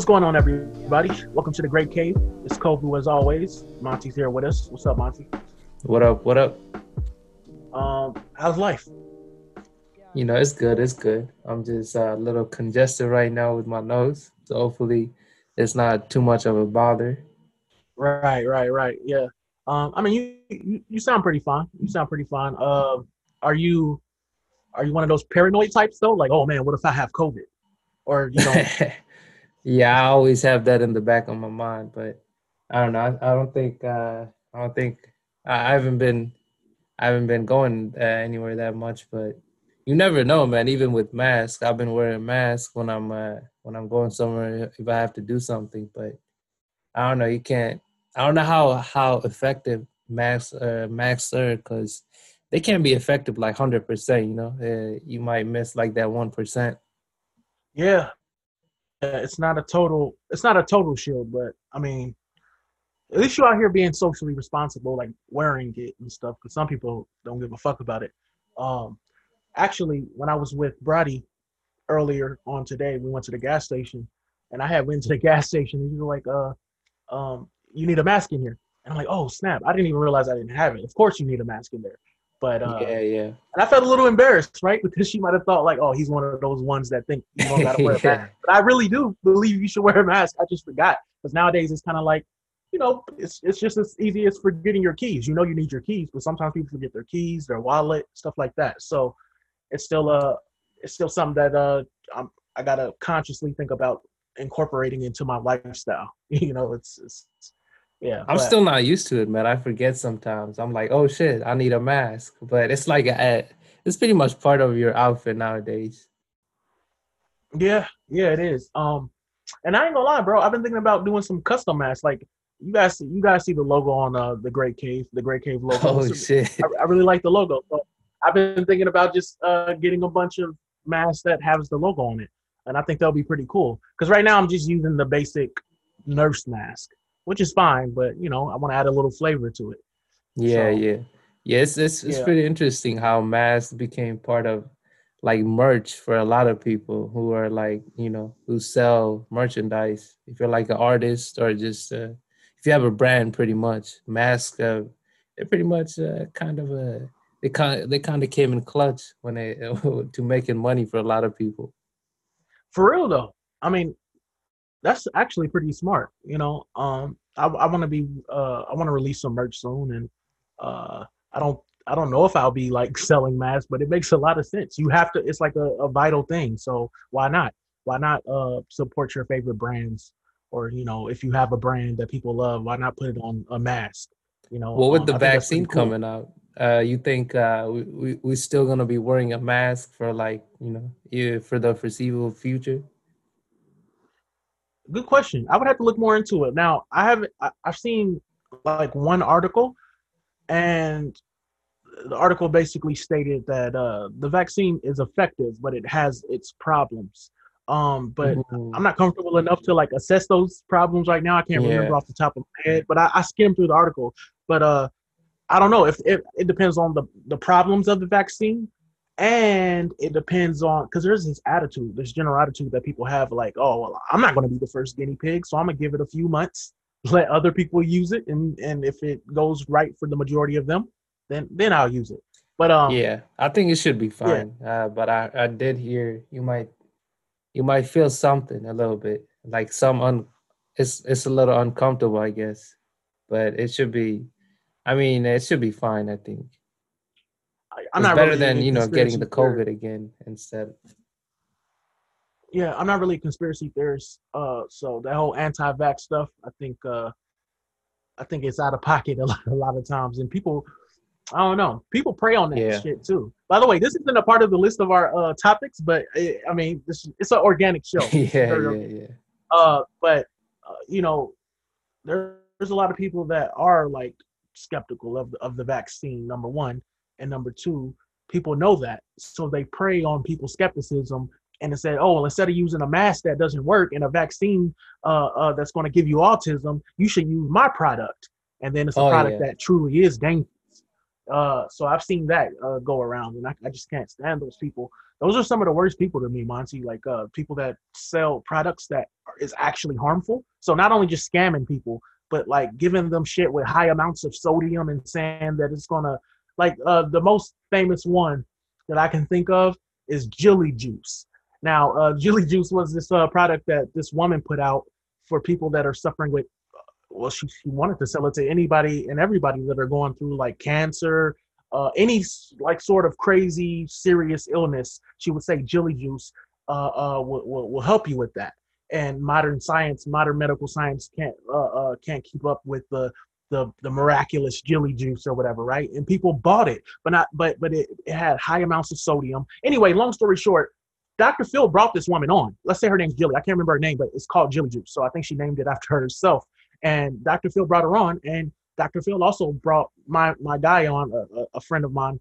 What's going on, everybody? Welcome to the Grey Cave. It's Kovu as always. Monty's here with us. What's up, Monty? What up? What up? Um, how's life? You know, it's good. It's good. I'm just uh, a little congested right now with my nose, so hopefully, it's not too much of a bother. Right, right, right. Yeah. Um, I mean, you, you you sound pretty fine. You sound pretty fine. Uh, are you are you one of those paranoid types though? Like, oh man, what if I have COVID? Or you know? yeah, I always have that in the back of my mind, but I don't know. I, I don't think uh, I don't think I, I haven't been I haven't been going uh, anywhere that much, but you never know, man. Even with masks, I've been wearing masks when I'm uh, when I'm going somewhere if I have to do something. But I don't know. You can't. I don't know how how effective masks uh, masks are because they can't be effective like hundred percent. You know, uh, you might miss like that one percent. Yeah, it's not a total. It's not a total shield, but I mean, at least you're out here being socially responsible, like wearing it and stuff. Because some people don't give a fuck about it. Um, actually, when I was with Brady earlier on today, we went to the gas station, and I had went to the gas station, and you were like, "Uh, um, you need a mask in here." And I'm like, "Oh snap! I didn't even realize I didn't have it. Of course, you need a mask in there." But uh, yeah, yeah. And I felt a little embarrassed, right? Because she might have thought like, "Oh, he's one of those ones that think you don't gotta wear a mask." But I really do believe you should wear a mask. I just forgot because nowadays it's kind of like, you know, it's it's just as easy as forgetting your keys. You know, you need your keys, but sometimes people forget their keys, their wallet, stuff like that. So it's still uh it's still something that uh I'm, I gotta consciously think about incorporating into my lifestyle. you know, it's, it's yeah. I'm but- still not used to it, man. I forget sometimes. I'm like, oh shit, I need a mask. But it's like a, it's pretty much part of your outfit nowadays. Yeah, yeah, it is. Um, and I ain't gonna lie, bro. I've been thinking about doing some custom masks. Like you guys, see, you guys see the logo on uh the Grey Cave, the Grey Cave logo. Oh It's- shit. I, I really like the logo. So I've been thinking about just uh getting a bunch of masks that has the logo on it, and I think that'll be pretty cool. Because right now I'm just using the basic nurse mask, which is fine, but you know I want to add a little flavor to it. Yeah, So- yeah. Yeah, it's it's, it's Yeah. pretty interesting how masks became part of like merch for a lot of people who are like, you know, who sell merchandise. If you're like an artist or just uh, if you have a brand pretty much, masks uh, they're pretty much uh, kind of a they kind they kind of came in clutch when they to making money for a lot of people. For real though, I mean, that's actually pretty smart. You know, um, I, I want to be, uh, I want to release some merch soon, and uh, I don't, I don't know if I'll be like selling masks, but it makes a lot of sense. You have to, it's like a, a vital thing. So why not? Why not uh, support your favorite brands? Or you know, if you have a brand that people love, why not put it on a mask? You know, Well, with um, the I think that's pretty vaccine cool. coming out, uh, you think uh, we, we we still gonna be wearing a mask for like you know for the foreseeable future? Good question. I would have to look more into it. Now, I haven't. I, I've seen like one article, and the article basically stated that uh, the vaccine is effective, but it has its problems. Um, but Ooh. I'm not comfortable enough to like assess those problems right now. I can't remember off the top of my head, but I, I skimmed through the article. But uh, I don't know if it, it depends on the the problems of the vaccine, and it depends on because there's this attitude, this general attitude that people have, like, oh, well, I'm not going to be the first guinea pig, so I'm gonna give it a few months, let other people use it, and and if it goes right for the majority of them, then then I'll use it. But um, yeah, I think it should be fine. Uh, but I I did hear you might you might feel something a little bit like some un it's it's a little uncomfortable, I guess, but it should be. I mean, it should be fine. I think I'm it's not better really than you know getting the. COVID again instead. yeah, I'm not really a conspiracy theorist. Uh, so that whole anti-vax stuff, I think, uh, I think it's out of pocket a lot, a lot of times, and people, I don't know, people prey on that Yeah. shit too. By the way, this isn't a part of the list of our uh, topics, but eh, I mean, this, it's an organic show. yeah, yeah, yeah. Uh, but uh, you know, there, there's a lot of people that are like skeptical of the, of the vaccine. Number one, and number two, people know that, so they prey on people's skepticism and they said, oh, well, instead of using a mask that doesn't work and a vaccine uh, uh, that's going to give you autism, you should use my product. And then it's a Oh, product yeah. that truly is dangerous. Uh, so I've seen that uh, go around, and I, I just can't stand those people those are some of the worst people to me, Monty. Like uh, people that sell products that are, is actually harmful. So not only just scamming people, but like giving them shit with high amounts of sodium and saying that it's gonna like uh, the most famous one that I can think of is Jilly Juice. Now, uh, Jilly Juice was this uh, product that this woman put out for people that are suffering with. Well, she, she wanted to sell it to anybody and everybody that are going through like cancer, uh, any like sort of crazy serious illness. She would say Jilly Juice uh, uh, will, will, will help you with that. And modern science, modern medical science can't uh, uh, can't keep up with the the the miraculous jelly juice or whatever, right? And people bought it, but not but but it, it had high amounts of sodium. Anyway, long story short, Dr. Phil brought this woman on. Let's say her name's Jilly. I can't remember her name, but it's called Jilly Juice. So I think she named it after herself. And Dr. Phil brought her on, and Dr. Phil also brought my my guy on, a, a friend of mine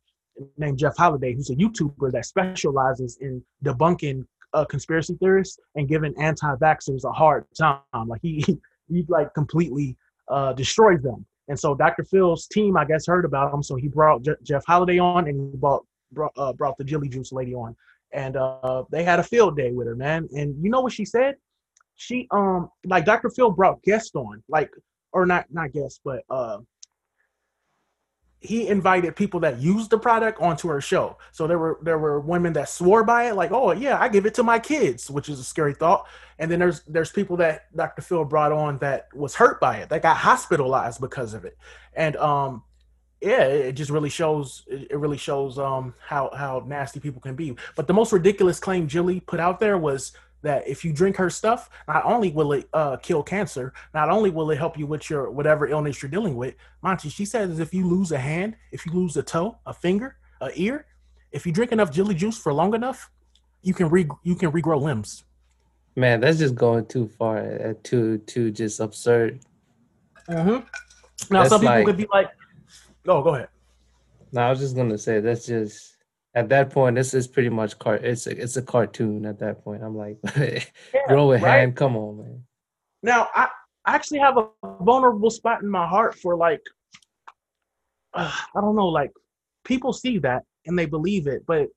named Jeff Holiday, who's a YouTuber that specializes in debunking uh, conspiracy theorists and giving anti-vaxxers a hard time. Like he he like completely uh, destroys them. And so Dr. Phil's team, I guess, heard about him. So he brought Je- Jeff Holiday on and he brought brought, uh, brought the Jilly Juice lady on, and uh, they had a field day with her, man. And you know what she said? She um like Dr. Phil brought guests on, like or not not guests, but uh he invited people that used the product onto her show. So there were there were women that swore by it, like, "Oh yeah, I give it to my kids," which is a scary thought. And then there's there's people that Dr. Phil brought on that was hurt by it, that got hospitalized because of it. And um, yeah, it just really shows it really shows um how how nasty people can be. But the most ridiculous claim Jilly put out there was that if you drink her stuff, not only will it uh, kill cancer, not only will it help you with your whatever illness you're dealing with, Monty, she says if you lose a hand, if you lose a toe, a finger, a ear, if you drink enough Jilly Juice for long enough, you can re you can regrow limbs. Man, that's just going too far, uh, too too just absurd. Mm-hmm. Now that's some people like, could be like, "Oh, go ahead." No, I was just gonna say that's just at that point, this is pretty much car. It's a, it's a cartoon at that point. I'm like, yeah, grow a right? hand. Come on, man. Now I actually have a vulnerable spot in my heart for like, uh, I don't know, like people see that and they believe it, but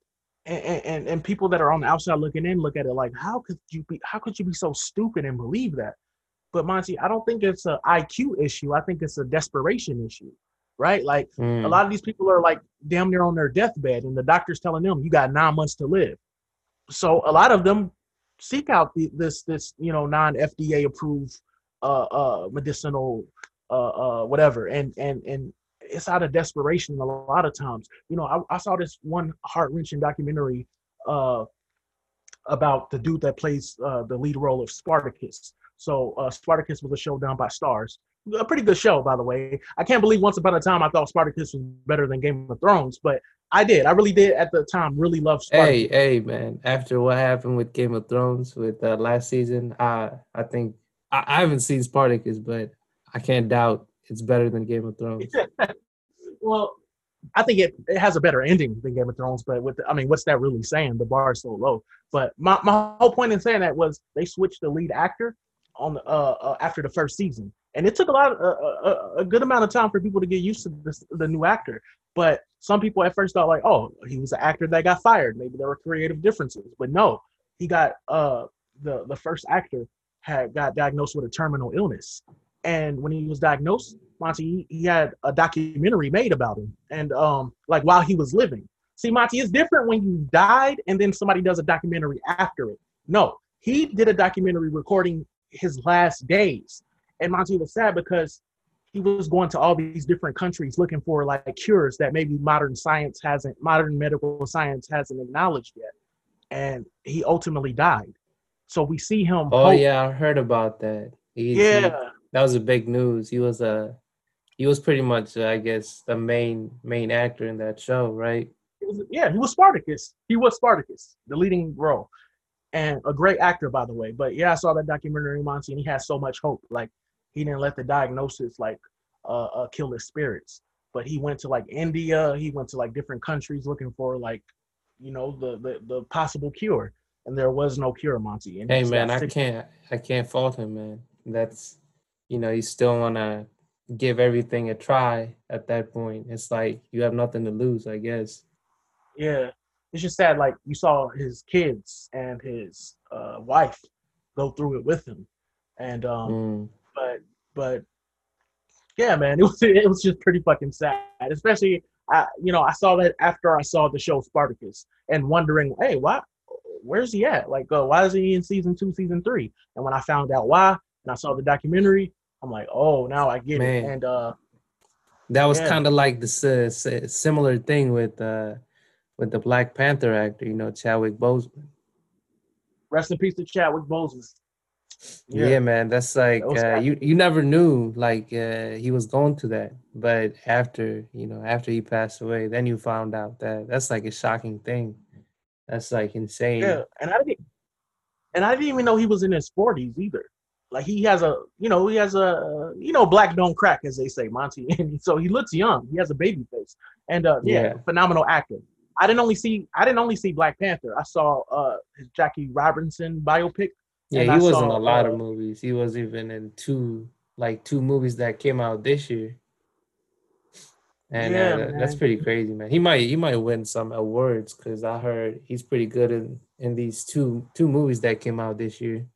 and, and and people that are on the outside looking in look at it like, how could you be? How could you be so stupid and believe that? But Monty, I don't think it's an IQ issue. I think it's a desperation issue right? Like mm. a lot of these people are like damn near on their deathbed, and the doctor's telling them you got nine months to live. So a lot of them seek out the, this this you know non FDA approved uh, uh, medicinal uh, uh, whatever, and and and it's out of desperation a lot of times. You know, I, I saw this one heart wrenching documentary uh, about the dude that plays uh, the lead role of Spartacus. So uh, Spartacus was a show done by Starz, a pretty good show, by the way. I can't believe once upon a time I thought Spartacus was better than Game of Thrones, but I did. I really did at the time. Really love Spartacus. Hey, hey, man! After what happened with Game of Thrones with uh, last season, I I think I, I haven't seen Spartacus, but I can't doubt it's better than Game of Thrones. well, I think it, it has a better ending than Game of Thrones, but with the, I mean, what's that really saying? The bar is so low. But my, my whole point in saying that was they switched the lead actor on the, uh, uh, after the first season and it took a lot, uh, uh, a good amount of time for people to get used to this, the new actor. But some people at first thought like, oh, he was an actor that got fired. Maybe there were creative differences. But no, he got uh, the the first actor had got diagnosed with a terminal illness, and when he was diagnosed, Monty, he, he had a documentary made about him, and um, like while he was living. See, Monty, it's different when you died and then somebody does a documentary after it. No, he did a documentary recording his last days and Monty was sad because he was going to all these different countries looking for like cures that maybe modern science hasn't, modern medical science hasn't acknowledged yet. And he ultimately died. So we see him. Oh hope. yeah, I heard about that. He, yeah, he, that was a big news. He was a, he was pretty much, I guess, the main main actor in that show, right? Was, yeah, he was Spartacus. He was Spartacus, the leading role, and a great actor, by the way. But yeah, I saw that documentary, Monty, and he had so much hope. Like he didn't let the diagnosis like uh, uh, kill his spirits. But he went to like India, he went to like different countries looking for like, you know, the the, the possible cure, and there was no cure, Monty. And hey man, I can't I can't fault him, man. That's you know, you still wanna give everything a try at that point. It's like you have nothing to lose, I guess. Yeah. it's just sad. Like you saw his kids and his uh, wife go through it with him, and um, Mm. But but yeah, man, it was it was just pretty fucking sad. Especially, I you know I saw that after I saw the show Spartacus and wondering, hey, why, where's he at? Like, uh, why is he in season two, season three? And when I found out why, and I saw the documentary, I'm like, oh, now I get Man. it. And uh, That was Yeah. kind of like the s- similar thing with uh with the Black Panther actor, you know, Chadwick Boseman. rest in peace to Chadwick Boseman. Yeah, man, that's like uh, you you never knew like uh, he was going to that, but after you know after he passed away, then you found out that that's like a shocking thing. That's like insane. Yeah, and I didn't, and I didn't even know he was in his forties either. Like he has a, you know, he has a, you know, black don't crack as they say, Monty. And so he looks young. He has a baby face, and uh, yeah, Yeah. phenomenal actor. I didn't only see, I didn't only see Black Panther. I saw uh his Jackie Robinson biopic. Yeah, And he I was in a lot uh, of movies. He was even in two like two movies that came out this year. And Yeah, uh, that's pretty crazy, man. He might he might win some awards because I heard he's pretty good in in these two two movies that came out this year.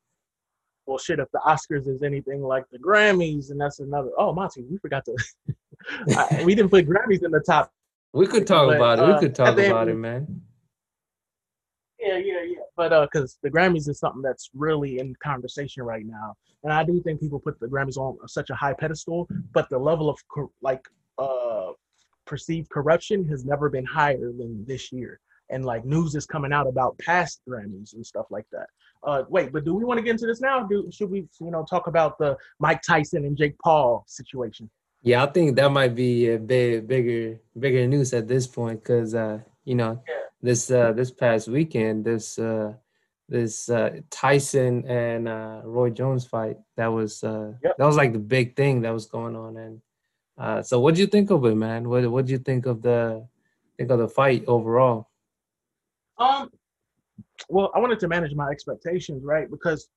Well, shit, if the Oscars is anything like the Grammys, and that's another. Oh, Monty, we forgot to. I, we didn't put Grammys in the top. We could talk But, about it. uh, We could talk about it, man. Yeah, yeah, yeah. But uh, because the Grammys is something that's really in conversation right now, and I do think people put the Grammys on such a high pedestal, but the level of cor- like uh perceived corruption has never been higher than this year. And like news is coming out about past Grammys and stuff like that. Uh, wait, but do we want to get into this now? Do should we, you know, talk about the Mike Tyson and Jake Paul situation? Yeah, I think that might be a big, bigger, bigger news at this point because uh, you know Yeah. This uh, this past weekend, this uh, this uh, Tyson and uh, Roy Jones fight that was uh, Yep. that was like the big thing that was going on. And uh, so, what do you think of it, man? What what do you think of the think of the fight overall? Um, well, I wanted to manage my expectations, right? Because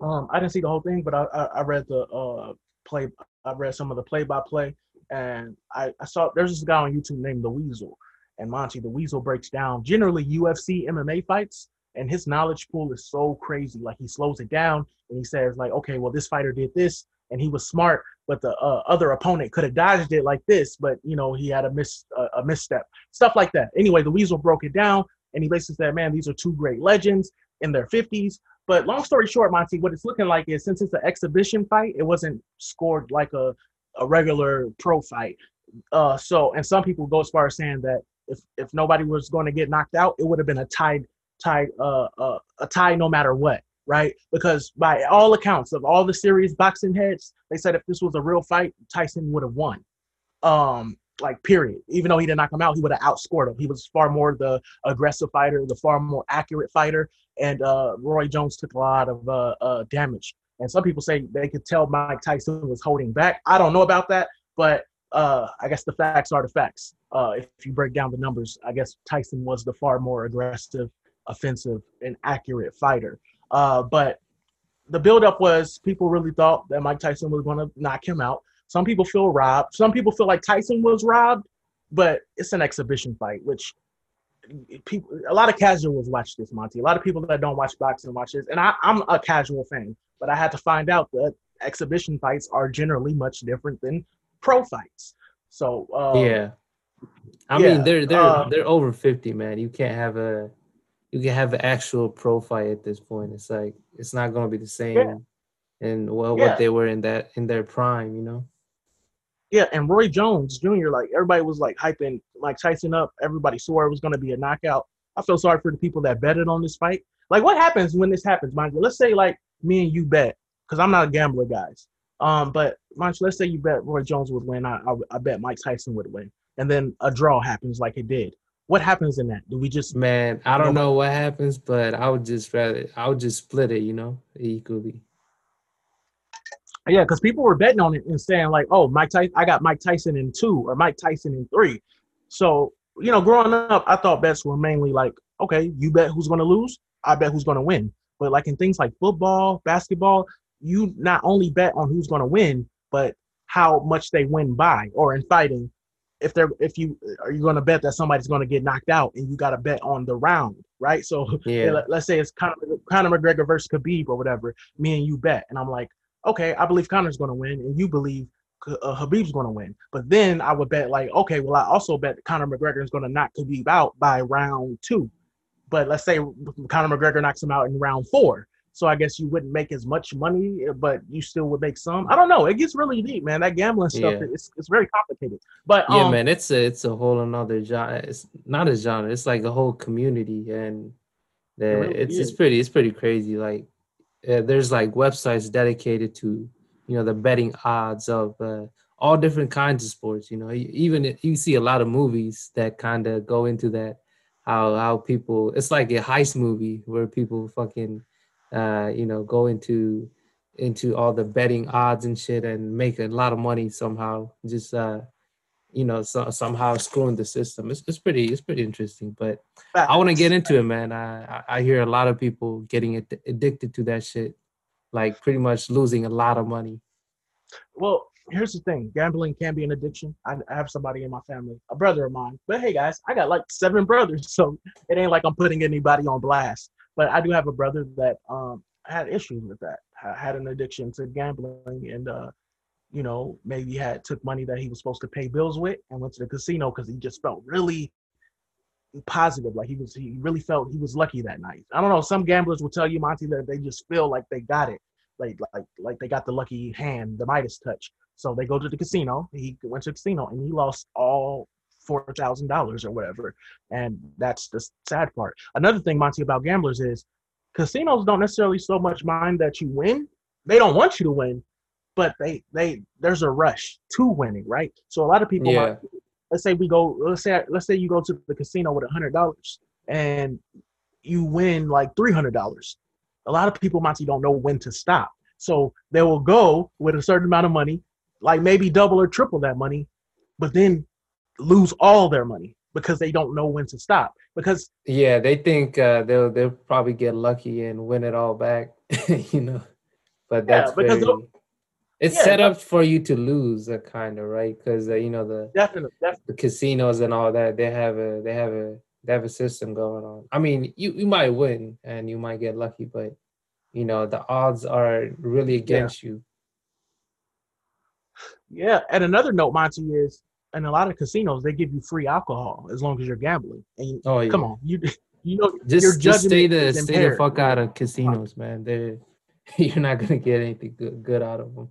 um, I didn't see the whole thing, but I I, I read the uh play. I read some of the play by play, and I I saw there's this guy on YouTube named the Weasel, and Monty the Weasel breaks down generally UFC MMA fights, and his knowledge pool is so crazy. Like he slows it down and he says like, okay, well this fighter did this, and he was smart, but the uh, other opponent could have dodged it like this, but you know he had a miss a misstep, stuff like that. Anyway, the Weasel broke it down, and he basically said, man, these are two great legends in their 50s. But long story short, Monty, what it's looking like is since it's an exhibition fight, it wasn't scored like a, a regular pro fight. Uh, so, and some people go as far as saying that if if nobody was going to get knocked out, it would have been a tied tied uh, uh a tie no matter what, right? Because by all accounts of all the serious boxing heads, they said if this was a real fight, Tyson would have won. Um, like period. Even though he didn't knock him out, he would have outscored him. He was far more the aggressive fighter, the far more accurate fighter, and uh, Roy Jones took a lot of uh, uh, damage. And some people say they could tell Mike Tyson was holding back. I don't know about that, but uh, I guess the facts are the facts. Uh, if you break down the numbers, I guess Tyson was the far more aggressive, offensive, and accurate fighter. Uh, but the buildup was people really thought that Mike Tyson was going to knock him out. Some people feel robbed. Some people feel like Tyson was robbed, but it's an exhibition fight, which people, a lot of casuals watch this, Monty. A lot of people that don't watch boxing watch this, and I, I'm a casual fan, but I had to find out that exhibition fights are generally much different than pro fights. So uh, yeah, I yeah, mean they're they're uh, they're over fifty, man. You can't have a you can have an actual pro fight at this point. It's like it's not going to be the same, Yeah. and well, Yeah. what they were in that in their prime, you know. Yeah, and Roy Jones Jr. Like everybody was like hyping Mike Tyson up. Everybody swore it was going to be a knockout. I feel sorry for the people that betted on this fight. Like, what happens when this happens, mind you? Let's say like me and you bet, because I'm not a gambler, guys. Um, but mind you, let's say you bet Roy Jones would win. I, I I bet Mike Tyson would win, and then a draw happens like it did. What happens in that? Do we just Man, I don't know what happens, but I would just rather I would just split it, you know, equally. Yeah, because people were betting on it and saying like, "Oh, Mike Tyson, I got Mike Tyson in two or Mike Tyson in three. So you know, growing up, I thought bets were mainly like, okay, you bet who's going to lose, I bet who's going to win. But like in things like football, basketball, you not only bet on who's going to win, but how much they win by. Or in fighting, if they're if you are you going to bet that somebody's going to get knocked out and you got to bet on the round, right? So Yeah. let, us say it's Conor, Conor McGregor versus Khabib or whatever. Me and you bet, and I'm like, okay, I believe Conor's going to win, and you believe uh, Khabib's going to win. But then I would bet like, okay, well, I also bet Conor McGregor is going to knock Khabib out by round two. But let's say Conor McGregor knocks him out in round four. So I guess you wouldn't make as much money, but you still would make some. I don't know. It gets really deep, man. That gambling stuff, Yeah. it's, it's very complicated. But yeah um, man it's a it's a whole another genre it's not a genre it's like a whole community and the, really it's it's pretty it's pretty crazy like uh, there's like websites dedicated to you know the betting odds of uh, all different kinds of sports you know even you see a lot of movies that kind of go into that how how people it's like a heist movie where people fucking uh you know go into into all the betting odds and shit and make a lot of money somehow just uh you know so, somehow screwing the system it's, it's pretty it's pretty interesting but i want to get into it man I, I hear a lot of people getting ad- addicted to that shit like pretty much losing a lot of money Well, here's the thing: gambling can be an addiction. I have somebody in my family, a brother of mine. But hey, guys, I got like seven brothers, so it ain't like I'm putting anybody on blast. But I do have a brother that um had issues with that. ha- Had an addiction to gambling, and uh, you know, maybe had took money that he was supposed to pay bills with, and went to the casino because he just felt really positive, like he was. He really felt he was lucky that night. I don't know. Some gamblers will tell you, Monty, that they just feel like they got it like like like they got the lucky hand, the Midas touch. So they go to the casino. He went to the casino and he lost all four thousand dollars or whatever. And that's the sad part. Another thing, Monty, about gamblers is casinos don't necessarily so much mind that you win. They don't want you to win, but they they there's a rush to winning, right? So a lot of people Yeah. might, let's say we go let's say let's say you go to the casino with a hundred dollars and you win like three hundred dollars a lot of people Monty don't know when to stop. So they will go with a certain amount of money, like maybe double or triple that money, but then lose all their money because they don't know when to stop. Because yeah they think uh they'll they'll probably get lucky and win it all back you know? But Yeah, that's because very, it's Yeah, set up for you to lose a kind of right? Because uh, you know the definitely, definitely the casinos and all that they have a they have a they have a system going on. I mean you you might win and you might get lucky but you know the odds are really against you. Yeah. And another note, Monty, is in a lot of casinos they give you free alcohol as long as you're gambling. And oh yeah come on, you you know just just stay the stay the fuck out of casinos man they're you're not gonna get anything good, good out of them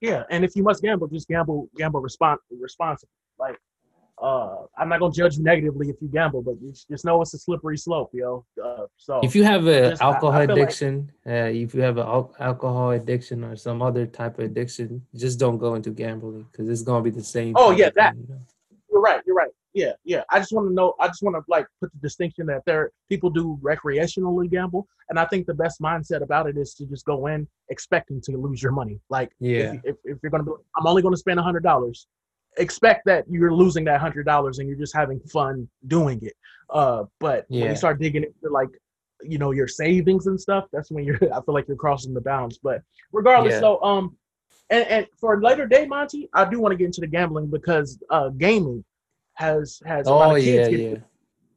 Yeah, and if you must gamble, just gamble gamble respon- responsibly. Like, uh, I'm not gonna judge you negatively if you gamble, but just, just know it's a slippery slope, yo. Uh, so if you have a just- I- I alcohol like- addiction uh, if you have an al- alcohol addiction or some other type of addiction just don't go into gambling because it's gonna be the same Oh, yeah, that- thing, you know? you're right, you're right. Yeah, yeah. I just want to know. I just want to like put the distinction that there people do recreationally gamble, and I think the best mindset about it is to just go in expecting to lose your money. Like, Yeah. if, if, if you're gonna, be, I'm only gonna spend a hundred dollars. Expect that you're losing that hundred dollars and you're just having fun doing it. Uh, but when you start digging into like, you know, your savings and stuff, that's when you're. I feel like you're crossing the bounds. But regardless, Yeah. so um, and, and for a later day, Monty, I do want to get into the gambling because uh, gaming has has a lot oh of yeah kids yeah getting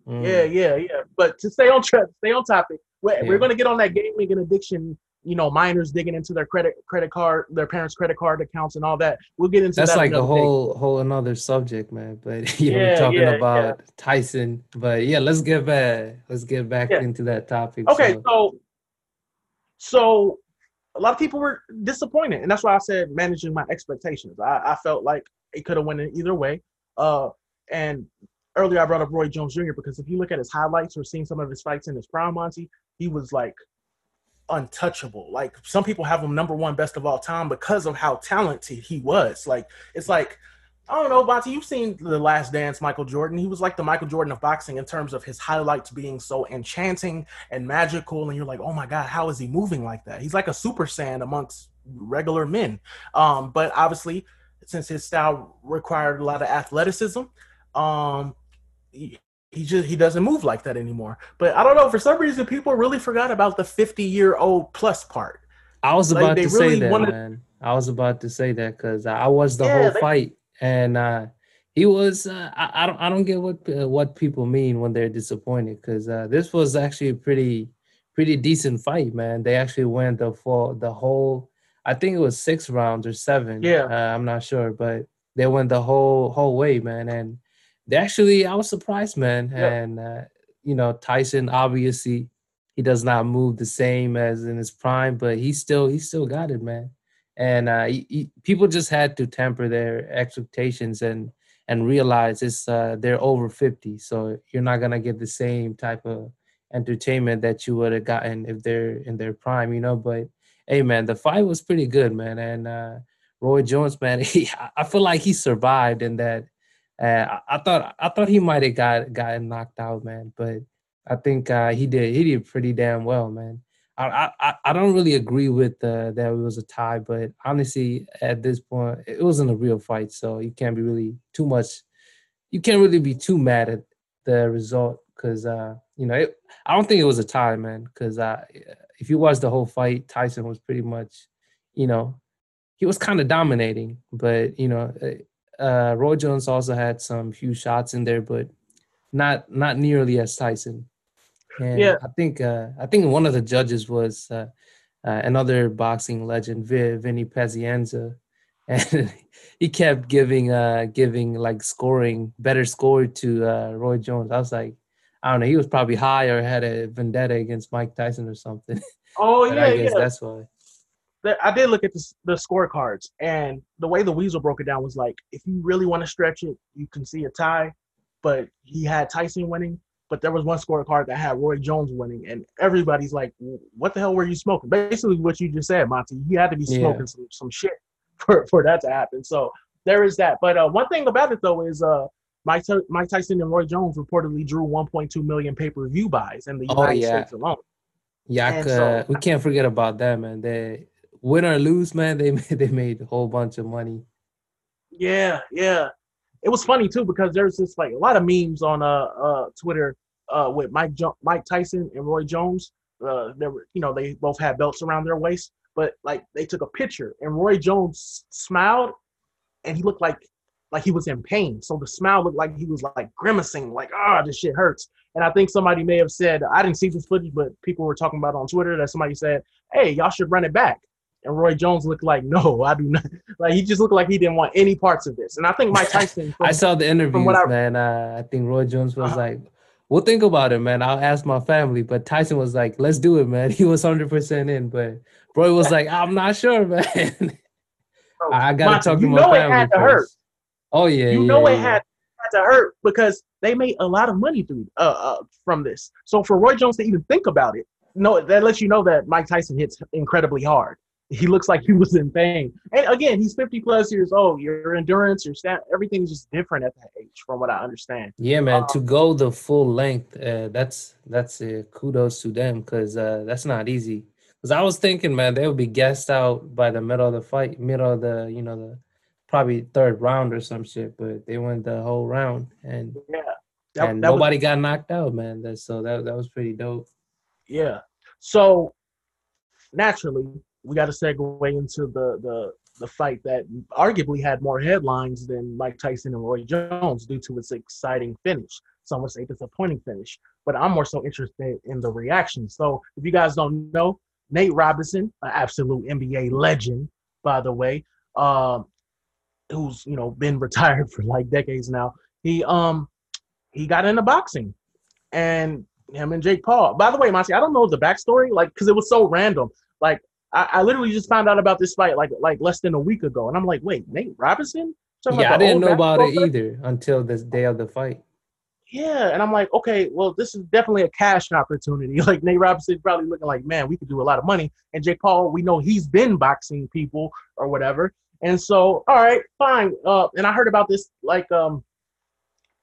Mm. yeah, yeah, yeah. But to stay on track, stay on topic. We're, Yeah. we're gonna get on that gaming and addiction. You know, minors digging into their credit credit card, their parents' credit card accounts, and all that. We'll get into that. That's that like a another day. whole whole another subject, man. But you know, Yeah, we're talking yeah, about Tyson. But yeah, let's get back let's get back Yeah. into that topic. Okay, So, so so a lot of people were disappointed, and that's why I said managing my expectations. I, I felt like it could have went in either way. Uh, and earlier I brought up Roy Jones Jr. because if you look at his highlights or seen some of his fights in his prime, Monty, he was like untouchable. Like some people have him number one best of all time because of how talented he was. Like it's like I don't know, Monty. You've seen the Last Dance, Michael Jordan. He was like the Michael Jordan of boxing in terms of his highlights being so enchanting and magical, and you're like, oh my god, how is he moving like that? He's like a super saiyan amongst regular men. Um, but obviously, since his style required a lot of athleticism, um, he, just he doesn't move like that anymore. But I don't know for some reason people really forgot about the 50 year old plus part. I was like, about to really say that, wanted- man. I was about to say that because I watched the Yeah, whole they- fight and uh, he was. Uh, I, I, don't. I don't get what uh, what people mean when they're disappointed because uh, this was actually a pretty pretty decent fight, man. They actually went the full the whole. I think it was six rounds or seven. Yeah, uh, I'm not sure, but they went the whole whole way, man. And they actually, I was surprised, man. Yeah. And uh, you know, Tyson obviously he does not move the same as in his prime, but he still he still got it, man. And uh, he, he, people just had to temper their expectations and and realize it's uh, they're over 50, so you're not gonna get the same type of entertainment that you would have gotten if they're in their prime, you know. But hey, man, the fight was pretty good, man. And uh, Roy Jones, man, he, I feel like he survived in that. Uh, I, I, thought I thought he might have got gotten knocked out, man, but I think uh, he did he did pretty damn well, man. I I, I don't really agree with uh, that it was a tie, but honestly, at this point, it wasn't a real fight, so you can't be really too much. You can't really be too mad at the result because uh, you know it, I don't think it was a tie, man. Because uh, if you watch the whole fight, Tyson was pretty much, you know, he was kind of dominating, but you know, uh, uh, Roy Jones also had some huge shots in there, but not not nearly as Tyson. And yeah, I think uh, I think one of the judges was uh, uh, another boxing legend, Vinny Pazienza, and he kept giving uh giving like scoring better score to uh, Roy Jones. I was like, I don't know, he was probably high or had a vendetta against Mike Tyson or something. Oh yeah, I guess yeah. that's why. I did look at the, the scorecards, and the way the Weasel broke it down was like, if you really want to stretch it, you can see a tie, but he had Tyson winning, but there was one scorecard that had Roy Jones winning, and everybody's like, "What the hell were you smoking?" Basically, what you just said, Monty. He had to be smoking yeah. some some shit for for that to happen. So there is that. But uh, one thing about it though is uh, Mike, Mike Tyson and Roy Jones reportedly drew 1.2 million pay per view buys in the oh, United oh, yeah. States alone. Yeah, so, we can't forget about that, man. They win or lose, man. They made they made a whole bunch of money. Yeah, yeah. It was funny too because there's this like a lot of memes on uh uh Twitter uh with Mike jo- Mike Tyson and Roy Jones. Uh, they were you know they both had belts around their waist, but like they took a picture and Roy Jones smiled and he looked like like he was in pain. So the smile looked like he was like grimacing, like, ah, oh, this shit hurts. And I think somebody may have said, I didn't see this footage, but people were talking about on Twitter that somebody said, hey, y'all should run it back. And Roy Jones looked like, no, I do not. Like he just looked like he didn't want any parts of this. And I think Mike Tyson. From, I saw the interview, man. Uh, I think Roy Jones was uh-huh. like, we'll think about it, man. I'll ask my family. But Tyson was like, let's do it, man. He was 100% in. But Roy was like, I'm not sure, man. I got to talk to my family. first. Hurt. Oh yeah, you yeah, know yeah. it had, had to hurt because they made a lot of money through uh, uh, from this. So for Roy Jones to even think about it, no, that lets you know that Mike Tyson hits incredibly hard. He looks like he was in pain. And again, he's 50 plus years old. Your endurance, your stat, everything's just different at that age, from what I understand. Yeah, man. Um, to go the full length, uh, that's that's uh, kudos to them because uh, that's not easy. Because I was thinking, man, they would be gassed out by the middle of the fight, middle of the you know the probably third round or some shit, but they went the whole round and yeah, that, and that nobody was, got knocked out, man. That, so that that was pretty dope. Yeah. So naturally, we got to segue into the the the fight that arguably had more headlines than Mike Tyson and Roy Jones due to its exciting finish. Some would say disappointing finish, but I'm more so interested in the reaction. So if you guys don't know, Nate Robinson, an absolute NBA legend, by the way, um, who's you know been retired for like decades now. He um he got into boxing, and him and Jake Paul. By the way, Monty, I don't know the backstory, like because it was so random. Like I, I, literally just found out about this fight like like less than a week ago, and I'm like, wait, Nate Robinson? Yeah, I didn't know about it either until this day of the fight. Yeah, and I'm like, okay, well, this is definitely a cash opportunity. Like Nate Robinson probably looking like, man, we could do a lot of money. And Jake Paul, we know he's been boxing people or whatever. And so, all right, fine. Uh, and I heard about this like um,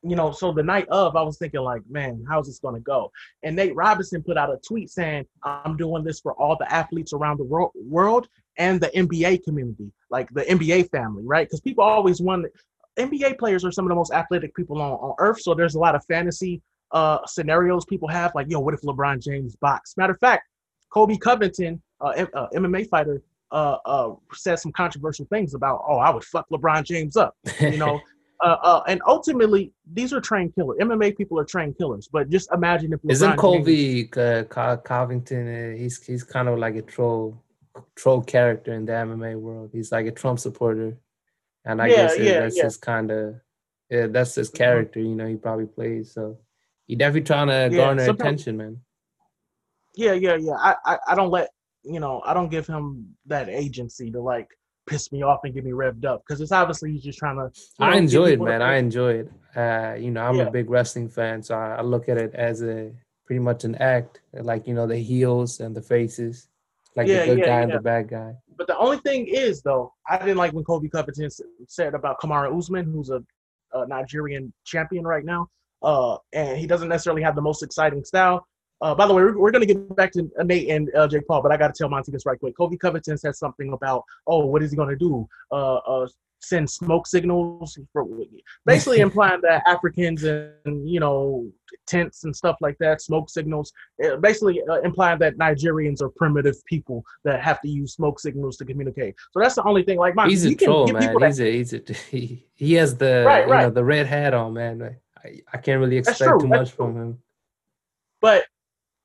you know, so the night of, I was thinking like, man, how's this gonna go? And Nate Robinson put out a tweet saying, I'm doing this for all the athletes around the ro- world and the NBA community, like the NBA family, right? Because people always want NBA players are some of the most athletic people on, on earth. So there's a lot of fantasy uh, scenarios people have, like, yo, what if LeBron James box? Matter of fact, Colby Covington, uh, uh, MMA fighter, uh, uh, said some controversial things about, oh, I would fuck LeBron James up, you know. uh, uh, and ultimately, these are trained killers. MMA people are trained killers. But just imagine if LeBron Isn't James- Colby uh, Covington? Uh, he's he's kind of like a troll troll character in the MMA world. He's like a Trump supporter, and I Yeah, guess it- yeah, that's yeah. his kind of yeah, that's his character. You know, he probably plays. So he definitely trying to Yeah, garner attention, man. yeah, yeah, yeah. I, I, I don't let you know, I don't give him that agency to like piss me off and get me revved up because it's obviously he's just trying to. you know, I enjoy it, man. I enjoy it. Uh, you know, I'm Yeah. a big wrestling fan, so I, I look at it as a pretty much an act, like you know the heels and the faces, like Yeah, the good yeah, guy and the bad guy. But the only thing is, though, I didn't like when Colby Covington said about Kamaru Usman, who's a, a Nigerian champion right now, uh, and he doesn't necessarily have the most exciting style. Uh, by the way, we're, we're going to get back to Nate and uh, Jake Paul, but I got to tell Monty this right quick. Colby Covington said something about, oh, what is he going to do? Uh, uh, send smoke signals, for, basically implying that Africans and you know tents and stuff like that, smoke signals, uh, basically uh, implying that Nigerians are primitive people that have to use smoke signals to communicate. So that's the only thing. Like, Monty, He's a you can troll, give man. that- He's a he's a he, he has the Right, you know right. the red hat on, man. I, I can't really expect too much from him. But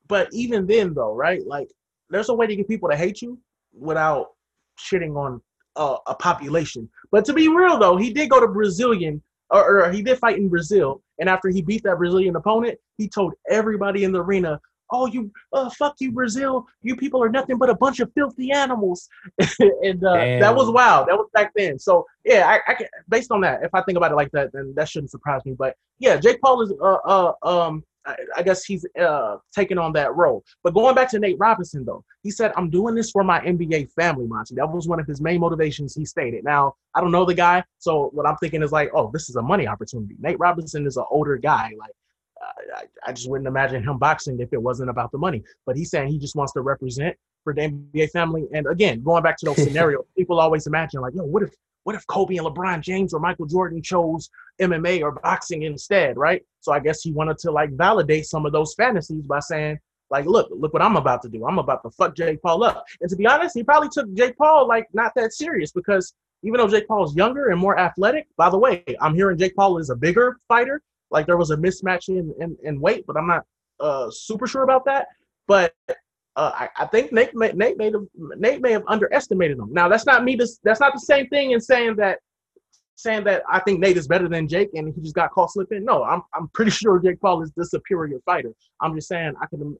but even then though, right? Like there's a way to get people to hate you without shitting on uh, a population. But to be real though, he did go to Brazilian or, or he did fight in Brazil, and after he beat that Brazilian opponent, he told everybody in the arena, "Oh, you, uh, fuck you, Brazil! You people are nothing but a bunch of filthy animals." and uh, that was wild. That was back then. So yeah, I, I can, based on that, if I think about it like that, then that shouldn't surprise me. But yeah, Jake Paul is uh, uh um I, I guess he's uh taking on that role. But going back to Nate Robinson though, he said, "I'm doing this for my NBA family, Monty." That was one of his main motivations. He stated. Now I don't know the guy, so what I'm thinking is like, oh, this is a money opportunity. Nate Robinson is an older guy, like. I, I just wouldn't imagine him boxing if it wasn't about the money. But he's saying he just wants to represent for the NBA family. And again, going back to those scenarios, people always imagine like, yo, what if what if Kobe and LeBron James or Michael Jordan chose MMA or boxing instead, right? So I guess he wanted to like validate some of those fantasies by saying, like, look, look what I'm about to do. I'm about to fuck Jake Paul up. And to be honest, he probably took Jake Paul like not that serious because even though Jake Paul is younger and more athletic, by the way, I'm hearing Jake Paul is a bigger fighter. Like there was a mismatch in in, in weight, but I'm not uh super sure about that. But uh, I, I think Nate may, Nate may have Nate may have underestimated him. Now that's not me. That's not the same thing in saying that saying that I think Nate is better than Jake and he just got caught slipping. No, I'm I'm pretty sure Jake Paul is the superior fighter. I'm just saying I can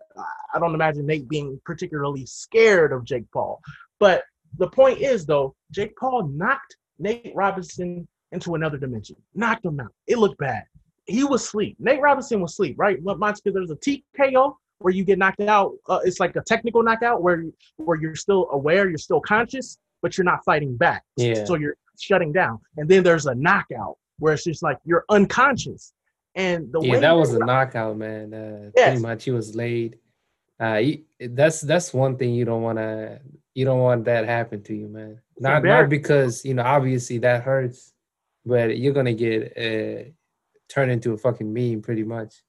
I don't imagine Nate being particularly scared of Jake Paul. But the point is though, Jake Paul knocked Nate Robinson into another dimension. Knocked him out. It looked bad. He was asleep. Nate Robinson was asleep, right? What because there's a TKO where you get knocked out. Uh, it's like a technical knockout where where you're still aware, you're still conscious, but you're not fighting back. Yeah. So you're shutting down. And then there's a knockout where it's just like you're unconscious. And the Yeah, that was a knockout, man. Uh, Yes. Pretty much, he was laid. Uh, you, that's that's one thing you don't want to you don't want that happen to you, man. Not not because you know obviously that hurts, but you're gonna get uh, turned into a fucking meme pretty much.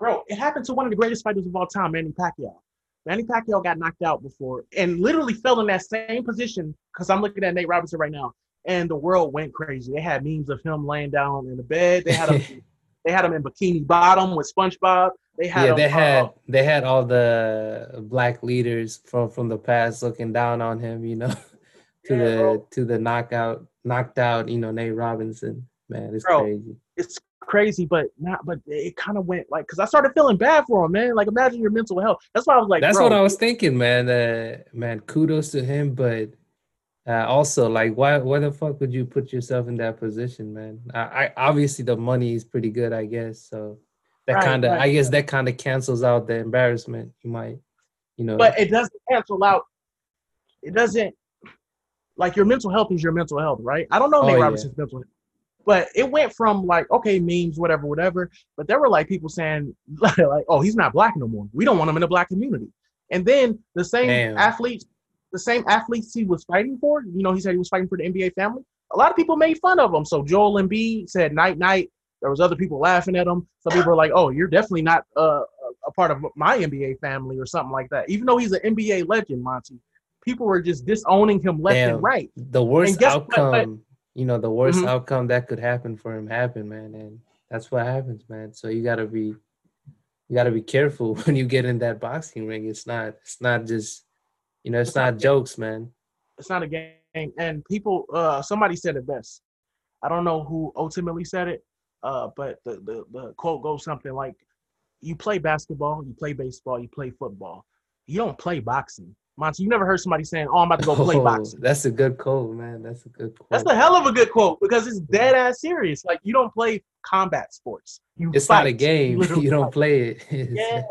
Bro, it happened to one of the greatest fighters of all time, Manny Pacquiao. Manny Pacquiao got knocked out before and literally fell in that same position because I'm looking at Nate Robinson right now, and the world went crazy. They had memes of him laying down in the bed. They had him, they had him in bikini bottom with SpongeBob. They had yeah, him, they uh, had they had all the black leaders from from the past looking down on him, you know, to Yeah, the bro. to the knockout knocked out, you know, Nate Robinson. Man, it's Bro. crazy. it's crazy, but not. But it kind of went like because I started feeling bad for him, man. Like imagine your mental health. That's why I was like, That's what I was thinking, man. Uh, man, kudos to him, but uh, also like, why why the fuck would you put yourself in that position, man? I, I obviously the money is pretty good, I guess. So that Right, kind of, right. I guess that kind of cancels out the embarrassment you might, you know. but it doesn't cancel out. It doesn't like your mental health is your mental health, right? I don't know Oh, Nate yeah. Robinson's mental health, but it went from like okay memes, whatever, whatever. But there were like people saying like, oh, he's not black no more. We don't want him in the black community. And then the same Damn. athletes, the same athletes he was fighting for, you know, he said he was fighting for the NBA family. A lot of people made fun of him. So Joel Embiid said night night. There was other people laughing at him. Some people were like, "Oh, you're definitely not uh, a- part of my NBA family or something like that." Even though he's an NBA legend, Monty, people were just disowning him left Damn. and right. The worst outcome, you know, the worst Mhm. outcome that could happen for him happened, man, and that's what happens, man. So you gotta be, you gotta be careful when you get in that boxing ring. It's not, it's not just, you know, it's, It's not- not jokes, man. It's not a game. And people, uh, somebody said it best. I don't know who ultimately said it, uh, but the, the the quote goes something like, "You play basketball, you play baseball, you play football. You don't play boxing." Monty, you never heard somebody saying, "Oh, I'm about to go play Oh, boxing." That's a good quote, man. That's a good quote. That's a hell of a good quote because it's dead ass serious. Like you don't play combat sports. You it's fight. not a game. literally You don't fight. play it. Yeah.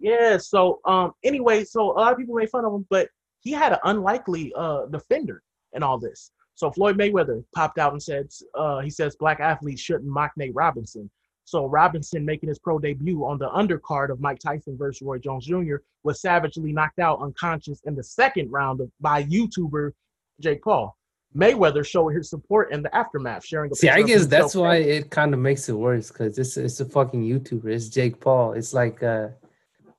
Yeah. So um anyway, so a lot of people made fun of him, but he had an unlikely uh defender in all this. So Floyd Mayweather popped out and said uh he says black athletes shouldn't mock Nate Robinson. So Robinson making his pro debut on the undercard of Mike Tyson versus Roy Jones Jr. was savagely knocked out unconscious in the second round of, by YouTuber Jake Paul. Mayweather showed his support in the aftermath, sharing a See, I guess that's why it kind of makes it worse because it's it's a fucking YouTuber. It's Jake Paul. It's like uh,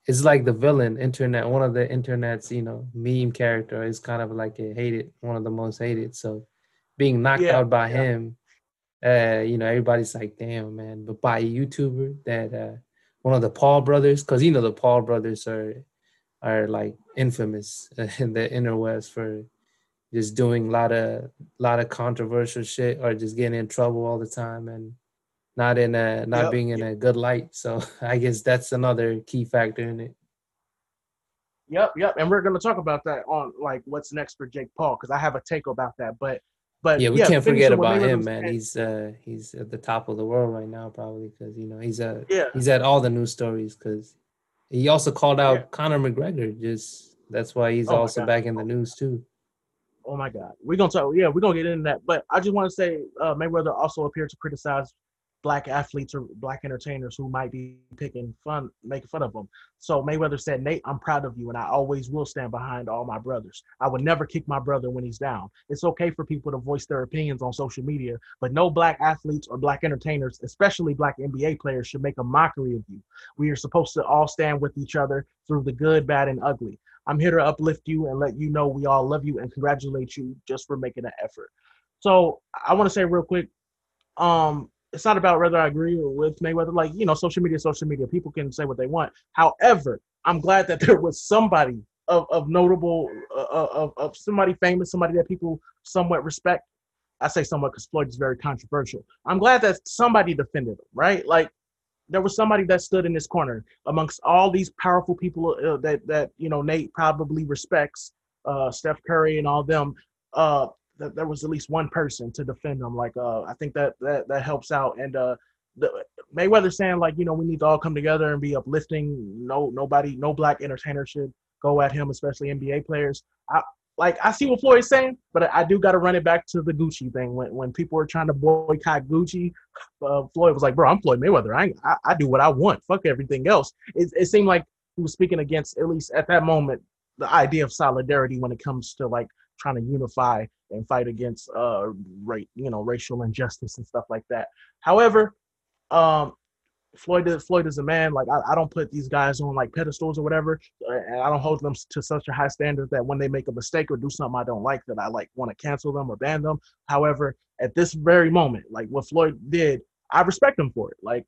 it's like the villain internet, one of the internet's you know meme character. Is kind of like a hated, one of the most hated. So being knocked Yeah, out by yeah. him, uh, you know, everybody's like, damn man. But by a YouTuber that uh, one of the Paul brothers, because you know the Paul brothers are are like infamous in the interwebs for just doing a lot of lot of controversial shit or just getting in trouble all the time and not in a not Yep. being in a good light. So I guess that's another key factor in it. Yep, yep. And we're gonna talk about that on like what's next for Jake Paul because I have a take about that. But but Yeah, we can't forget about him, man. saying- He's uh he's at the top of the world right now, probably because you know he's uh yeah, he's at all the news stories because he also called out Yeah. Conor McGregor. Just that's why he's Oh also back in the news too. oh my God, we're gonna talk. Yeah, we're gonna get into that. But I just want to say uh, Mayweather also appeared to criticize black athletes or black entertainers who might be picking fun, making fun of him. So Mayweather said, "Nate, I'm proud of you, and I always will stand behind all my brothers. I would never kick my brother when he's down. It's okay for people to voice their opinions on social media, but no black athletes or black entertainers, especially black NBA players, should make a mockery of you. We are supposed to all stand with each other through the good, bad, and ugly. I'm here to uplift you and let you know we all love you and congratulate you just for making an effort. So I want to say real quick, um, it's not about whether I agree with Mayweather. Like you know, social media, social media. People can say what they want. However, I'm glad that there was somebody of, of notable, uh, of, of somebody famous, somebody that people somewhat respect. I say somewhat because Floyd is very controversial. I'm glad that somebody defended him, right? Like there was somebody that stood in this corner amongst all these powerful people uh, that that you know Nate probably respects, uh, Steph Curry and all them. Uh, that there was at least one person to defend him. Like uh, I think that that that helps out. And uh, the, Mayweather saying like you know we need to all come together and be uplifting. No nobody no black entertainer should go at him, especially NBA players. I like I see what Floyd's saying, but I, do got to run it back to the Gucci thing when when people were trying to boycott Gucci. Uh, Floyd was like, "Bro, I'm Floyd Mayweather. I, I I do what I want. Fuck everything else." It, it seemed like he was speaking against at least at that moment the idea of solidarity when it comes to like trying to unify and fight against uh right you know racial injustice and stuff like that. However, um Floyd is Floyd is a man. Like I, I don't put these guys on like pedestals or whatever, and I don't hold them to such a high standard that when they make a mistake or do something I don't like, that I like want to cancel them or ban them. However, at this very moment, like what Floyd did, I respect him for it. Like,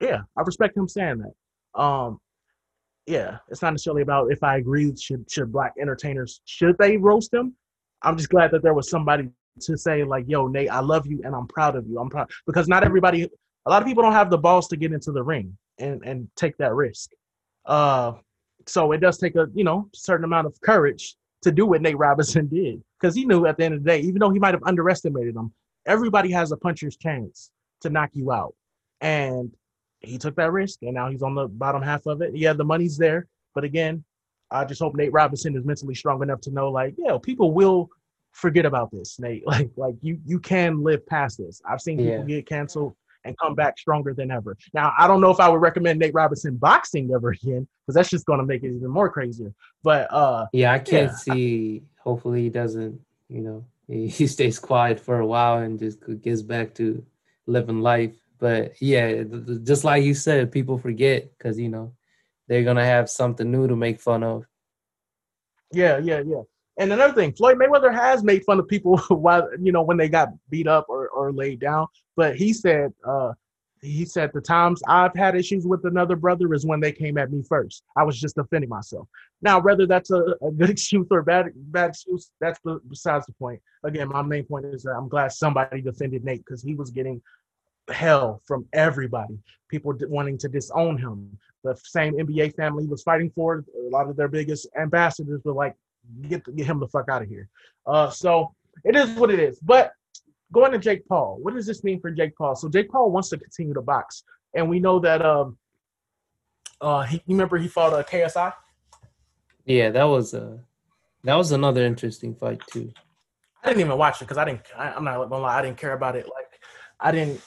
yeah, I respect him saying that. Um, yeah, it's not necessarily about if I agree should should black entertainers should they roast them. I'm just glad that there was somebody to say like, "Yo, Nate, I love you and I'm proud of you." I'm proud because not everybody, a lot of people don't have the balls to get into the ring and and take that risk. Uh, so it does take a you know certain amount of courage to do what Nate Robinson did because he knew at the end of the day, even though he might have underestimated him, everybody has a puncher's chance to knock you out, and he took that risk, and now he's on the bottom half of it. Yeah, the money's there, but again, I just hope Nate Robinson is mentally strong enough to know, like, yeah, people will forget about this, Nate. Like, like you you can live past this. I've seen people Yeah. get canceled and come back stronger than ever. Now, I don't know if I would recommend Nate Robinson boxing ever again because that's just going to make it even more crazier. But uh, Yeah, I can't Yeah. see. Hopefully, he doesn't. You know, he, he stays quiet for a while and just gets back to living life. But yeah, just like you said, people forget because you know they're gonna have something new to make fun of. Yeah, yeah, yeah. And another thing, Floyd Mayweather has made fun of people while you know when they got beat up or, or laid down. But he said, uh, he said the times I've had issues with another brother is when they came at me first. I was just defending myself. Now, whether that's a, a good excuse or bad bad excuse, that's besides the point. Again, my main point is that I'm glad somebody defended Nate because he was getting hell from everybody. People wanting to disown him. The same NBA family he was fighting for. A lot of their biggest ambassadors were like, "Get get him the fuck out of here." Uh, so it is what it is. But going to Jake Paul, what does this mean for Jake Paul? So Jake Paul wants to continue to box, and we know that. Um, uh, he remember he fought a uh, KSI. Yeah, that was a that was another interesting fight too. I didn't even watch it because I didn't. I, I'm not gonna lie, I didn't care about it. Like I didn't.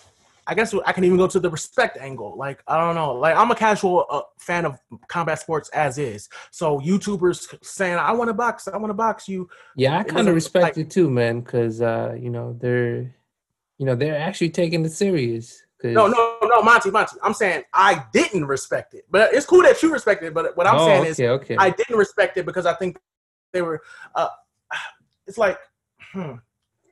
I guess I can even go to the respect angle. Like I don't know. Like I'm a casual uh, fan of combat sports as is. So YouTubers saying I want to box, I want to box you. Yeah, I kind of respect like, it too, man, because uh, you know they're, you know, they're actually taking it serious. No, no, no, Monty, Monty. I'm saying I didn't respect it, but it's cool that you respect it. But what I'm oh, saying okay, is, okay. I didn't respect it because I think they were. Uh, it's like, hmm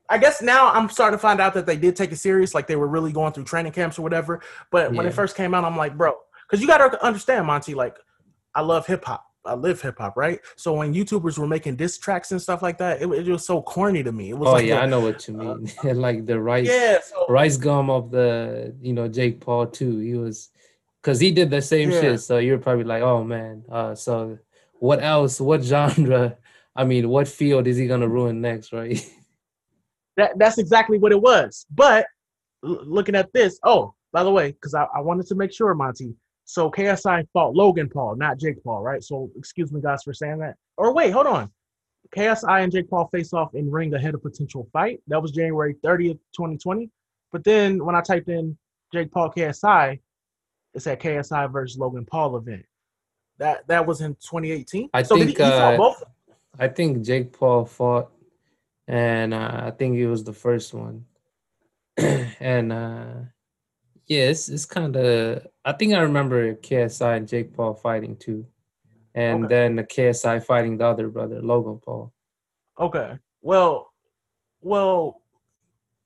I guess now I'm starting to find out that they did take it serious, like they were really going through training camps or whatever. But yeah. when it first came out, I'm like, bro, because you got to understand, Monty. Like, I love hip hop. I live hip hop, right? So when YouTubers were making diss tracks and stuff like that, it, it was so corny to me. It was oh like yeah, I know what you mean. Uh, like the rice, yeah, so, RiceGum of the you know Jake Paul too. He was because he did the same yeah. shit. So you're probably like, oh man. Uh, so what else? What genre? I mean, what field is he gonna ruin next, right? that that's exactly what it was. But l- looking at this, oh, by the way, because I, I wanted to make sure, Monty. So KSI fought Logan Paul, not Jake Paul, right? So excuse me, guys, for saying that. Or wait, hold on. KSI and Jake Paul face off in ring ahead of potential fight. That was January 30th, 2020. But then when I typed in Jake Paul KSI, it said KSI versus Logan Paul event. That that was in 2018. I so think he, he uh, I think Jake Paul fought and uh, I think it was the first one. and uh, yeah, it's it's kind of. I think I remember KSI and Jake Paul fighting too, and okay. then the KSI fighting the other brother, Logan Paul. Okay. Well, well,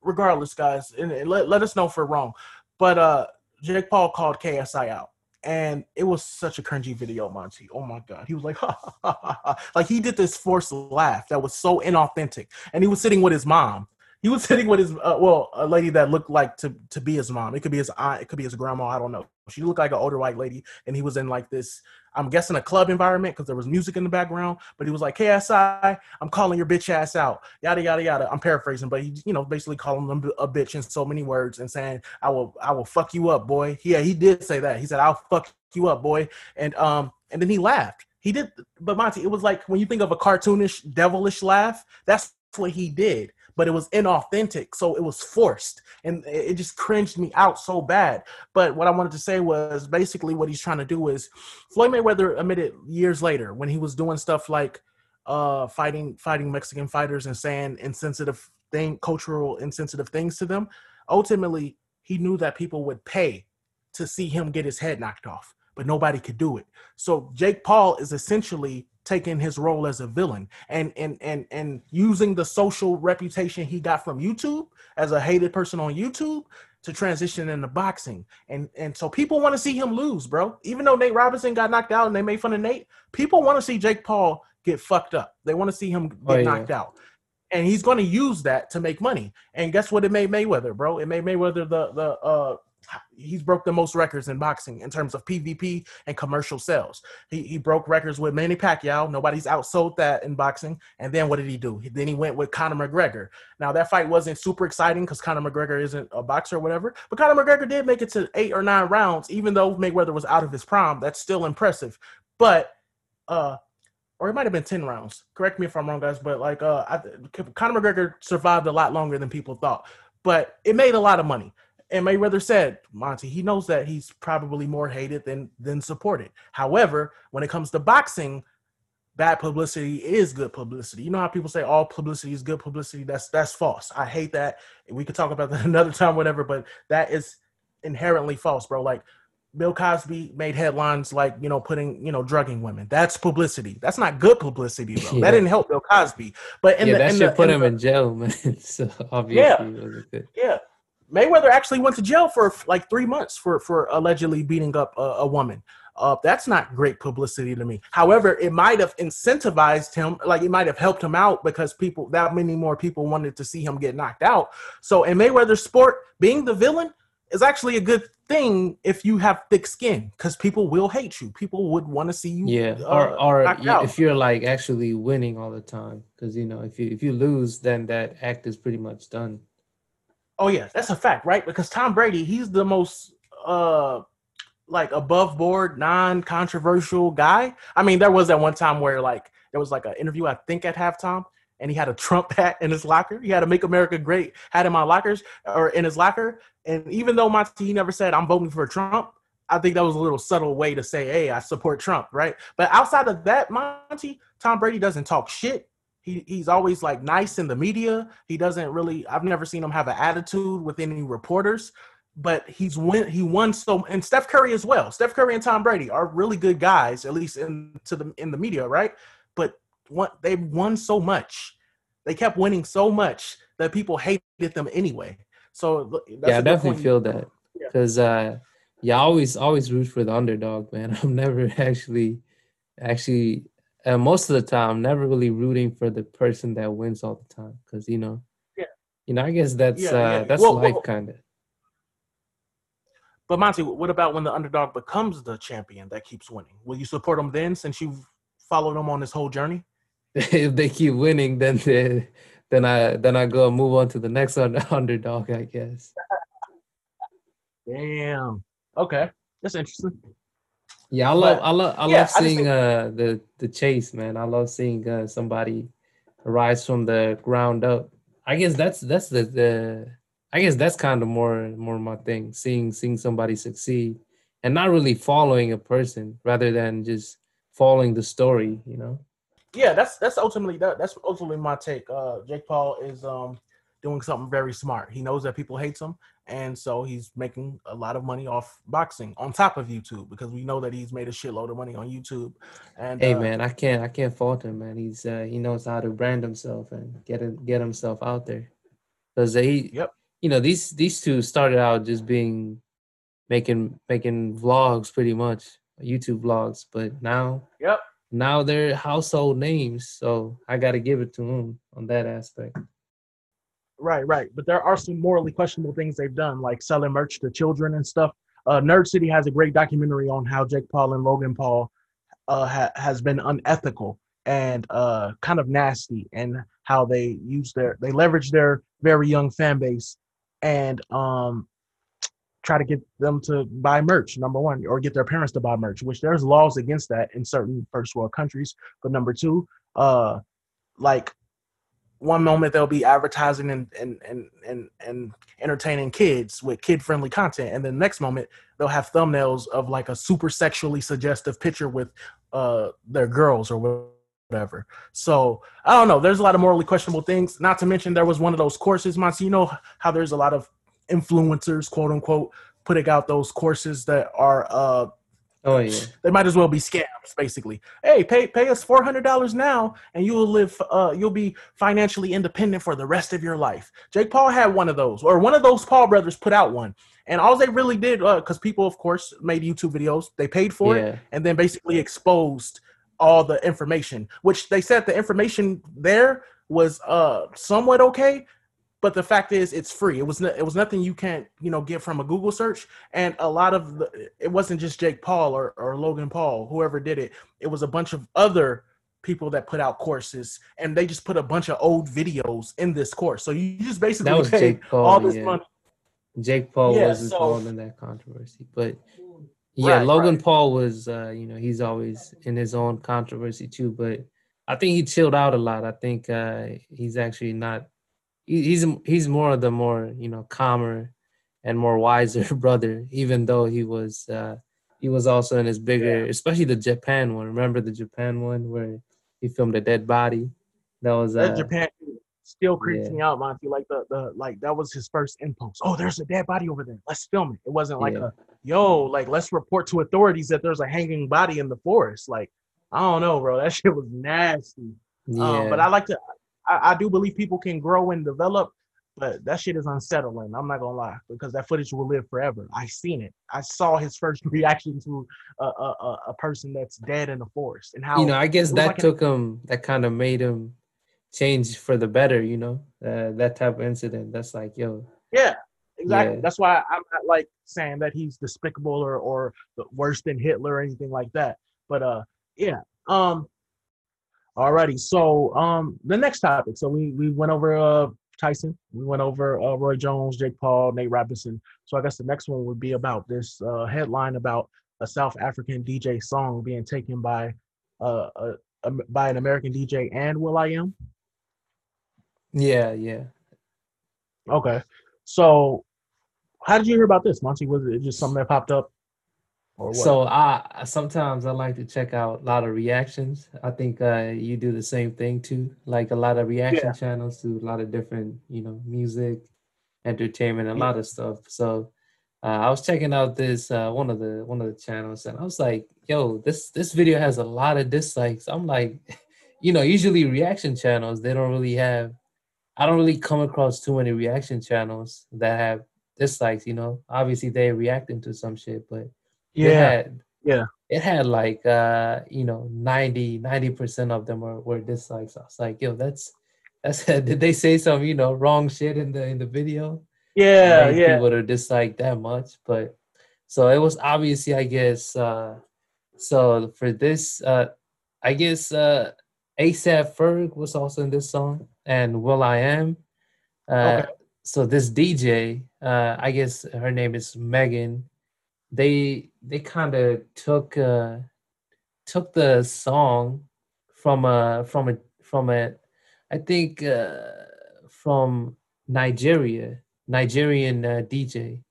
regardless, guys, and, let let us know if we're wrong, but uh, Jake Paul called KSI out and it was such a cringy video, Monty. Oh my god, he was like, ha, ha, ha, ha. like he did this forced laugh that was so inauthentic, and he was sitting with his mom. He was sitting with his uh, well, a lady that looked like to to be his mom. It could be his aunt, it could be his grandma. I don't know. She looked like an older white lady, and he was in like this. I'm guessing a club environment because there was music in the background. But he was like, "KSI, I'm calling your bitch ass out." Yada yada yada. I'm paraphrasing, but he, you know, basically calling them a bitch in so many words and saying, "I will, I will fuck you up, boy." Yeah, he did say that. He said, "I'll fuck you up, boy," and um, and then he laughed. He did, but Monty, it was like when you think of a cartoonish, devilish laugh. That's what he did but it was inauthentic. So it was forced and it just cringed me out so bad. But what I wanted to say was basically what he's trying to do is Floyd Mayweather admitted years later when he was doing stuff like uh fighting fighting Mexican fighters and saying insensitive thing cultural insensitive things to them ultimately he knew that people would pay to see him get his head knocked off but nobody could do it so Jake Paul is essentially taking his role as a villain and and and and using the social reputation he got from YouTube as a hated person on YouTube to transition into boxing. And and so people want to see him lose, bro. Even though Nate Robinson got knocked out and they made fun of Nate, people want to see Jake Paul get fucked up. They want to see him get oh, yeah. knocked out. And he's going to use that to make money. And guess what it made Mayweather, bro? It made Mayweather the the uh he's broke the most records in boxing in terms of PVP and commercial sales. He, he broke records with Manny Pacquiao. Nobody's outsold that in boxing. And then what did he do? Then he went with Conor McGregor. Now that fight wasn't super exciting because Conor McGregor isn't a boxer or whatever. But Conor McGregor did make it to eight or nine rounds, even though Mayweather was out of his prime. That's still impressive. But uh or it might have been 10 rounds. Correct me if I'm wrong, guys, but like uh I, Conor McGregor survived a lot longer than people thought. But it made a lot of money. And Mayweather said, Monty, he knows that he's probably more hated than than supported. However, when it comes to boxing, bad publicity is good publicity. You know how people say all publicity is good publicity? That's that's false. I hate that. We could talk about that another time, whatever, but that is inherently false, bro. Like Bill Cosby made headlines like you know putting you know drugging women. That's publicity. That's not good publicity bro. Yeah. That didn't help Bill Cosby. But in yeah, the, that in should the, put in him the- in jail, man. so obviously, Yeah. it wasn't good. Yeah, Mayweather actually went to jail for like three months for for allegedly beating up a, a woman. Uh, that's not great publicity to me. However, it might have incentivized him, like it might have helped him out because people, that many more people wanted to see him get knocked out. So in Mayweather's sport, being the villain is actually a good thing if you have thick skin because people will hate you. People would want to see you. Yeah, uh, or or knocked y- out. if you're like actually winning all the time, because you know if you if you lose, then that act is pretty much done. Oh yeah, that's a fact, right? Because Tom Brady, he's the most uh like above board, non-controversial guy. I mean, there was that one time where like there was like an interview, I think at halftime, and he had a Trump hat in his locker. He had a Make America Great hat in my lockers or in his locker. And even though Monty he never said I'm voting for Trump, I think that was a little subtle way to say, hey, I support Trump, right? But outside of that, Monty, Tom Brady doesn't talk shit. He, he's always like nice in the media. He doesn't really. I've never seen him have an attitude with any reporters. But he's win. He won so, and Steph Curry as well. Steph Curry and Tom Brady are really good guys, at least in to the in the media, right? But what they won so much, they kept winning so much that people hated them anyway. So that's yeah, I definitely point. feel that Yeah. because uh, yeah, I always always root for the underdog, man. I'm never actually actually uh, most of the time I'm never really rooting for the person that wins all the time because you know Yeah. you know I guess that's Yeah, uh yeah. that's Well, life well- kind of. But Monty, what about when the underdog becomes the champion that keeps winning? Will you support them then, since you've followed them on this whole journey? if they keep winning, then they, then I then I go and move on to the next un- underdog, I guess. Damn. Okay, that's interesting. Yeah, I love But- I love I yeah, love I seeing think- uh the the chase, man. I love seeing uh, somebody rise from the ground up. I guess that's that's the the I guess that's kind of more more my thing. Seeing seeing somebody succeed and not really following a person rather than just following the story, you know. Yeah, that's that's ultimately that, that's ultimately my take. Uh, Jake Paul is um doing something very smart. He knows that people hate him, and so he's making a lot of money off boxing on top of YouTube because we know that he's made a shitload of money on YouTube. And Hey uh, man, I can't I can't fault him, man. He's uh, he knows how to brand himself and get it, get himself out there. Because he, Yep. you know, these these two started out just being making making vlogs pretty much, YouTube vlogs, but now Yep. now they're household names. So I got to give it to him on that aspect. Right, right. But there are some morally questionable things they've done, like selling merch to children and stuff. Uh, Nerd City has a great documentary on how Jake Paul and Logan Paul uh, ha- has been unethical and uh, kind of nasty, and how they use their they leverage their very young fan base and um, try to get them to buy merch. Number one, or get their parents to buy merch, which there's laws against that in certain first world countries. But number two, uh, like one moment they'll be advertising and and and and, and entertaining kids with kid friendly content and then the next moment they'll have thumbnails of like a super sexually suggestive picture with uh their girls or whatever. So i don't know. There's a lot of morally questionable things. Not to mention there was one of those courses Monty, you know how there's a lot of influencers quote unquote putting out those courses that are uh Oh yeah, they might as well be scams basically. Hey pay pay us $400 now and you will live uh you'll be financially independent for the rest of your life. Jake paul had one of those or one of those paul brothers put out one. And all they really did because people of course made youtube videos. They paid for it and then basically exposed all the information which they said the information there was uh somewhat okay but the fact is it's free it was no, it was nothing you can't you know get from a google search and a lot of the it wasn't just jake paul or, or logan paul whoever did it it was a bunch of other people that put out courses and they just put a bunch of old videos in this course so you just basically That was Jake Paul. all this yeah. money Jake Paul Yeah, was so- involved in that controversy, but yeah, Right, Logan right. Paul was, uh, you know, he's always in his own controversy too. But I think he chilled out a lot. I think uh, he's actually not. He- He's he's more of the more you know calmer and more wiser brother. Even though he was uh, he was also in his bigger, especially the Japan one. Remember the Japan one where he filmed a dead body? That was uh, that Japan still creeps yeah. me out, Monty. Like the the like that was his first impulse. Oh, there's a dead body over there. Let's film it. It wasn't like Yeah. a yo, like let's report to authorities that there's a hanging body in the forest. Like, I don't know, bro. That shit was nasty. Yeah. Um, but I like to, I, I do believe people can grow and develop, but that shit is unsettling. I'm not gonna lie because that footage will live forever. I seen it. I saw his first reaction to a a, a, person that's dead in the forest and how you know, I guess that like an- took him. That kind of made him change for the better. You know, uh, that type of incident. That's like, yo, Yeah, exactly. Yeah. That's why I'm not like saying that he's despicable or or worse than Hitler or anything like that. But uh, yeah. Um. Alrighty. So um, the next topic. So we we went over uh Tyson. We went over uh, Roy Jones, Jake Paul, Nate Robinson. So I guess the next one would be about this uh, headline about a South African DJ song being taken by uh, a, a, by an American DJ and Will.i.am. yeah, yeah. Okay. So how did you hear about this, Monty? Was it just something that popped up? So I sometimes I like to check out a lot of reactions. I think uh, you do the same thing too. Like a lot of reaction Yeah. channels to a lot of different, you know, music, entertainment, a Yeah. lot of stuff. So uh, I was checking out this uh, one of the one of the channels, and I was like, "Yo, this this video has a lot of dislikes." I'm like, you know, usually reaction channels they don't really have. I don't really come across too many reaction channels that have dislikes. You know, obviously they're reacting to some shit, but it yeah, had, yeah. it had like uh you know 90 percent of them were, were dislikes. I was like, yo, that's that's did they say some you know wrong shit in the in the video? yeah, yeah. people to dislike that much, but so it was obviously I guess uh so for this uh I guess uh ASAP Ferg was also in this song and Will.i.am. Uh Okay. so this DJ, uh I guess her name is Megan. They they kind of took uh took the song from a from a from a I think uh from Nigeria, Nigerian uh, DJ,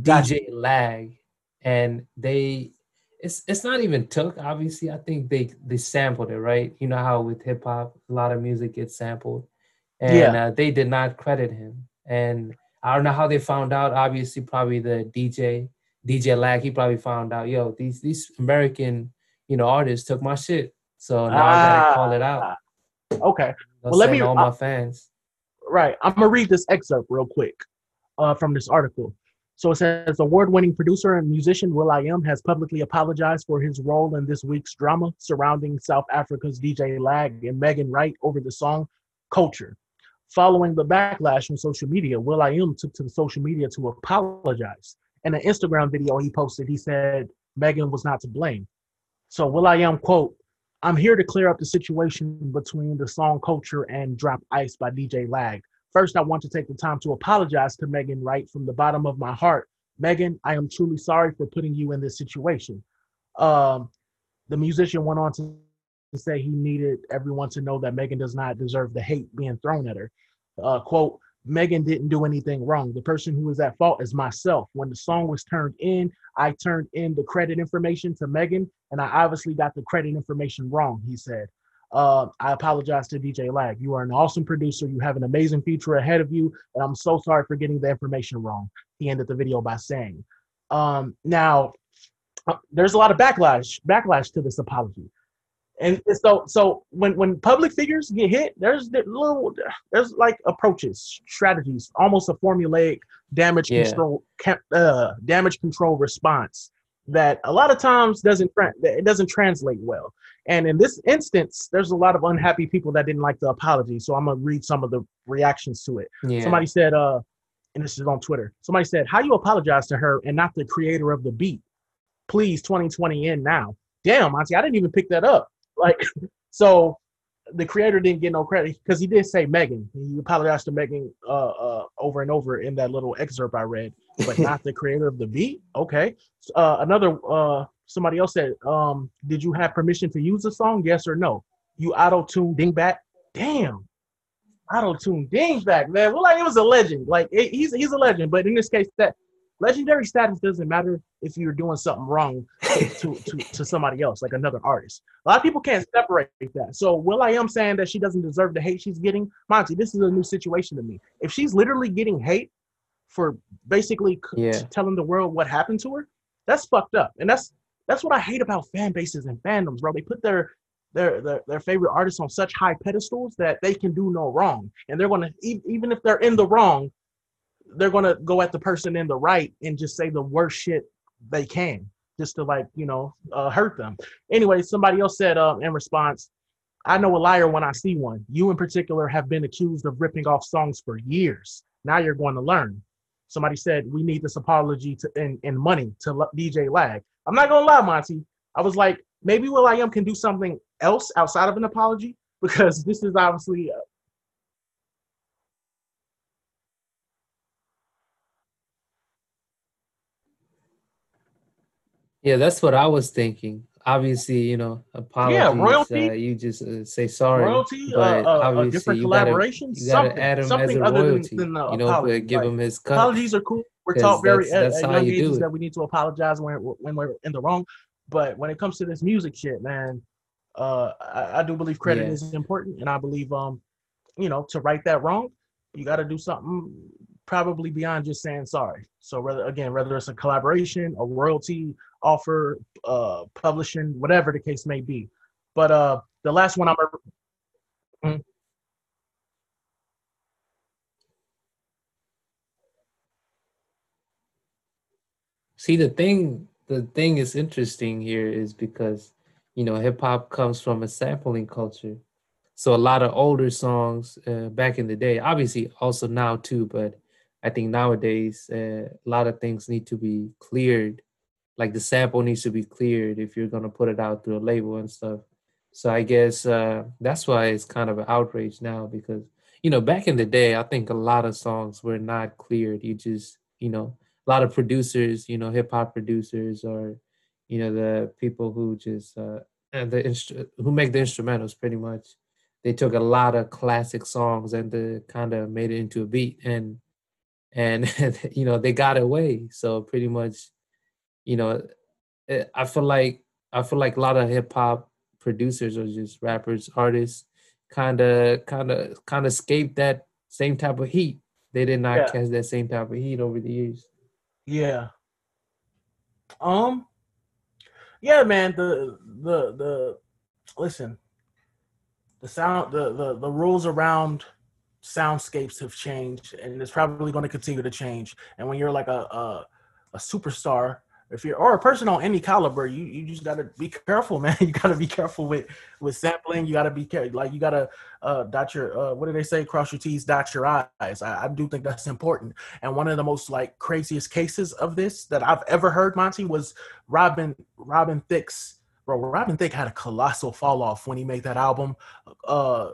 Gotcha. DJ Lag, and they it's it's not even took. Obviously, I think they they sampled it right. You know how with hip hop, a lot of music gets sampled, and Yeah. uh, they did not credit him. And I don't know how they found out. Obviously, probably the DJ DJ Lag. He probably found out. Yo, these these American you know artists took my shit. So now I gotta call it out. Ah, Okay, well, let me- all my fans. right. I'm gonna read this excerpt real quick uh, from this article. So it says award-winning producer and musician Will.i.am has publicly apologized for his role in this week's drama surrounding South Africa's DJ Lag and Megan Wright over the song "Culture." Following the backlash from social media, Will.i.am took to the social media to apologize. In an Instagram video he posted, he said Megan was not to blame. So Will.i.am quote, I'm here to clear up the situation between the song Culture and Drop Ice by DJ Lag. First, I want to take the time to apologize to Megan Wright from the bottom of my heart. Megan, I am truly sorry for putting you in this situation. Um, the musician went on to say he needed everyone to know that Megan does not deserve the hate being thrown at her. Uh, quote, Megan didn't do anything wrong. The person who was at fault is myself. When the song was turned in, I turned in the credit information to Megan, and I obviously got the credit information wrong, he said. Uh, I apologize to DJ Lag. You are an awesome producer. You have an amazing future ahead of you, and I'm so sorry for getting the information wrong. He ended the video by saying. Um, now, uh, there's a lot of backlash backlash to this apology, and so so when when public figures get hit, there's the little there's like approaches, strategies, almost a formulaic damage Yeah. control uh, damage control response that a lot of times doesn't it doesn't translate well. And in this instance, there's a lot of unhappy people that didn't like the apology. So I'm gonna read some of the reactions to it. Yeah. Somebody said, uh, and this is on Twitter. Somebody said, "How you apologize to her and not the creator of the beat? Please, 2020 in now." Damn, Monty, I didn't even pick that up. Like, so the creator didn't get no credit because he did say Megan. He apologized to Megan uh, uh, over and over in that little excerpt I read, but not the creator of the beat. Okay. Uh, another uh, somebody else said, um, "Did you have permission to use the song? Yes or no? You auto tune dingbat? Damn, auto tune dingbat, man. Well, like it was a legend. Like it, he's he's a legend, but in this case, that legendary status doesn't matter if you're doing something wrong to, to, to somebody else, like another artist. A lot of people can't separate that. So Will.i.am saying that she doesn't deserve the hate she's getting. Monty, this is a new situation to me. If she's literally getting hate for basically c- Yeah. telling the world what happened to her, That's fucked up. And that's that's what I hate about fan bases and fandoms, bro. They put their their their, their favorite artists on such high pedestals that they can do no wrong, and they're gonna even if they're in the wrong, they're gonna go at the person in the right and just say the worst shit they can, just to like you know uh, hurt them. Anyway, somebody else said uh, in response, "I know a liar when I see one. You in particular have been accused of ripping off songs for years. Now you're going to learn." Somebody said we need this apology to and, and money to DJ Lag. I'm not gonna lie, Monty. I was like, maybe Will.i.am can do something else outside of an apology because this is obviously. Yeah, that's what I was thinking. Obviously, you know, apologies. Yeah, royalty. Uh, you just uh, say sorry. Royalty, uh, but uh, obviously, a different you collaboration. Gotta, you to add him as a royalty. Than, than you know, apology. give him his cut. Apologies are cool. We're taught very that's, that's at, young ages that we need to apologize when when we're in the wrong. But when it comes to this music shit, man, uh, I, I do believe credit yeah. is important, and I believe um, you know, to right that wrong, you got to do something probably beyond just saying sorry. So whether again, whether it's a collaboration, a royalty offer, uh, publishing, whatever the case may be. But uh, the last one I'm. Mm-hmm. See the thing the thing is interesting here is because you know hip hop comes from a sampling culture. So a lot of older songs uh, back in the day, obviously also now too, but I think nowadays uh, a lot of things need to be cleared. Like the sample needs to be cleared if you're gonna put it out through a label and stuff. So I guess uh, that's why it's kind of an outrage now because you know back in the day, I think a lot of songs were not cleared. You just you know a lot of producers, you know, hip hop producers or you know the people who just uh, the instru- who make the instrumentals pretty much. They took a lot of classic songs and they kind of made it into a beat and and you know they got away. So pretty much, you know, eh, I feel like I feel like a lot of hip hop producers or just rappers, artists, kind of kind of kind of escaped that same type of heat. They did not yeah. catch that same type of heat over the years. Yeah. Um. Yeah, man. The the the listen. The sound the the the rules around soundscapes have changed, and it's probably going to continue to change. And when you're like a a, a superstar, if you're or a person on any caliber, you you just gotta be careful, man. You gotta be careful with with sampling. You gotta be careful, like you gotta uh, dot your uh, what do they say? Cross your T's, dot your I's. I, I, do think that's important. And one of the most like craziest cases of this that I've ever heard, Monty, was Robin Robin Thicke's. Bro, Robin Thicke had a colossal fall off when he made that album. Uh,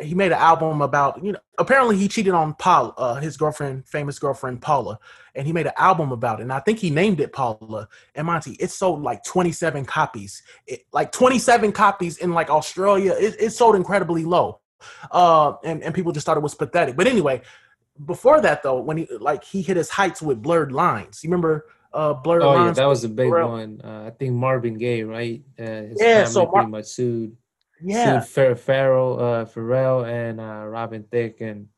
he made an album about you know apparently he cheated on Paul uh, his girlfriend famous girlfriend Paula and he made an album about it. And I think he named it Paula. And Monty it sold like 27 copies. It, like 27 copies in like Australia. It, it sold incredibly low. Uh, and and people just thought it was pathetic. But anyway before that though when he like he hit his heights with blurred lines. You remember uh blurred oh, lines yeah, that was a big one. Uh, I think Marvin Gaye right? Uh, yeah so Mar- pretty much sued yeah. Pharrell, uh, Pharrell and uh, Robin Thicke and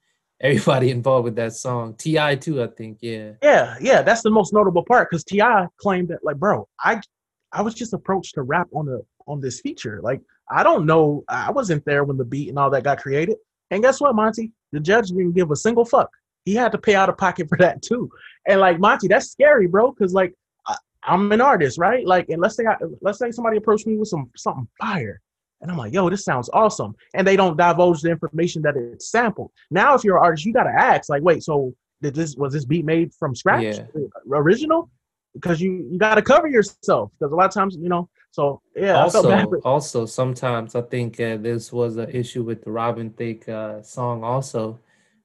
everybody involved with that song. T.I. too, I think. Yeah. Yeah, yeah. That's the most notable part because T.I. claimed that, like, bro, I, I was just approached to rap on the on this feature. Like, I don't know. I wasn't there when the beat and all that got created. And guess what, Monty? The judge didn't give a single fuck. He had to pay out of pocket for that too. And like Monty, that's scary, bro. Because like I, am an artist, right? Like, and let's say I, let's say somebody approached me with some something fire, and I'm like, yo, this sounds awesome. And they don't divulge the information that it's sampled. Now, if you're an artist, you got to ask, like, wait, so did this was this beat made from scratch, yeah. original? Because you you got to cover yourself. Because a lot of times, you know. So yeah. Also, also sometimes I think uh, this was an issue with the Robin Thicke uh, song. Also,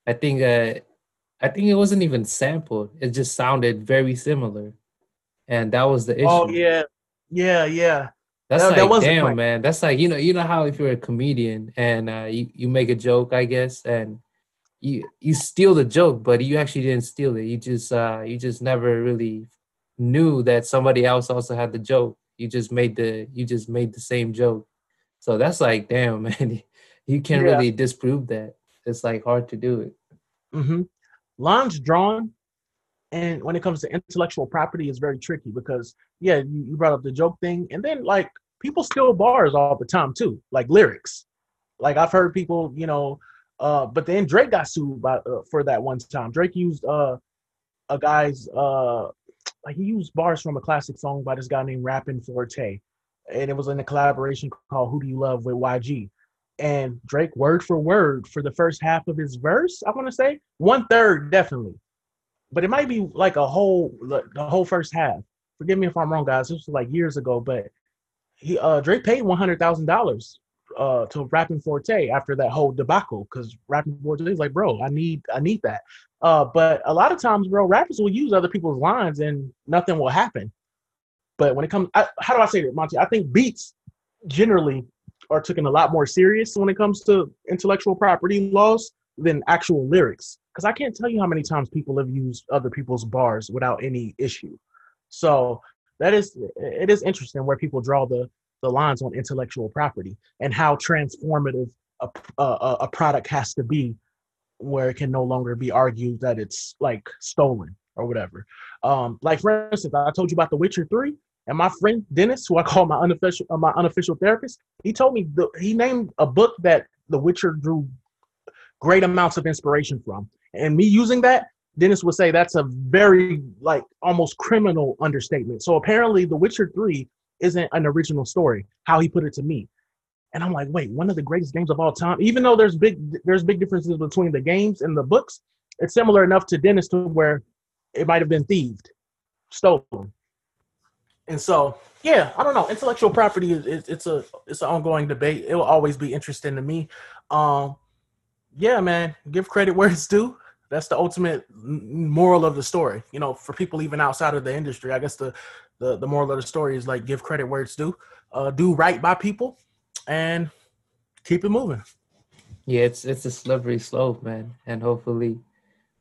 I think uh, I think it wasn't even sampled. It just sounded very similar, and that was the oh, issue. Oh yeah, yeah, yeah. That's that, like that damn, man. That's like you know, you know how if you're a comedian and uh, you you make a joke, I guess, and you you steal the joke, but you actually didn't steal it. You just uh, you just never really knew that somebody else also had the joke. You just made the you just made the same joke. So that's like damn, man. You can't yeah. really disprove that. It's like hard to do it. Mm-hmm. Lines drawn And when it comes to intellectual property, it's very tricky because yeah, you, you brought up the joke thing, and then like people steal bars all the time too, like lyrics. Like I've heard people, you know, uh, but then Drake got sued by uh, for that one time. Drake used uh a guy's uh like he used bars from a classic song by this guy named Rappin' 4-Tay, and it was in a collaboration called "Who Do You Love" with YG. And Drake, word for word, for the first half of his verse, I want to say one third definitely, but it might be like a whole the whole first half. Forgive me if I'm wrong, guys. This was like years ago, but he uh Drake paid one hundred thousand dollars uh to Rappin' 4-Tay after that whole debacle because Rappin' 4-Tay is like, bro, I need I need that. Uh, but a lot of times, bro, rappers will use other people's lines and nothing will happen. But when it comes, I, how do I say that, Monty? I think beats generally are taken a lot more serious when it comes to intellectual property laws than actual lyrics. Because I can't tell you how many times people have used other people's bars without any issue. So that is it is interesting where people draw the the lines on intellectual property and how transformative a, a, a product has to be where it can no longer be argued that it's like stolen or whatever. Um, like for instance, I told you about The Witcher Three, and my friend Dennis, who I call my unofficial uh, my unofficial therapist, he told me the, he named a book that The Witcher drew great amounts of inspiration from, and me using that. Dennis would say that's a very like almost criminal understatement. So apparently, The Witcher Three isn't an original story. How he put it to me, and I'm like, wait, one of the greatest games of all time. Even though there's big there's big differences between the games and the books, it's similar enough to Dennis to where it might have been thieved, stolen. And so, yeah, I don't know. Intellectual property is, is it's a it's an ongoing debate. It will always be interesting to me. Um, yeah, man, give credit where it's due. That's the ultimate moral of the story. You know, for people even outside of the industry, I guess the the, the moral of the story is like give credit where it's due. Uh, do right by people and keep it moving. Yeah, it's it's a slippery slope, man. And hopefully,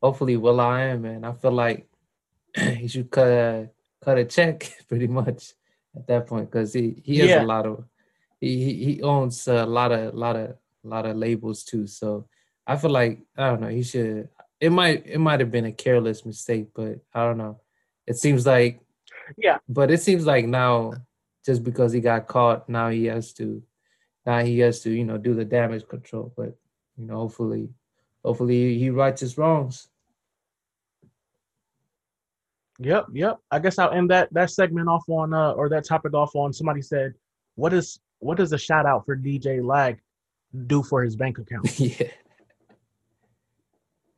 hopefully, Will.i.am, man. I feel like he should cut a cut a check pretty much at that point because he he has yeah. a lot of he he owns a lot of lot of lot of labels too. So I feel like I don't know. He should. It might it might have been a careless mistake, but I don't know. It seems like yeah. But it seems like now, just because he got caught, now he has to now he has to you know do the damage control but you know hopefully hopefully he rights his wrongs yep yep i guess i'll end that that segment off on uh or that topic off on somebody said what is what does a shout out for dj lag do for his bank account yeah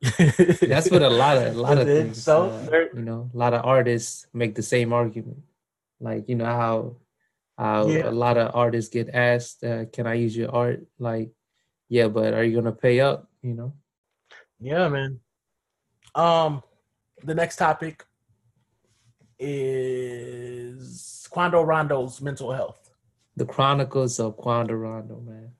that's what a lot of a lot of things so uh, you know a lot of artists make the same argument like you know how how yeah. A lot of artists get asked, uh, "Can I use your art?" Like, yeah, but are you gonna pay up? You know? Yeah, man. Um, the next topic is Quando Rondo's mental health. The Chronicles of Quando Rondo, man.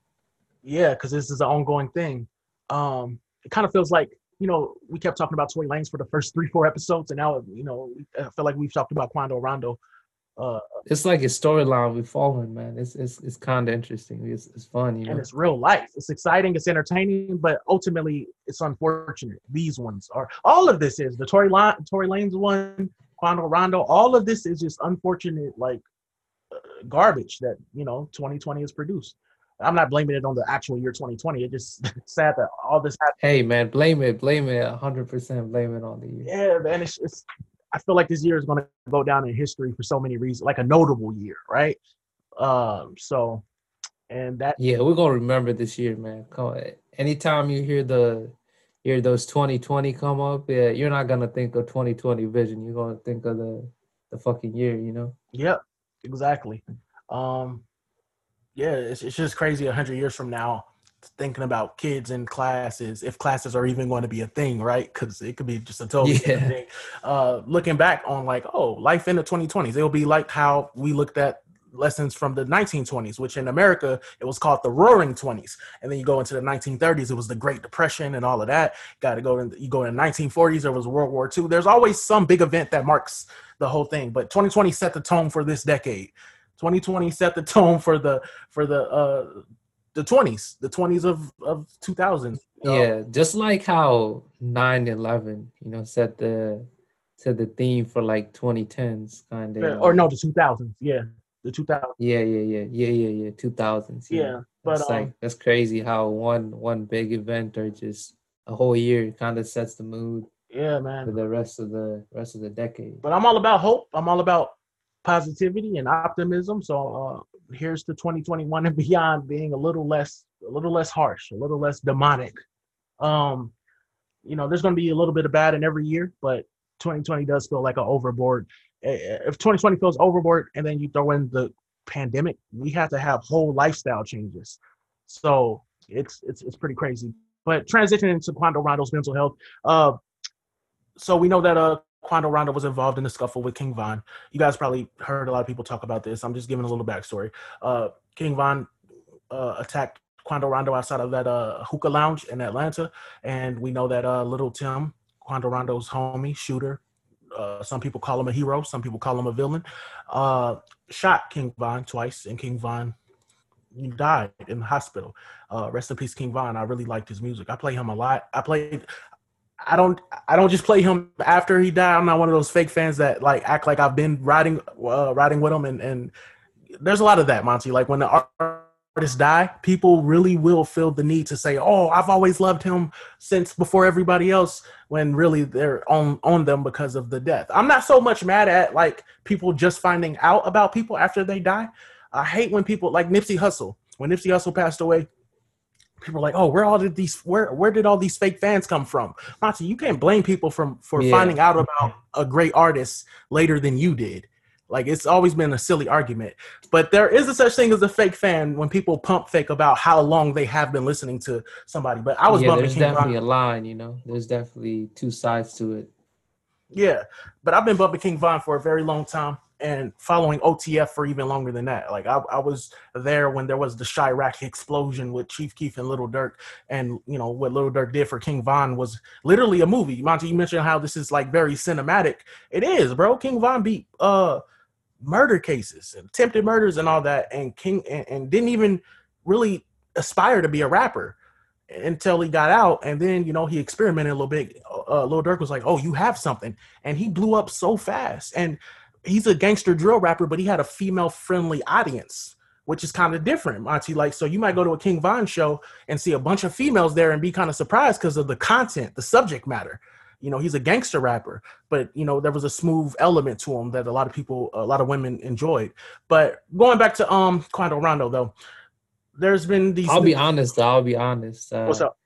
Yeah, because this is an ongoing thing. Um, it kind of feels like you know we kept talking about Tory Lanez for the first three, four episodes, and now you know I feel like we've talked about Quando Rondo uh, it's like a storyline we following, man. It's it's it's kind of interesting. It's it's fun, you know. And it's real life. It's exciting. It's entertaining, but ultimately, it's unfortunate. These ones are all of this is the Tory Line, Tory Lanez one, Quando Rondo. All of this is just unfortunate, like uh, garbage that you know 2020 has produced. I'm not blaming it on the actual year 2020. It's just sad that all this happened. Hey man, blame it, blame it, 100 percent blame it on the year. Yeah, man, it's, it's I feel like this year is going to go down in history for so many reasons, like a notable year, right? Um, so, and that yeah, we're gonna remember this year, man. Come on. Anytime you hear the hear those 2020 come up, yeah, you're not gonna think of 2020 vision. You're gonna think of the the fucking year, you know? Yep, exactly. Um, yeah, it's it's just crazy. hundred years from now, thinking about kids in classes, if classes are even going to be a thing, right? Because it could be just a total yeah. thing. Uh, looking back on like, oh, life in the 2020s, it'll be like how we looked at lessons from the 1920s, which in America it was called the Roaring Twenties, and then you go into the 1930s, it was the Great Depression and all of that. Got to go in. You go in the 1940s, there was World War II. There's always some big event that marks the whole thing, but 2020 set the tone for this decade. 2020 set the tone for the for the uh the 20s, the 20s of of 2000. Yeah, just like how 9/11, you know, set the set the theme for like 2010s kind of. Yeah, or no, the 2000s. Yeah, the 2000s. Yeah, yeah, yeah, yeah, yeah, yeah. 2000s. Yeah, Yeah, but it's um, like that's crazy how one one big event or just a whole year kind of sets the mood yeah, man. for the rest of the rest of the decade. But I'm all about hope. I'm all about positivity and optimism. So uh, here's to 2021 and beyond being a little less, a little less harsh, a little less demonic. Um, you know, there's going to be a little bit of bad in every year, but 2020 does feel like an overboard. If 2020 feels overboard, and then you throw in the pandemic, we have to have whole lifestyle changes. So it's it's it's pretty crazy. But transitioning into Quando Rondo's mental health, uh, so we know that uh Quando Rondo was involved in the scuffle with King Von. You guys probably heard a lot of people talk about this. I'm just giving a little backstory. Uh, King Von uh, attacked Quando Rondo outside of that uh, hookah lounge in Atlanta, and we know that uh, Little Tim, Quando Rondo's homie, shooter, uh, some people call him a hero, some people call him a villain, uh, shot King Von twice, and King Von died in the hospital. Uh, rest in peace, King Von. I really liked his music. I play him a lot. I played. I don't. I don't just play him after he died. I'm not one of those fake fans that like act like I've been riding, uh, riding with him. And and there's a lot of that, Monty. Like when the art- artists die, people really will feel the need to say, "Oh, I've always loved him since before everybody else." When really they're on on them because of the death. I'm not so much mad at like people just finding out about people after they die. I hate when people like Nipsey Hussle. When Nipsey Hussle passed away, people are like, "Oh, where all did these where where did all these fake fans come from?" Monty, you can't blame people from for Yeah. finding out about a great artist later than you did. Like it's always been a silly argument, but there is a such thing as a fake fan when people pump fake about how long they have been listening to somebody. But I was yeah, bumping there's King Von definitely a line, you know. There's definitely two sides to it. Yeah, but I've been bumping King Von for a very long time and following OTF for even longer than that. Like I, I was there when there was the Chiraq explosion with Chief Keef and Little Durk, and you know what Little Durk did for King Von was literally a movie. Monty, you mentioned how this is like very cinematic. It is, bro. King Von beat uh murder cases, and attempted murders, and all that, and King and, and didn't even really aspire to be a rapper until he got out and then you know he experimented a little bit uh Lil Durk was like oh you have something and he blew up so fast and he's a gangster drill rapper but he had a female friendly audience which is kind of different Monty like so you might go to a King Von show and see a bunch of females there and be kind of surprised because of the content the subject matter you know he's a gangster rapper but you know there was a smooth element to him that a lot of people a lot of women enjoyed but going back to um Quando Rondo though there's been these I'll be honest. though, I'll be honest. Uh, what's up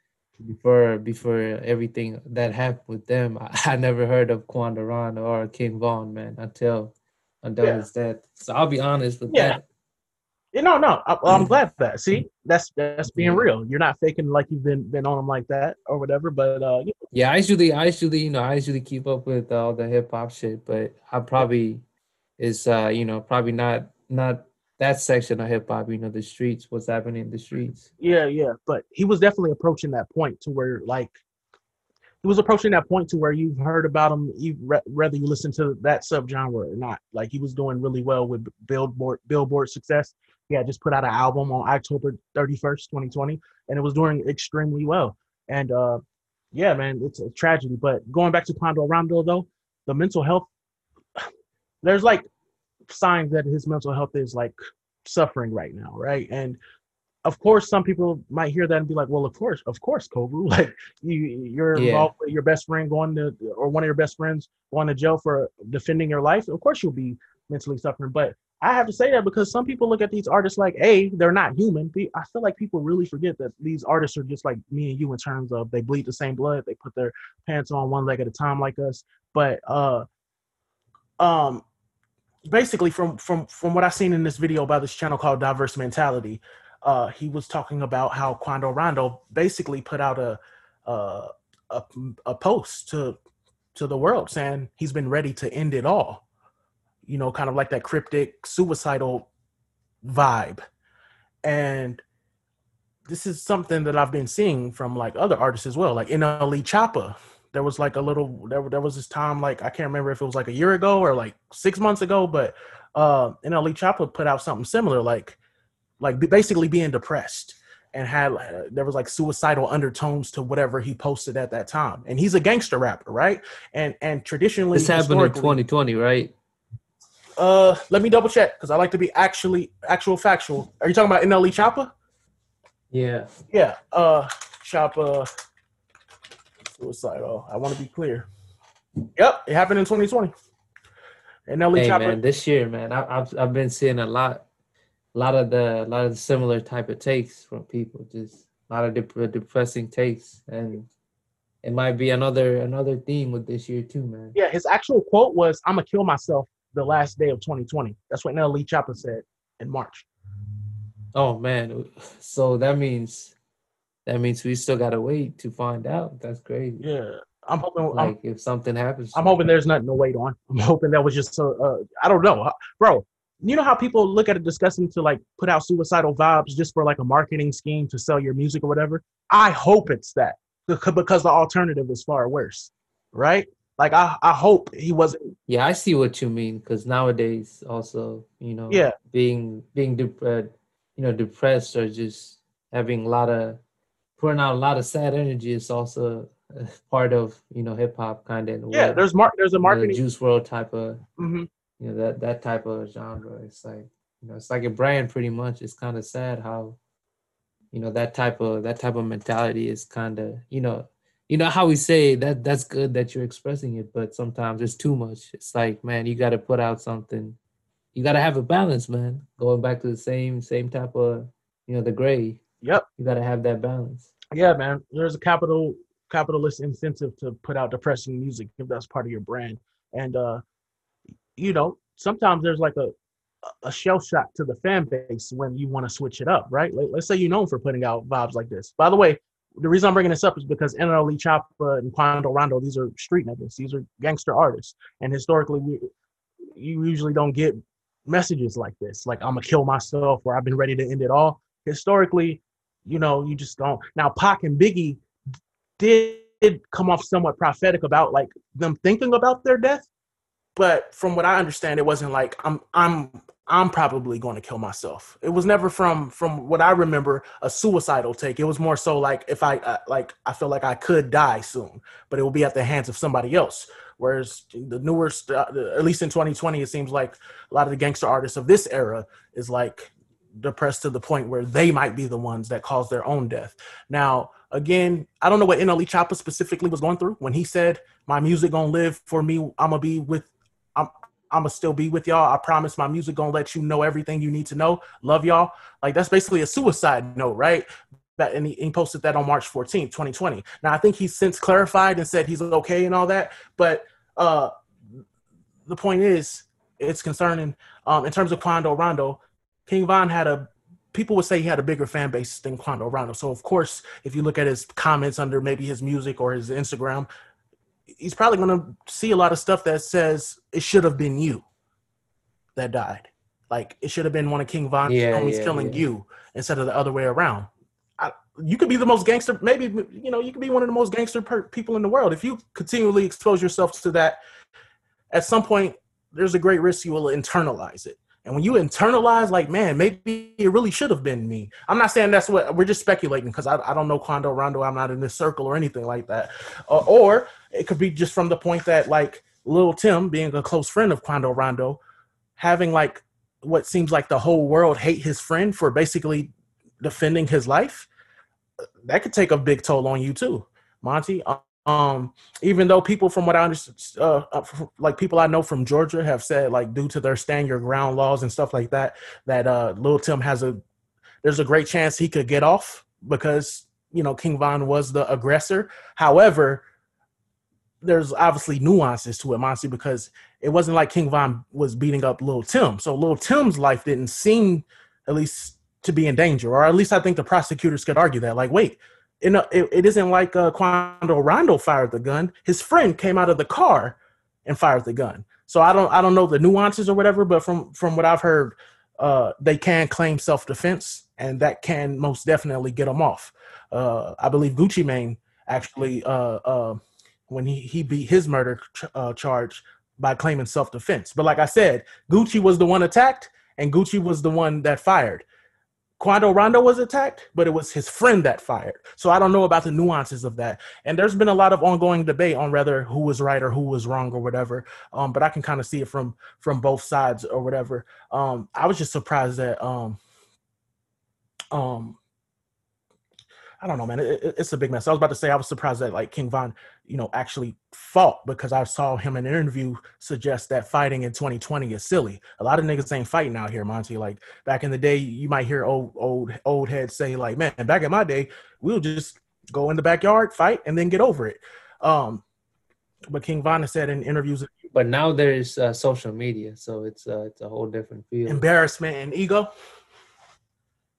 Before before everything that happened with them, I, I never heard of Quando Rondo or King Von, man, until until Yeah. his death. So I'll be honest with Yeah. that. Yeah, no, no. I, I'm Mhm. glad for that. See, that's that's being Yeah. real. You're not faking like you've been been on them like that or whatever. But uh, yeah, Yeah, I usually I usually you know I usually keep up with all the hip hop shit, but I probably is uh you know probably not not that section of hip hop. You know the streets, what's happening in the streets. yeah, yeah. But he was definitely approaching that point to where like he was approaching that point to where you've heard about him, you re- whether you listen to that subgenre or not. Like he was doing really well with Billboard Billboard success. Had just put out an album on October 31st, 2020, and it was doing extremely well. And uh, yeah, man, it's a tragedy. But going back to Quando Rondo though, the mental health, there's like signs that his mental health is like suffering right now, right? And of course, some people might hear that and be like, "Well, of course, of course, Kovu, like you, you're Yeah. involved with your best friend going to, or one of your best friends going to jail for defending your life. Of course, you'll be mentally suffering." But I have to say that because some people look at these artists like, "A, they're not human." B, I feel like people really forget that these artists are just like me and you in terms of they bleed the same blood, they put their pants on one leg at a time like us. But uh, um, basically from from from what I've seen in this video by this channel called Diverse Mentality, uh, he was talking about how Quando Rondo basically put out a uh, a a post to to the world saying he's been ready to end it all. You know, kind of like that cryptic suicidal vibe. And this is something that I've been seeing from like other artists as well, like NLE Choppa. There was like a little there, there was this time like I can't remember if it was like a year ago or like six months ago, but uh NLE Choppa put out something similar, like like basically being depressed. and had uh, there was like suicidal undertones to whatever he posted at that time. And he's a gangster rapper, right? And and traditionally, This happened in 2020, right? Uh, let me double check because I like to be actually actual factual. Are you talking about NLE Choppa? Yeah. Yeah. Uh, Choppa suicidal. Oh, I want to be clear. Yep, it happened in 2020. NLE Hey Choppa. man, this year, man, I, I've I've been seeing a lot, a lot of the, a lot of the similar type of takes from people. Just a lot of dep- uh, depressing takes, and it might be another another theme with this year too, man. Yeah, his actual quote was, "I'm gonna kill myself the last day of 2020." That's what NLE Choppa said in March. Oh man, so that means that means we still gotta wait to find out. That's crazy. Yeah, I'm hoping. I'm, Like if something happens, I'm hoping there's nothing to wait on. I'm hoping that was just a, uh, I don't know, bro. You know how people look at it disgusting to like put out suicidal vibes just for like a marketing scheme to sell your music or whatever. I hope it's that Beca- because the alternative is far worse, right? Like I, I hope he wasn't. Yeah, I see what you mean. Because nowadays, also, you know, Yeah. being being dep- uh, you know depressed or just having a lot of putting out a lot of sad energy is also part of you know hip hop kind of Yeah, there's mar- there's a the marketing. Juice WRLD type of mhm. you know that that type of genre. It's like you know it's like a brand pretty much. It's kind of sad how you know that type of that type of mentality is kind of you know you know how we say that that's good that you're expressing it, but sometimes it's too much. It's like man, you got to put out something. You got to have a balance, man. Going back to the same same type of you know the gray. Yep. You got to have that balance. Yeah, man. There's a capital capitalist incentive to put out depressing music if that's part of your brand. And uh you know, sometimes there's like a a shell shock to the fan base when you want to switch it up, right? Like, let's say you're known for putting out vibes like this. By the way, the reason I'm bringing this up is because NLE Choppa and Quando Rondo, these are street niggas. These are gangster artists. And historically, we you usually don't get messages like this, like I'm gonna kill myself or I've been ready to end it all. Historically, you know, you just don't. Now, Pac and Biggie did come off somewhat prophetic about like them thinking about their death, but from what I understand, it wasn't like I'm I'm I'm probably going to kill myself. It was never from from what I remember a suicidal take. It was more so like if I uh, like I feel like I could die soon, but it will be at the hands of somebody else. Whereas the newer, st- uh, at least in 2020, it seems like a lot of the gangster artists of this era is like depressed to the point where they might be the ones that cause their own death. Now, again, I don't know what NLE Choppa specifically was going through when he said, "My music gonna live for me. I'm gonna be with, I'm, I'm gonna still be with y'all. I promise my music gonna let you know everything you need to know. Love y'all." Like that's basically a suicide note, right? That and he, he posted that on March 14th, 2020. Now I think he's since clarified and said he's okay and all that, but uh, the point is, it's concerning. Um, in terms of Quando Rondo, King Von had a people would say he had a bigger fan base than Quando Rondo. So of course, if you look at his comments under maybe his music or his Instagram, he's probably gonna see a lot of stuff that says it should have been you that died. Like it should have been one of King Von's Yeah, yeah, killing yeah. you instead of the other way around. I, you could be the most gangster, maybe you know, you could be one of the most gangster per- people in the world if you continually expose yourself to that. At some point, there's a great risk you will internalize it. And when you internalize, like, man, maybe it really should have been me. I'm not saying that's what we're just speculating because I, I don't know Quando Rondo. I'm not in this circle or anything like that. Uh, or it could be just from the point that, like, little Tim, being a close friend of Quando Rondo, having like what seems like the whole world hate his friend for basically defending his life, that could take a big toll on you too, Monty. Um, even though people from what I understand, uh, uh, like people I know from Georgia have said, like due to their stand your ground laws and stuff like that, that uh, Tim has a there's a great chance he could get off because you know King Von was the aggressor. However, there's obviously nuances to it, Monty, because it wasn't like King Von was beating up Lil Tim. So Lil Tim's life didn't seem, at least, to be in danger, or at least I think the prosecutors could argue that. Like, wait, you know, it, it isn't like uh, Quando Rondo fired the gun. His friend came out of the car and fired the gun. So I don't, I don't know the nuances or whatever, but from from what I've heard, uh, they can claim self defense, and that can most definitely get them off. Uh, I believe Gucci Mane actually, uh, uh, when he he beat his murder ch- uh, charge by claiming self defense. But like I said, Gucci was the one attacked, and Gucci was the one that fired. Quando Rondo was attacked, but it was his friend that fired. So I don't know about the nuances of that. And there's been a lot of ongoing debate on whether who was right or who was wrong or whatever. Um, but I can kind of see it from from both sides or whatever. Um, I was just surprised that um, um, I don't know, man. It, it, it's a big mess. I was about to say I was surprised that like King Von, you know, actually fought because I saw him in an interview suggest that fighting in 2020 is silly. A lot of niggas ain't fighting out here, Monty. Like back in the day, you might hear old old old heads say like, "Man, back in my day, we'll just go in the backyard, fight, and then get over it." Um, but King Von has said in interviews, but now there's uh, social media, so it's uh, it's a whole different field. Embarrassment and ego.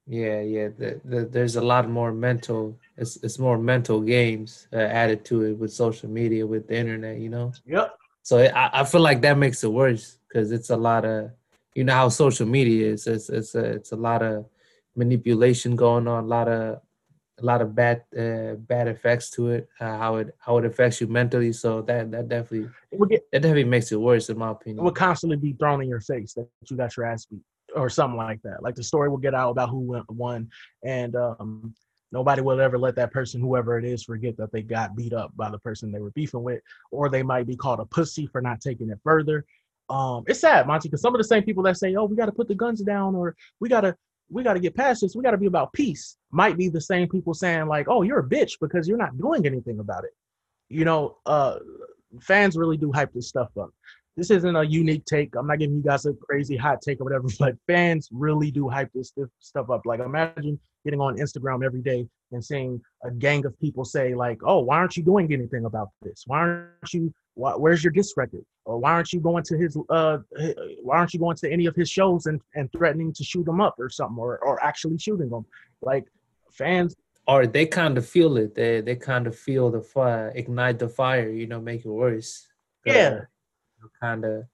Yeah, yeah. The, the, there's a lot more mental. It's it's more mental games uh, added to it with social media, with the internet. You know. Yep. So it, I I feel like that makes it worse because it's a lot of, you know how social media is. It's it's a it's a lot of manipulation going on. A lot of a lot of bad uh, bad effects to it. Uh, how it how it affects you mentally. So that that definitely get, that definitely makes it worse in my opinion. It would constantly be thrown in your face that you got your ass beat or something like that. Like the story will get out about who won, and um, nobody will ever let that person, whoever it is, forget that they got beat up by the person they were beefing with, or they might be called a pussy for not taking it further. Um, it's sad, Monty, because some of the same people that say, "Oh, we got to put the guns down," or "We got to." We got to get past this. We got to be about peace. Might be the same people saying like, "Oh, you're a bitch because you're not doing anything about it." You know, uh, fans really do hype this stuff up this isn't a unique take. I'm not giving you guys a crazy hot take or whatever, but fans really do hype this stuff up. Like imagine getting on Instagram every day and seeing a gang of people say like, "Oh, why aren't you doing anything about this? Why aren't you? Why, where's your disc record? Or why aren't you going to his? Uh, why aren't you going to any of his shows and and threatening to shoot them up or something, or or actually shooting them? Like fans." Or they kind of feel it. They they kind of feel the fire, ignite the fire. You know, make it worse. Yeah kind of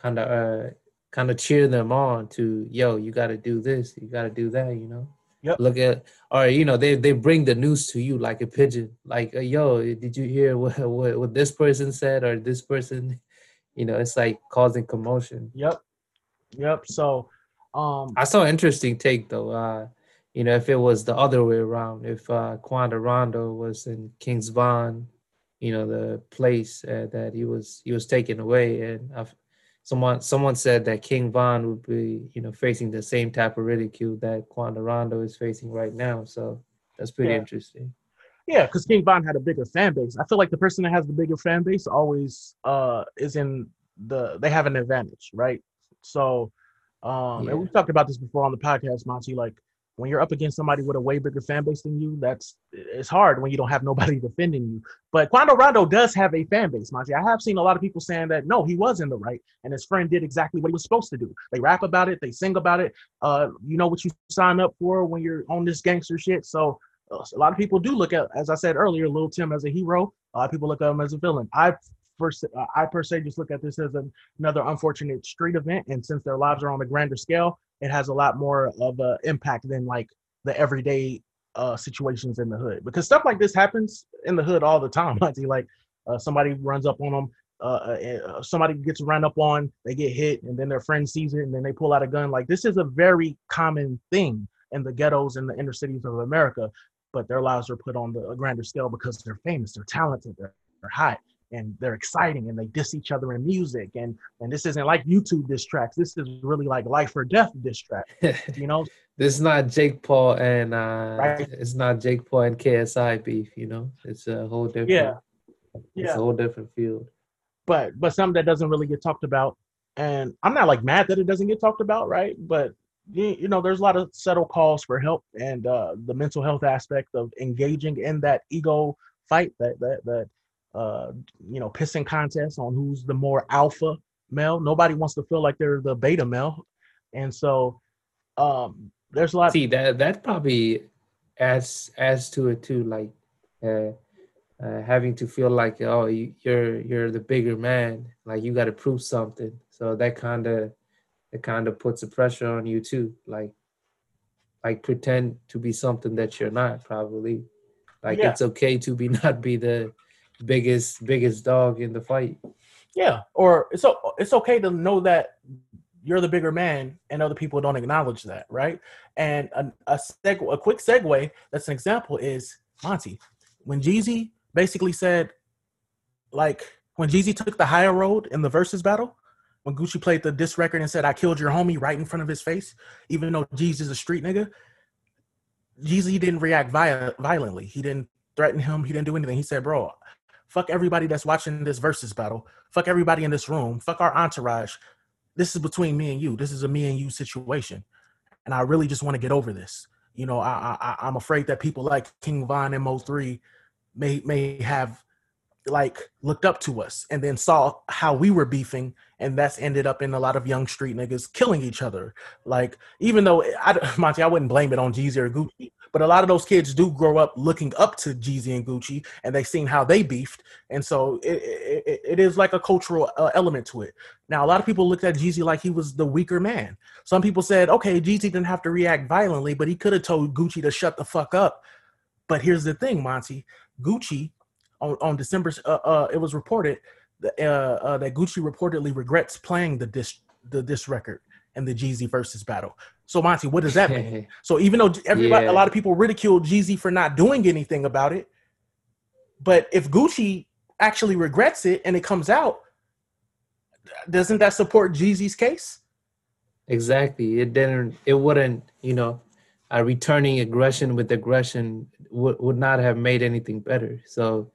kind of uh kind of cheer them on to yo you got to do this you got to do that you know? Yep. look at or you know they they bring the news to you like a pigeon like uh, yo did you hear what, what what this person said or this person you know it's like causing commotion. Yep. Yep so um i saw an interesting take though uh you know if it was the other way around if uh Quando Rondo was in King Von's you know the place uh, that he was he was taken away. And I've, someone someone said that king von would be you know facing the same type of ridicule that quando rondo is facing right now. So that's pretty yeah. interesting. Yeah because king von had a bigger fan base. I feel like the person that has the bigger fan base always uh is in the they have an advantage right? So um yeah. and we've talked about this before on the podcast monty like when you're up against somebody with a way bigger fan base than you, that's it's hard when you don't have nobody defending you. But Quando Rondo does have a fan base, Monty. I have seen a lot of people saying that no, he was in the right, and his friend did exactly what he was supposed to do. They rap about it, they sing about it. Uh, you know what you sign up for when you're on this gangster shit. So uh, a lot of people do look at, as I said earlier, Lil Tim as a hero. A lot of people look at him as a villain. I first, uh, I per se just look at this as an, another unfortunate street event, and since their lives are on a grander scale, it has a lot more of an impact than like the everyday uh, situations in the hood because stuff like this happens in the hood all the time. like uh, somebody runs up on them, uh, uh, uh, somebody gets run up on, they get hit, and then their friend sees it, and then they pull out a gun. Like this is a very common thing in the ghettos and the inner cities of America. But their lives are put on the grander scale because they're famous, they're talented, they're, they're hot and they're exciting and they diss each other in music and and this isn't like YouTube diss tracks. This is really like life or death diss track. You know, this is not Jake Paul and uh right. it's not Jake Paul and KSI beef. You know, it's a whole different. Yeah, it's a whole different field. But but something that doesn't really get talked about, and I'm not like mad that it doesn't get talked about, right? But you, you know, there's a lot of subtle calls for help and uh, the mental health aspect of engaging in that ego fight that that that uh, you know, pissing contests on who's the more alpha male. Nobody wants to feel like they're the beta male, and so um, there's a lot. See that that probably adds adds to it too, like uh, uh, having to feel like oh you, you're you're the bigger man, like you got to prove something. So that kind of it kind of puts a pressure on you too, like like pretend to be something that you're not probably. Like yeah. it's okay to be not be the biggest biggest dog in the fight. Yeah, or it's it's okay to know that you're the bigger man, and other people don't acknowledge that, right? And a a, seg- a quick segue that's an example is Monty when Jeezy basically said, like when Jeezy took the higher road in the Verzuz battle, when Gucci played the diss record and said, "I killed your homie" right in front of his face, even though Jeezy's a street nigga. Jeezy didn't react viol- violently. He didn't threaten him. He didn't do anything. He said, "Bro, fuck everybody that's watching this Verzuz battle. Fuck everybody in this room. Fuck our entourage. This is between me and you. This is a me and you situation, and I really just want to get over this. You know, I, I I'm afraid that people like King Von and Mo3 may may have like looked up to us and then saw how we were beefing and that's ended up in a lot of young street niggas killing each other. Like even though I, monty i wouldn't blame it on jeezy or gucci but a lot of those kids do grow up looking up to jeezy and gucci and they've seen how they beefed and so it, it, it is like a cultural uh, element to it. Now a lot of people looked at jeezy like he was the weaker man. Some people said okay jeezy didn't have to react violently but he could have told gucci to shut the fuck up. But here's the thing monty. Gucci on, on December, uh, uh, it was reported that, uh, uh, that Gucci reportedly regrets playing the disc the disc record and the Jeezy Verzuz battle. So Monty, what does that mean? so even though everybody, yeah. a lot of people ridiculed Jeezy for not doing anything about it, but if Gucci actually regrets it and it comes out, doesn't that support Jeezy's case? Exactly. It didn't. It wouldn't. You know, uh, returning aggression with aggression would would not have made anything better. So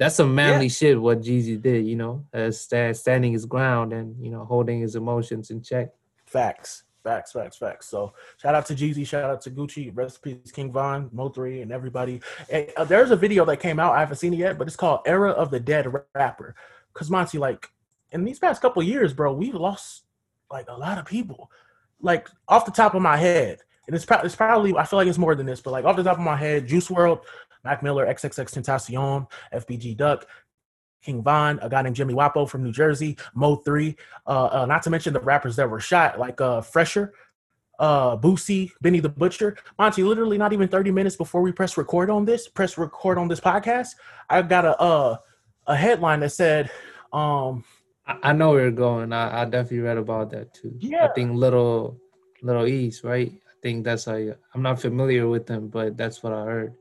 that's some manly yeah. shit what Jeezy did, you know, uh, stand, standing his ground and you know holding his emotions in check. Facts, facts, facts, facts. So shout out to Jeezy, shout out to Gucci, recipes King Von, Mo3, and everybody. And, uh, there's a video that came out. I haven't seen it yet, but it's called "Era of the Dead Rapper." Cause Monty, like in these past couple years, bro, we've lost like a lot of people. Like off the top of my head, and it's, pro- it's probably I feel like it's more than this, but like off the top of my head, Juice WRLD, Mac Miller, XXX Tentacion, FBG Duck, King Von, a guy named Jimmy Wopo from New Jersey, Mo3, uh, uh, not to mention the rappers that were shot, like uh, Fresher, uh, Boosie, Benny the Butcher. Monty, literally not even 30 minutes before we press record on this, press record on this podcast, I got a uh, a headline that said, um, I know where you're going. I, I definitely read about that too. Yeah. I think Little Little East, right? I think that's how you, I'm not familiar with them, but that's what I heard.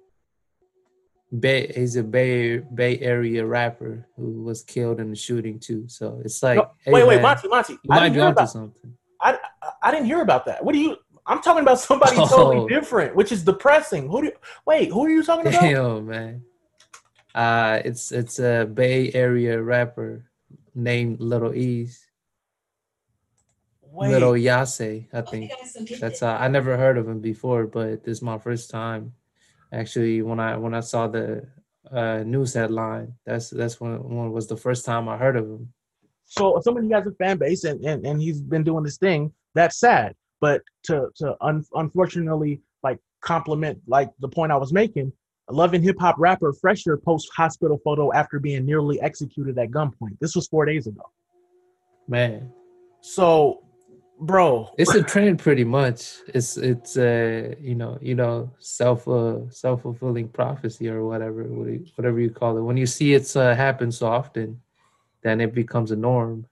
Bay he's a Bay Bay Area rapper who was killed in the shooting too. So it's like no, hey, wait, wait, Monty, Monty, you I might be onto something. I, I didn't hear about that. What do you? I'm talking about somebody oh. totally different, which is depressing. Who do you, wait? Who are you talking about? Yo, man. Uh, it's it's a Bay Area rapper named Little Ease. Wait. Little Yase, I think. That's uh, I never heard of him before, but this is my first time actually when I when I saw the uh, news headline. That's that's when when was the first time I heard of him. So somebody has a fan base and, and, and he's been doing this thing. That's sad, but to to un- unfortunately like compliment like the point I was making. a Loving hip hop rapper Fresher post hospital photo after being nearly executed at gunpoint. This was four days ago. Man. So bro. It's a trend pretty much. It's it's uh you know you know self uh self-fulfilling prophecy or whatever whatever you call it. When you see it's uh, happen so often then it becomes a norm.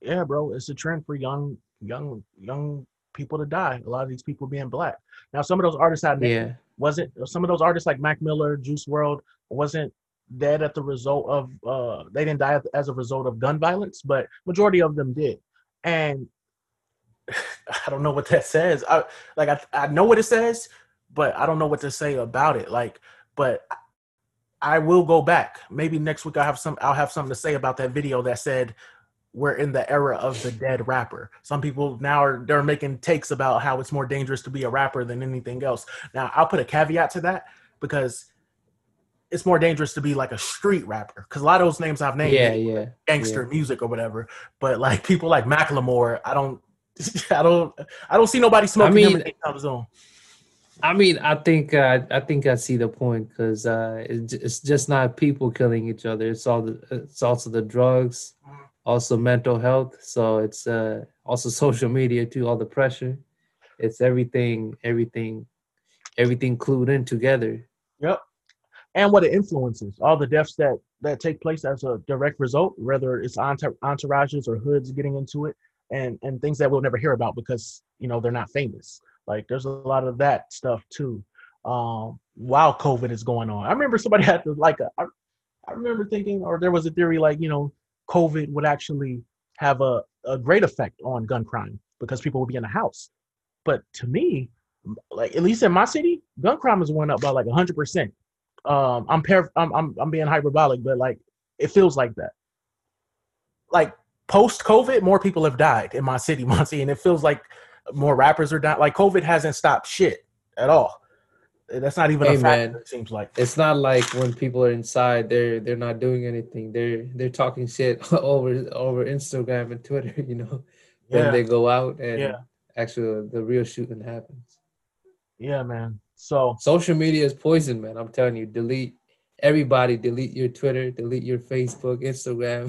Yeah bro it's a trend for young young young people to die. A lot of these people being black. Now some of those artists had yeah. wasn't some of those artists like mac miller juice WRLD wasn't dead at the result of uh they didn't die as a result of gun violence but majority of them did. And I don't know what that says. I like I, I know what it says, but I don't know what to say about it. Like, but I will go back. Maybe next week I have some I'll have something to say about that video that said we're in the era of the dead rapper. Some people now are they're making takes about how it's more dangerous to be a rapper than anything else. Now I'll put a caveat to that because it's more dangerous to be like a street rapper because a lot of those names I've named, yeah, yeah, gangster yeah. music or whatever. But like people like Macklemore, I don't I don't I don't see nobody smoking I mean, him anytime soon. I mean, I think uh, I think I see the point because uh, it's just not people killing each other. It's all the, it's also the drugs, mm-hmm. also mental health. So it's uh, also social media too. All the pressure. It's everything, everything, everything clued in together. Yep. And what it influences all the deaths that that take place as a direct result, whether it's entourages or hoods getting into it, and and things that we'll never hear about because you know they're not famous. Like there's a lot of that stuff too. Um, while COVID is going on, I remember somebody had to like a, I, I remember thinking, or there was a theory like you know COVID would actually have a, a great effect on gun crime because people would be in the house. But to me, like at least in my city, gun crime has went up by like hundred percent. Um, I'm, I'm I'm I'm being hyperbolic, but like it feels like that. Like post COVID, more people have died in my city, Monty, and it feels like more rappers are dying. Like COVID hasn't stopped shit at all. That's not even hey, a fact. it seems like it's not like when people are inside, they're they're not doing anything. They're they're talking shit over over Instagram and Twitter. You know, yeah. then they go out and yeah. actually the real shooting happens. Yeah, man. So social media is poison, man. I'm telling you. Delete everybody. Delete your Twitter. Delete your Facebook, Instagram.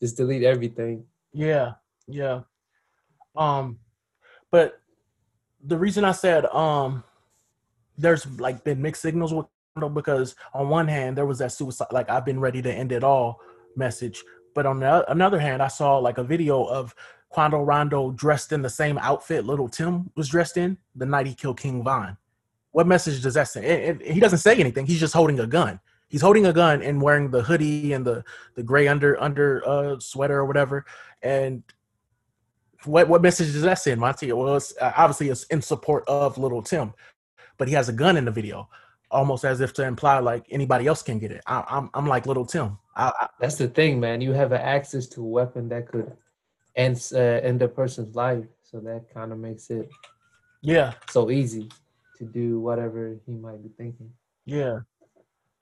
Just delete everything. Yeah, yeah. Um, but the reason I said um, there's like been mixed signals with because on one hand there was that suicide, like I've been ready to end it all message, but on the another hand I saw like a video of Quando Rondo dressed in the same outfit Little Tim was dressed in the night he killed King Von. What message does that send? It, it, he doesn't say anything. He's just holding a gun. He's holding a gun and wearing the hoodie and the the gray under under uh, sweater or whatever. And what what message does that send, Monty? Well, it's, uh, obviously it's in support of Little Tim, but he has a gun in the video, almost as if to imply like anybody else can get it. I, am I'm, I'm like Little Tim. I, I, That's the thing, man. You have access to a weapon that could end uh, end a person's life, so that kind of makes it yeah so easy to do whatever he might be thinking. Yeah.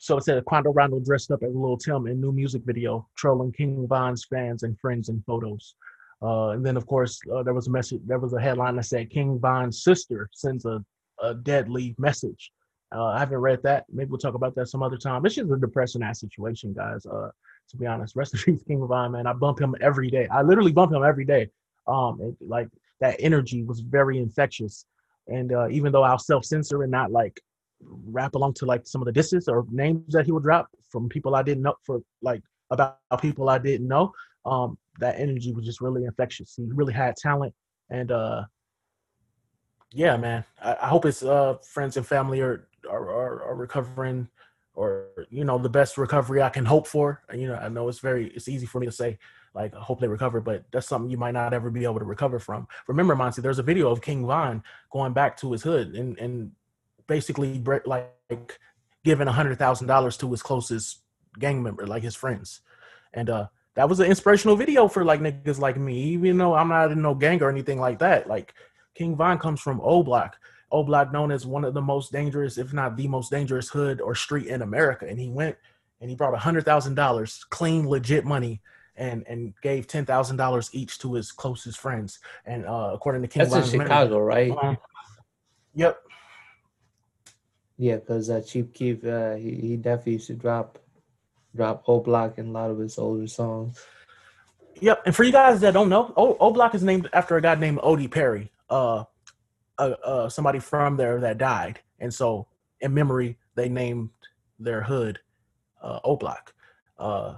So it said Quando Rondo dressed up as Little Tim in new music video, trolling King Von's fans and friends in photos. Uh, and then, of course, uh, there was a message. There was a headline that said King Von's sister sends a, a deadly message. Uh, I haven't read that. Maybe we'll talk about that some other time. It's just a depressing ass situation, guys. Uh, to be honest, rest in peace, King Von, man. I bump him every day. I literally bump him every day. Um, it, like that energy was very infectious. And uh, even though I'll self censor and not like rap along to like some of the disses or names that he would drop from people I didn't know for like about people I didn't know, um, that energy was just really infectious. He really had talent, and uh, yeah, man. I, I hope his uh, friends and family are are, are are, recovering, or you know, the best recovery I can hope for. You know, I know it's very it's easy for me to say like I hope they recover, but that's something you might not ever be able to recover from. Remember, Monty, there's a video of King Von going back to his hood and and basically like giving a hundred thousand dollars to his closest gang member, like his friends, and uh that was an inspirational video for like niggas like me, even though I'm not in no gang or anything like that. Like King Von comes from O Block. O Block known as one of the most dangerous, if not the most dangerous hood or street in America. And he went and he brought a hundred thousand dollars, clean, legit money, and and gave ten thousand dollars each to his closest friends. And uh, according to King, that's Von's in Chicago, right? Uh, yep. Yeah, because uh, Chief Keef, uh, he, he definitely used to drop drop O Block in a lot of his older songs. Yep, and for you guys that don't know, O, o Block is named after a guy named Odee Perry, uh, uh, uh, somebody from there that died, and so in memory they named their hood uh, O Block. Uh,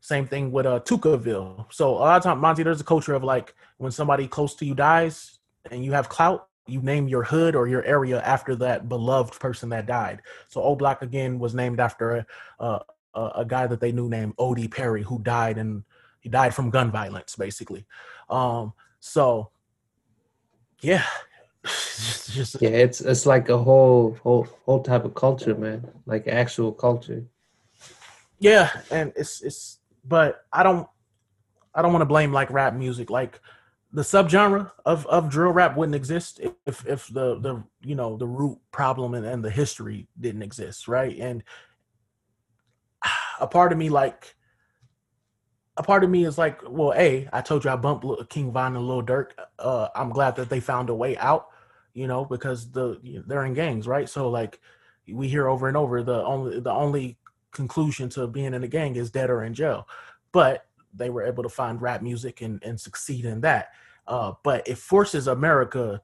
same thing with uh, Tookaville. So a lot of times, Monty, there's a culture of like when somebody close to you dies and you have clout, you name your hood or your area after that beloved person that died. So O Block again was named after a, a, a guy that they knew named Odee Perry who died and he died from gun violence basically. Um, so yeah, just, just, yeah, it's it's like a whole whole whole type of culture, man, like actual culture. Yeah, and it's it's, but I don't I don't want to blame like rap music like the subgenre of, of drill rap wouldn't exist if if the the you know the root problem and, and the history didn't exist right? And a part of me like a part of me is like well a i told you i bumped king von and lil durk. Uh i'm glad that they found a way out you know because the they're in gangs right? So like we hear over and over the only the only conclusion to being in a gang is dead or in jail. But they were able to find rap music and, and succeed in that. Uh, but it forces America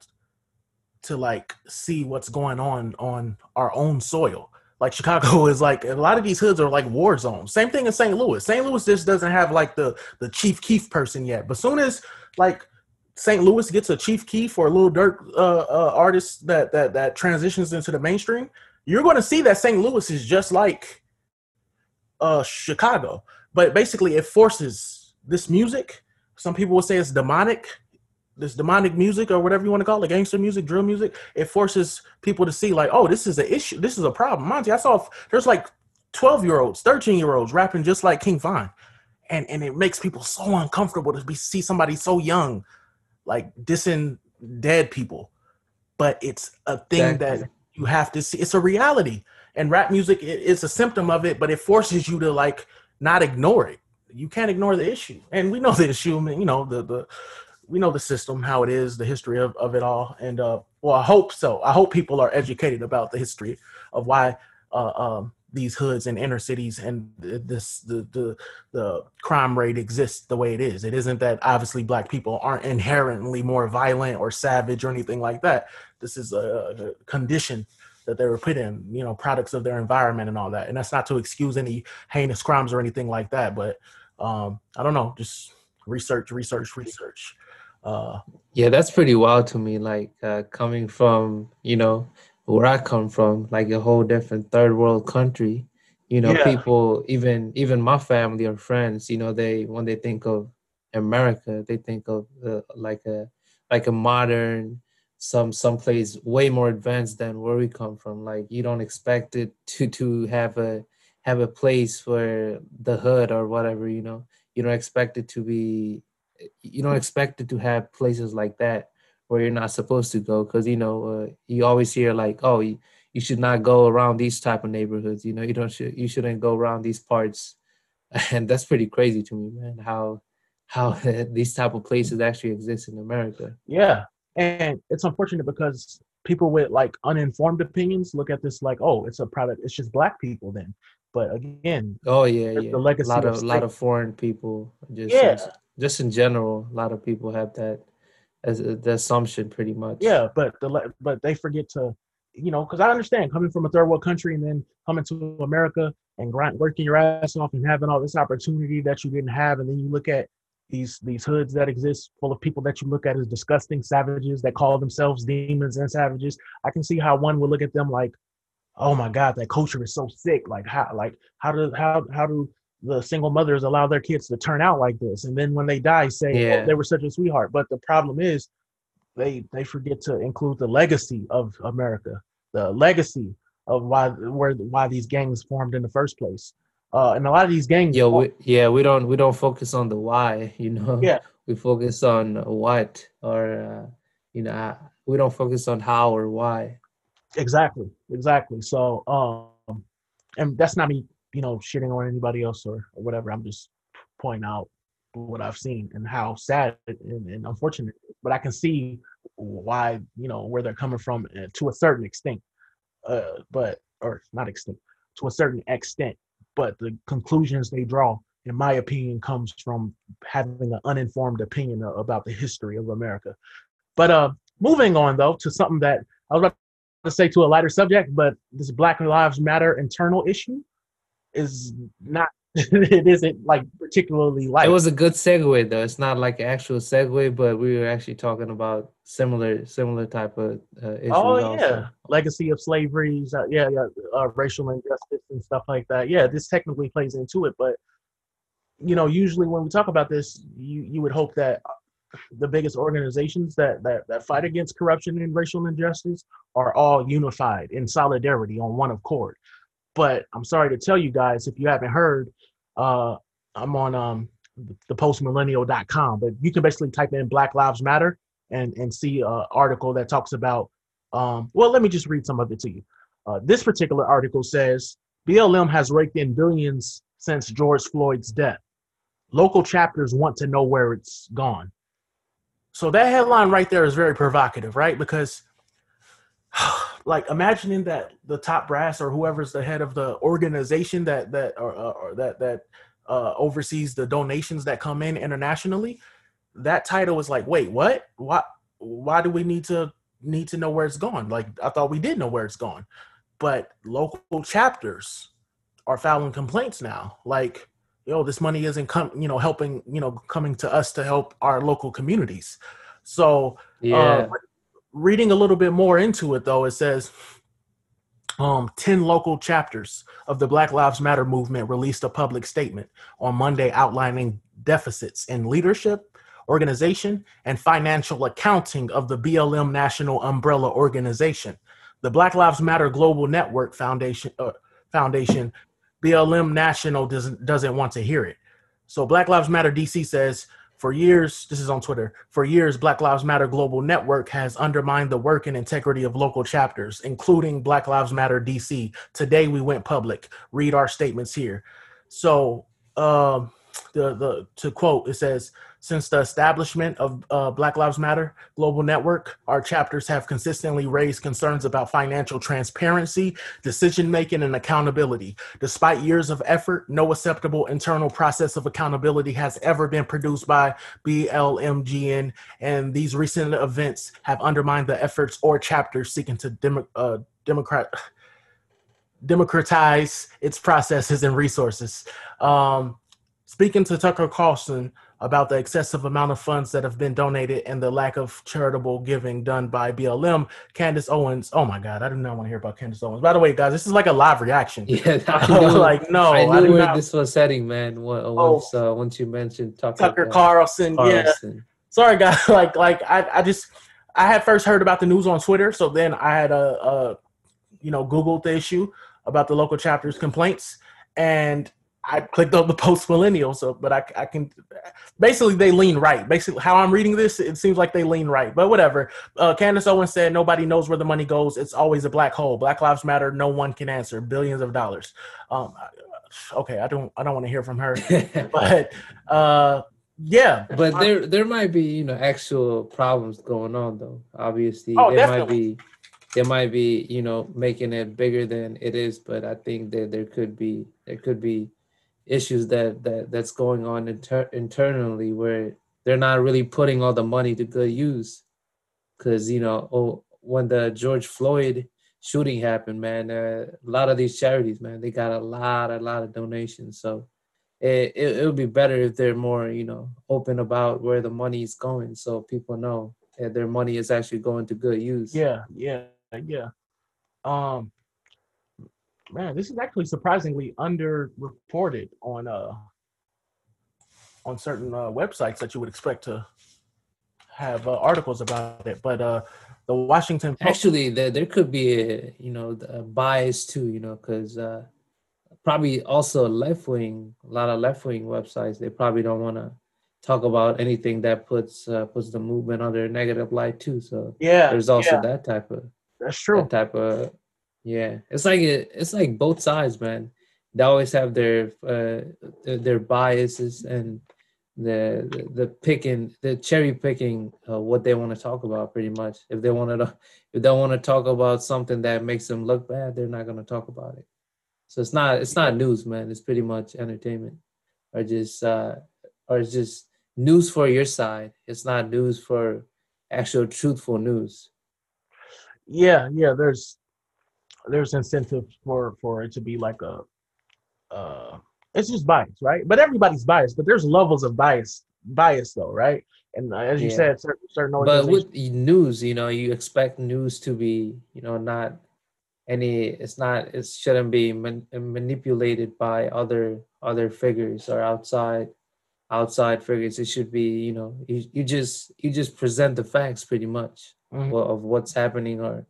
to like see what's going on on our own soil. like Chicago is like a lot of these hoods are like war zones. Same thing in St. Louis. St. Louis just doesn't have like the the Chief Keef person yet. But soon as like St. Louis gets a Chief Keef or a Lil Durk uh, uh, artist that that that transitions into the mainstream, you're going to see that St. Louis is just like uh, Chicago. But basically, it forces this music. Some people will say it's demonic. This demonic music, or whatever you want to call it, gangster music, drill music. It forces people to see, like, oh, this is an issue. This is a problem. Monty, I saw there's like 12 year olds, 13 year olds rapping just like King Von, and and it makes people so uncomfortable to be see somebody so young like dissing dead people, but it's a thing exactly. that you have to see. It's a reality, and rap music is a symptom of it, but it forces you to like not ignore it. You can't ignore the issue, and we know the issue. You know the the we know the system, how it is, the history of, of it all, and uh, well, I hope so. I hope people are educated about the history of why uh, um, these hoods and inner cities and this the the the crime rate exists the way it is. It isn't that obviously black people aren't inherently more violent or savage or anything like that. This is a, a condition that they were put in, you know, products of their environment and all that. And that's not to excuse any heinous crimes or anything like that, but um, I don't know, just research, research, research. Uh, yeah, that's pretty wild to me. Like uh, coming from, you know, where I come from, like a whole different third world country. You know, yeah. people even even my family or friends, you know, they when they think of America, they think of uh, like a like a modern some some place way more advanced than where we come from. Like you don't expect it to to have a have a place for the hood or whatever. You know, you don't expect it to be. You don't expect it to have places like that where you're not supposed to go because you know uh, you always hear like oh you, you should not go around these type of neighborhoods you know you don't should you shouldn't go around these parts and that's pretty crazy to me man how how these type of places actually exist in america yeah and it's unfortunate because people with like uninformed opinions look at this like oh it's a product it's just black people then but again oh yeah yeah the legacy a lot of, a lot of foreign people just yeah. just in general a lot of people have that as a, the assumption pretty much. Yeah, but the but they forget to, you know, because I understand coming from a third world country and then coming to America and grind, working your ass off and having all this opportunity that you didn't have, and then you look at these these hoods that exist full of people that you look at as disgusting savages that call themselves demons and savages. I can see how one would look at them like, oh my god, that culture is so sick. Like how like how do how how do the single mothers allow their kids to turn out like this and then when they die say oh, yeah. oh, they were such a sweetheart but the problem is they they forget to include the legacy of america the legacy of why where why these gangs formed in the first place uh and a lot of these gangs yeah we, yeah we don't we don't focus on the why you know yeah we focus on what or uh, you know we don't focus on how or why exactly exactly so um and that's not me you know, shitting on anybody else or, or whatever. I'm just pointing out what I've seen and how sad and, and unfortunate. But I can see why, you know, where they're coming from uh, to a certain extent. Uh, but or not extent to a certain extent. But the conclusions they draw, in my opinion, comes from having an uninformed opinion about the history of America. But uh, moving on though to something that I was about to say to a lighter subject, but this Black Lives Matter internal issue is not it isn't like particularly light. It was a good segue though. It's not like an actual segue, but we were actually talking about similar similar type of uh, issues. Oh yeah, legacy of slavery, uh, yeah, yeah, uh, racial injustice and stuff like that. Yeah, this technically plays into it, but you know, usually when we talk about this, you you would hope that the biggest organizations that that that fight against corruption and racial injustice are all unified in solidarity on one accord. But I'm sorry to tell you guys, if you haven't heard, uh, I'm on um, the postmillennial.com, but you can basically type in Black Lives Matter and, and see an article that talks about, um, well, let me just read some of it to you. Uh, this particular article says BLM has raked in billions since George Floyd's death. Local chapters want to know where it's gone. So that headline right there is very provocative, right? Because like imagining that the top brass or whoever's the head of the organization that that or, or that that uh, oversees the donations that come in internationally that title is like wait what why why do we need to need to know where it's going like i thought we did know where it's going but local chapters are filing complaints now. Like, yo, this money isn't come, you know, helping, you know, coming to us to help our local communities. So, Yeah. uh, reading a little bit more into it, though, it says um, 10 local chapters of the Black Lives Matter movement released a public statement on Monday outlining deficits in leadership, organization, and financial accounting of the BLM National Umbrella Organization. The Black Lives Matter Global Network Foundation, uh, Foundation BLM National doesn't, doesn't want to hear it. So Black Lives Matter DC says, for years, this is on Twitter, for years, Black Lives Matter Global Network has undermined the work and integrity of local chapters, including Black Lives Matter DC. Today we went public. Read our statements here. So, um, the the to quote, it says, since the establishment of uh, Black Lives Matter Global Network, our chapters have consistently raised concerns about financial transparency, decision making, and accountability. Despite years of effort, no acceptable internal process of accountability has ever been produced by BLMGN, and these recent events have undermined the efforts or chapters seeking to demo, uh, democrat democratize its processes and resources. Um, speaking to Tucker Carlson about the excessive amount of funds that have been donated and the lack of charitable giving done by BLM, Candace Owens. Oh my God, I do not want to hear about Candace Owens. By the way, guys, this is like a live reaction. Yeah, I I knew, like, no, I I knew do where not. this was heading, man. Once, once, uh, once you mentioned Tucker, Tucker uh, Carlson, yeah. Sorry guys like like I, I just i had first heard about the news on twitter so then i had a, a you know googled the issue about the local chapters complaints and i clicked on the post millennial so but I, I can basically they lean right. Basically how i'm reading this it seems like they lean right but whatever. Uh, candace owens said nobody knows where the money goes. It's always a black hole. Black lives matter. No one can answer. Billions of dollars. Um okay i don't i don't want to hear from her but uh yeah. But there there might be you know actual problems going on though. Obviously Oh, there might be there might be you know making it bigger than it is but i think that there could be there could be issues that that that's going on inter- internally where they're not really putting all the money to good use. Because you know oh, when the george floyd shooting happened man uh, a lot of these charities man they got a lot a lot of donations. So it, it, it would be better if they're more you know open about where the money is going so people know that their money is actually going to good use. Yeah, yeah, yeah. Um, man, this is actually surprisingly underreported on uh on certain uh, websites that you would expect to have uh, articles about it. But uh, the Washington Post, actually there, there could be a you know a bias too you know because uh probably also left wing a lot of left wing websites they probably don't want to talk about anything that puts uh, puts the movement under a negative light too so yeah, there's also yeah, that type of that's true. that type of yeah it's like it's like both sides man. They always have their uh their, biases and the, the the picking the cherry picking uh, what they want to talk about pretty much. If they want to if they want to talk about something that makes them look bad they're not going to talk about it. So it's not it's not news man. It's pretty much entertainment. Or just uh or it's just news for your side. It's not news for actual truthful news. Yeah, yeah. There's there's incentive for for it to be like a uh it's just bias, right? But everybody's biased, but there's levels of bias bias though, right? And uh, as you Yeah. said, certain certain but with news you know you expect news to be you know not any it's not it shouldn't be man, manipulated by other other figures or outside outside figures it should be you know you, you just you just present the facts pretty much Mhm. wha- of what's happening or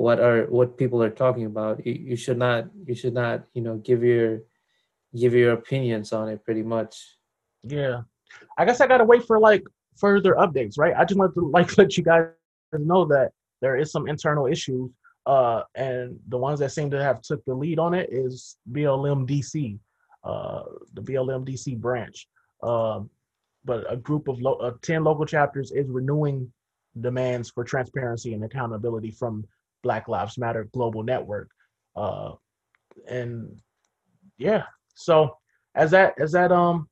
what are what people are talking about you, you should not you should not you know give your give your opinions on it pretty much Yeah. I guess I gotta wait for like further updates, right? I just want to like let you guys know that there is some internal issues. Uh and the ones that seem to have took the lead on it is BLM DC, uh the BLM DC branch. Um but a group of lo- uh, 10 local chapters is renewing demands for transparency and accountability from Black Lives Matter Global Network. Uh and yeah, so as that as that um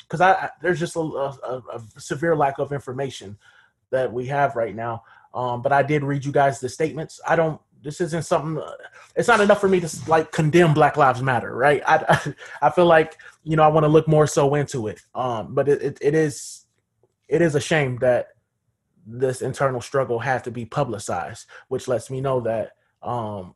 because I, I there's just a, a, a severe lack of information that we have right now. Um, but I did read you guys the statements. I don't this isn't something. It's not enough for me to like condemn Black Lives Matter, right? I I, I feel like you know I want to look more so into it. Um, but it, it, it is it is a shame that this internal struggle had to be publicized, which lets me know that um,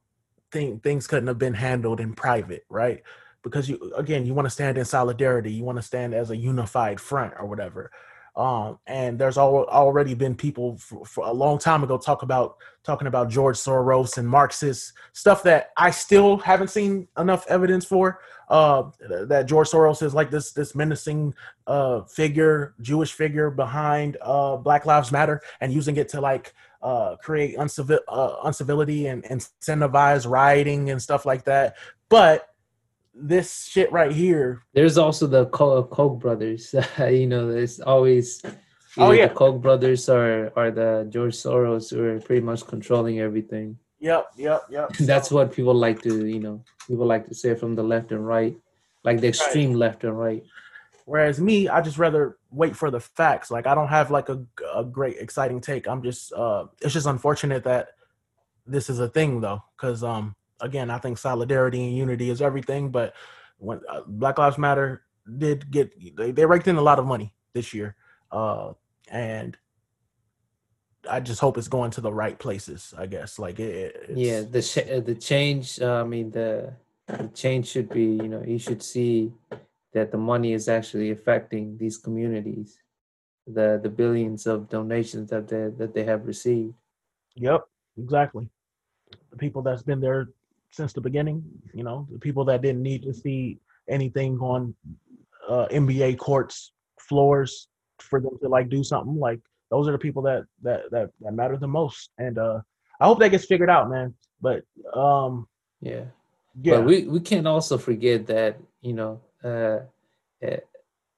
thing, things couldn't have been handled in private, right? Because you again, you want to stand in solidarity, you want to stand as a unified front or whatever. Um, and there's al- already been people for, for, a long time ago talk about talking about George Soros and Marxist stuff that I still haven't seen enough evidence for. Uh, that George Soros is like this this menacing uh, figure, Jewish figure behind uh, Black Lives Matter, and using it to like uh, create uncivil uh, uncivility and incentivize rioting and stuff like that. But this shit right here. There's also the Koch brothers. you know, there's always oh yeah, the Koch brothers or or the George Soros who are pretty much controlling everything. Yep, yep, yep. That's what people like to, you know, people like to say from the left and right, like the extreme right. left and right. Whereas me, I just rather wait for the facts. Like I don't have like a, a great exciting take. I'm just uh it's just unfortunate that this is a thing though, because um again, I think solidarity and unity is everything. But when uh, Black Lives Matter did get, they, they raked in a lot of money this year, uh, and I just hope it's going to the right places. I guess, like it. yeah, the sh- the change. Uh, I mean, the, the change should be. You know, you should see that the money is actually affecting these communities, the the billions of donations that they that they have received. Yep, exactly. The people that's been there since the beginning. You know, the people that didn't need to see anything on uh, NBA courts, floors for them to like do something. Like those are the people that that that, that matter the most. And uh, I hope that gets figured out, man. But um, yeah, yeah. But we we can't also forget that you know. Uh,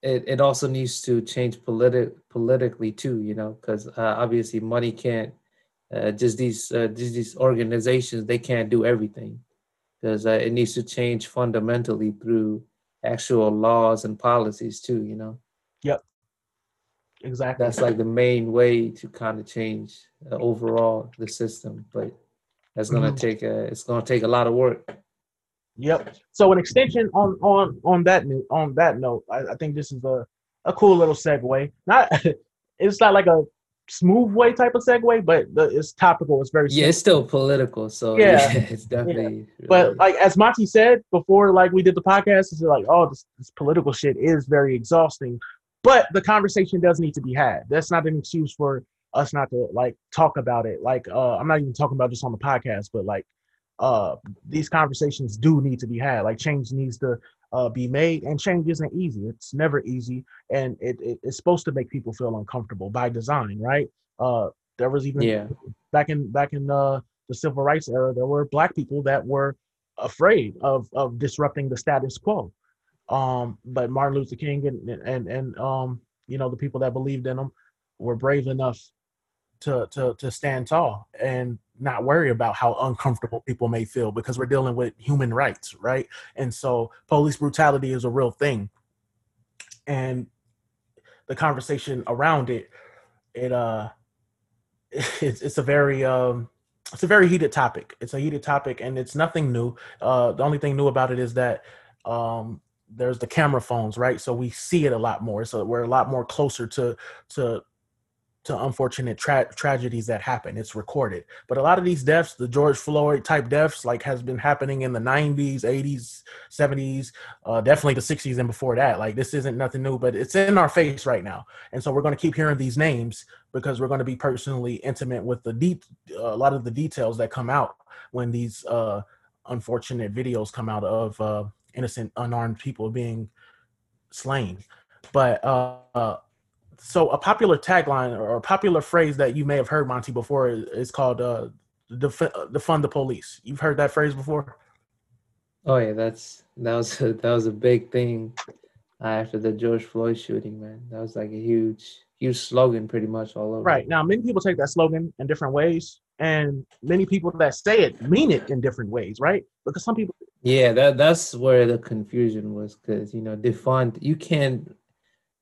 it, it, also needs to change politi- politically too, you know, because uh, obviously money can't uh, just these uh, just these organizations they can't do everything because uh, it needs to change fundamentally through actual laws and policies too you know yep exactly that's like the main way to kind of change uh, overall the system but that's going to mm-hmm. take a it's going to take a lot of work yep so an extension on on on that on that note i, I think this is a a cool little segue not it's not like a smooth way type of segue, but the, it's topical. It's very yeah. It's still political, so yeah, yeah it's definitely. Yeah. But like as Monty said before, like we did the podcast, it's like oh, this, this, political shit is very exhausting. But the conversation does need to be had. That's not an excuse for us not to like talk about it. Like uh, I'm not even talking about this on the podcast, but like uh, these conversations do need to be had. Like change needs to uh, be made, and change isn't easy. It's never easy, and it, it, it's supposed to make people feel uncomfortable by design, right? Uh, there was even yeah. back in back in uh, the civil rights era, there were black people that were afraid of of disrupting the status quo. Um, but Martin Luther King and and and um, you know the people that believed in him were brave enough to to to stand tall and not worry about how uncomfortable people may feel because we're dealing with human rights, right? And so police brutality is a real thing. And the conversation around it, it uh it's it's a very um it's a very heated topic. It's a heated topic and it's nothing new. Uh the only thing new about it is that um there's the camera phones, right? So we see it a lot more. So we're a lot more closer to to to unfortunate tra- tragedies that happen. It's recorded. But a lot of these deaths, the George Floyd type deaths, like has been happening in the 90s, 80s, 70s, uh, definitely the 60s and before that. Like this isn't nothing new, but it's in our face right now. And so we're going to keep hearing these names because we're going to be personally intimate with the de- a lot of the details that come out when these uh, unfortunate videos come out of uh, innocent unarmed people being slain. But uh, uh so a popular tagline or a popular phrase that you may have heard Monty before is, called uh, def- "defund the police." You've heard that phrase before? Oh yeah, that's that was a, that was a big thing after the George Floyd shooting. Man, that was like a huge huge slogan, pretty much all over. Right now, many people take that slogan in different ways, and many people that say it mean it in different ways, right? Because some people. Yeah, that that's where the confusion was, because you know, defund you can't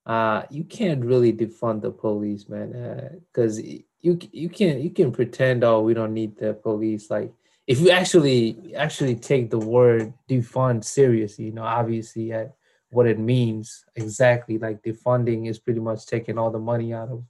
uh you can't really defund the police man because uh, you you can you can pretend oh we don't need the police like if you actually actually take the word defund seriously, you know, obviously at what it means exactly, like defunding is pretty much taking all the money out of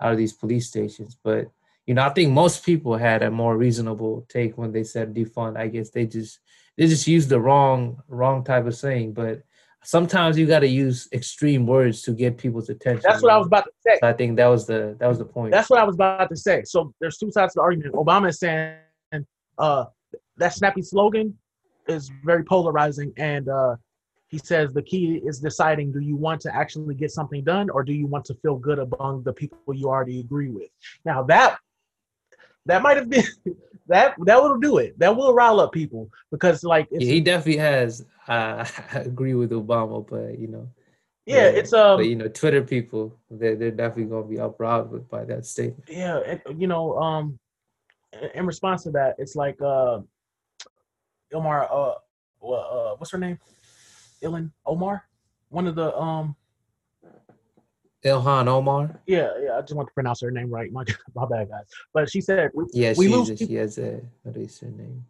out of these police stations. But you know, I think most people had a more reasonable take when they said defund. I guess they just they just use the wrong wrong type of saying. But sometimes you got to use extreme words to get people's attention. That's what I was about to say. So I think that was the that was the point. That's what I was about to say. So there's two sides to the argument. Obama is saying uh, that snappy slogan is very polarizing, and uh, he says the key is deciding: do you want to actually get something done, or do you want to feel good among the people you already agree with? Now that that might have been that that will do it. That will rile up people because like yeah, he definitely has. Uh, I agree with Obama, but you know. Yeah, it's um. But, you know, Twitter people, they're they're definitely gonna be uproar by that statement. Yeah, it, you know, um, in response to that, it's like uh, Ilmar, uh, uh, what's her name? Ilhan Omar, one of the um. Ilhan Omar. Yeah, yeah. I just want to pronounce her name right. My, my bad, guys. But she said, we, "Yeah, we lose a, she has a what is her name?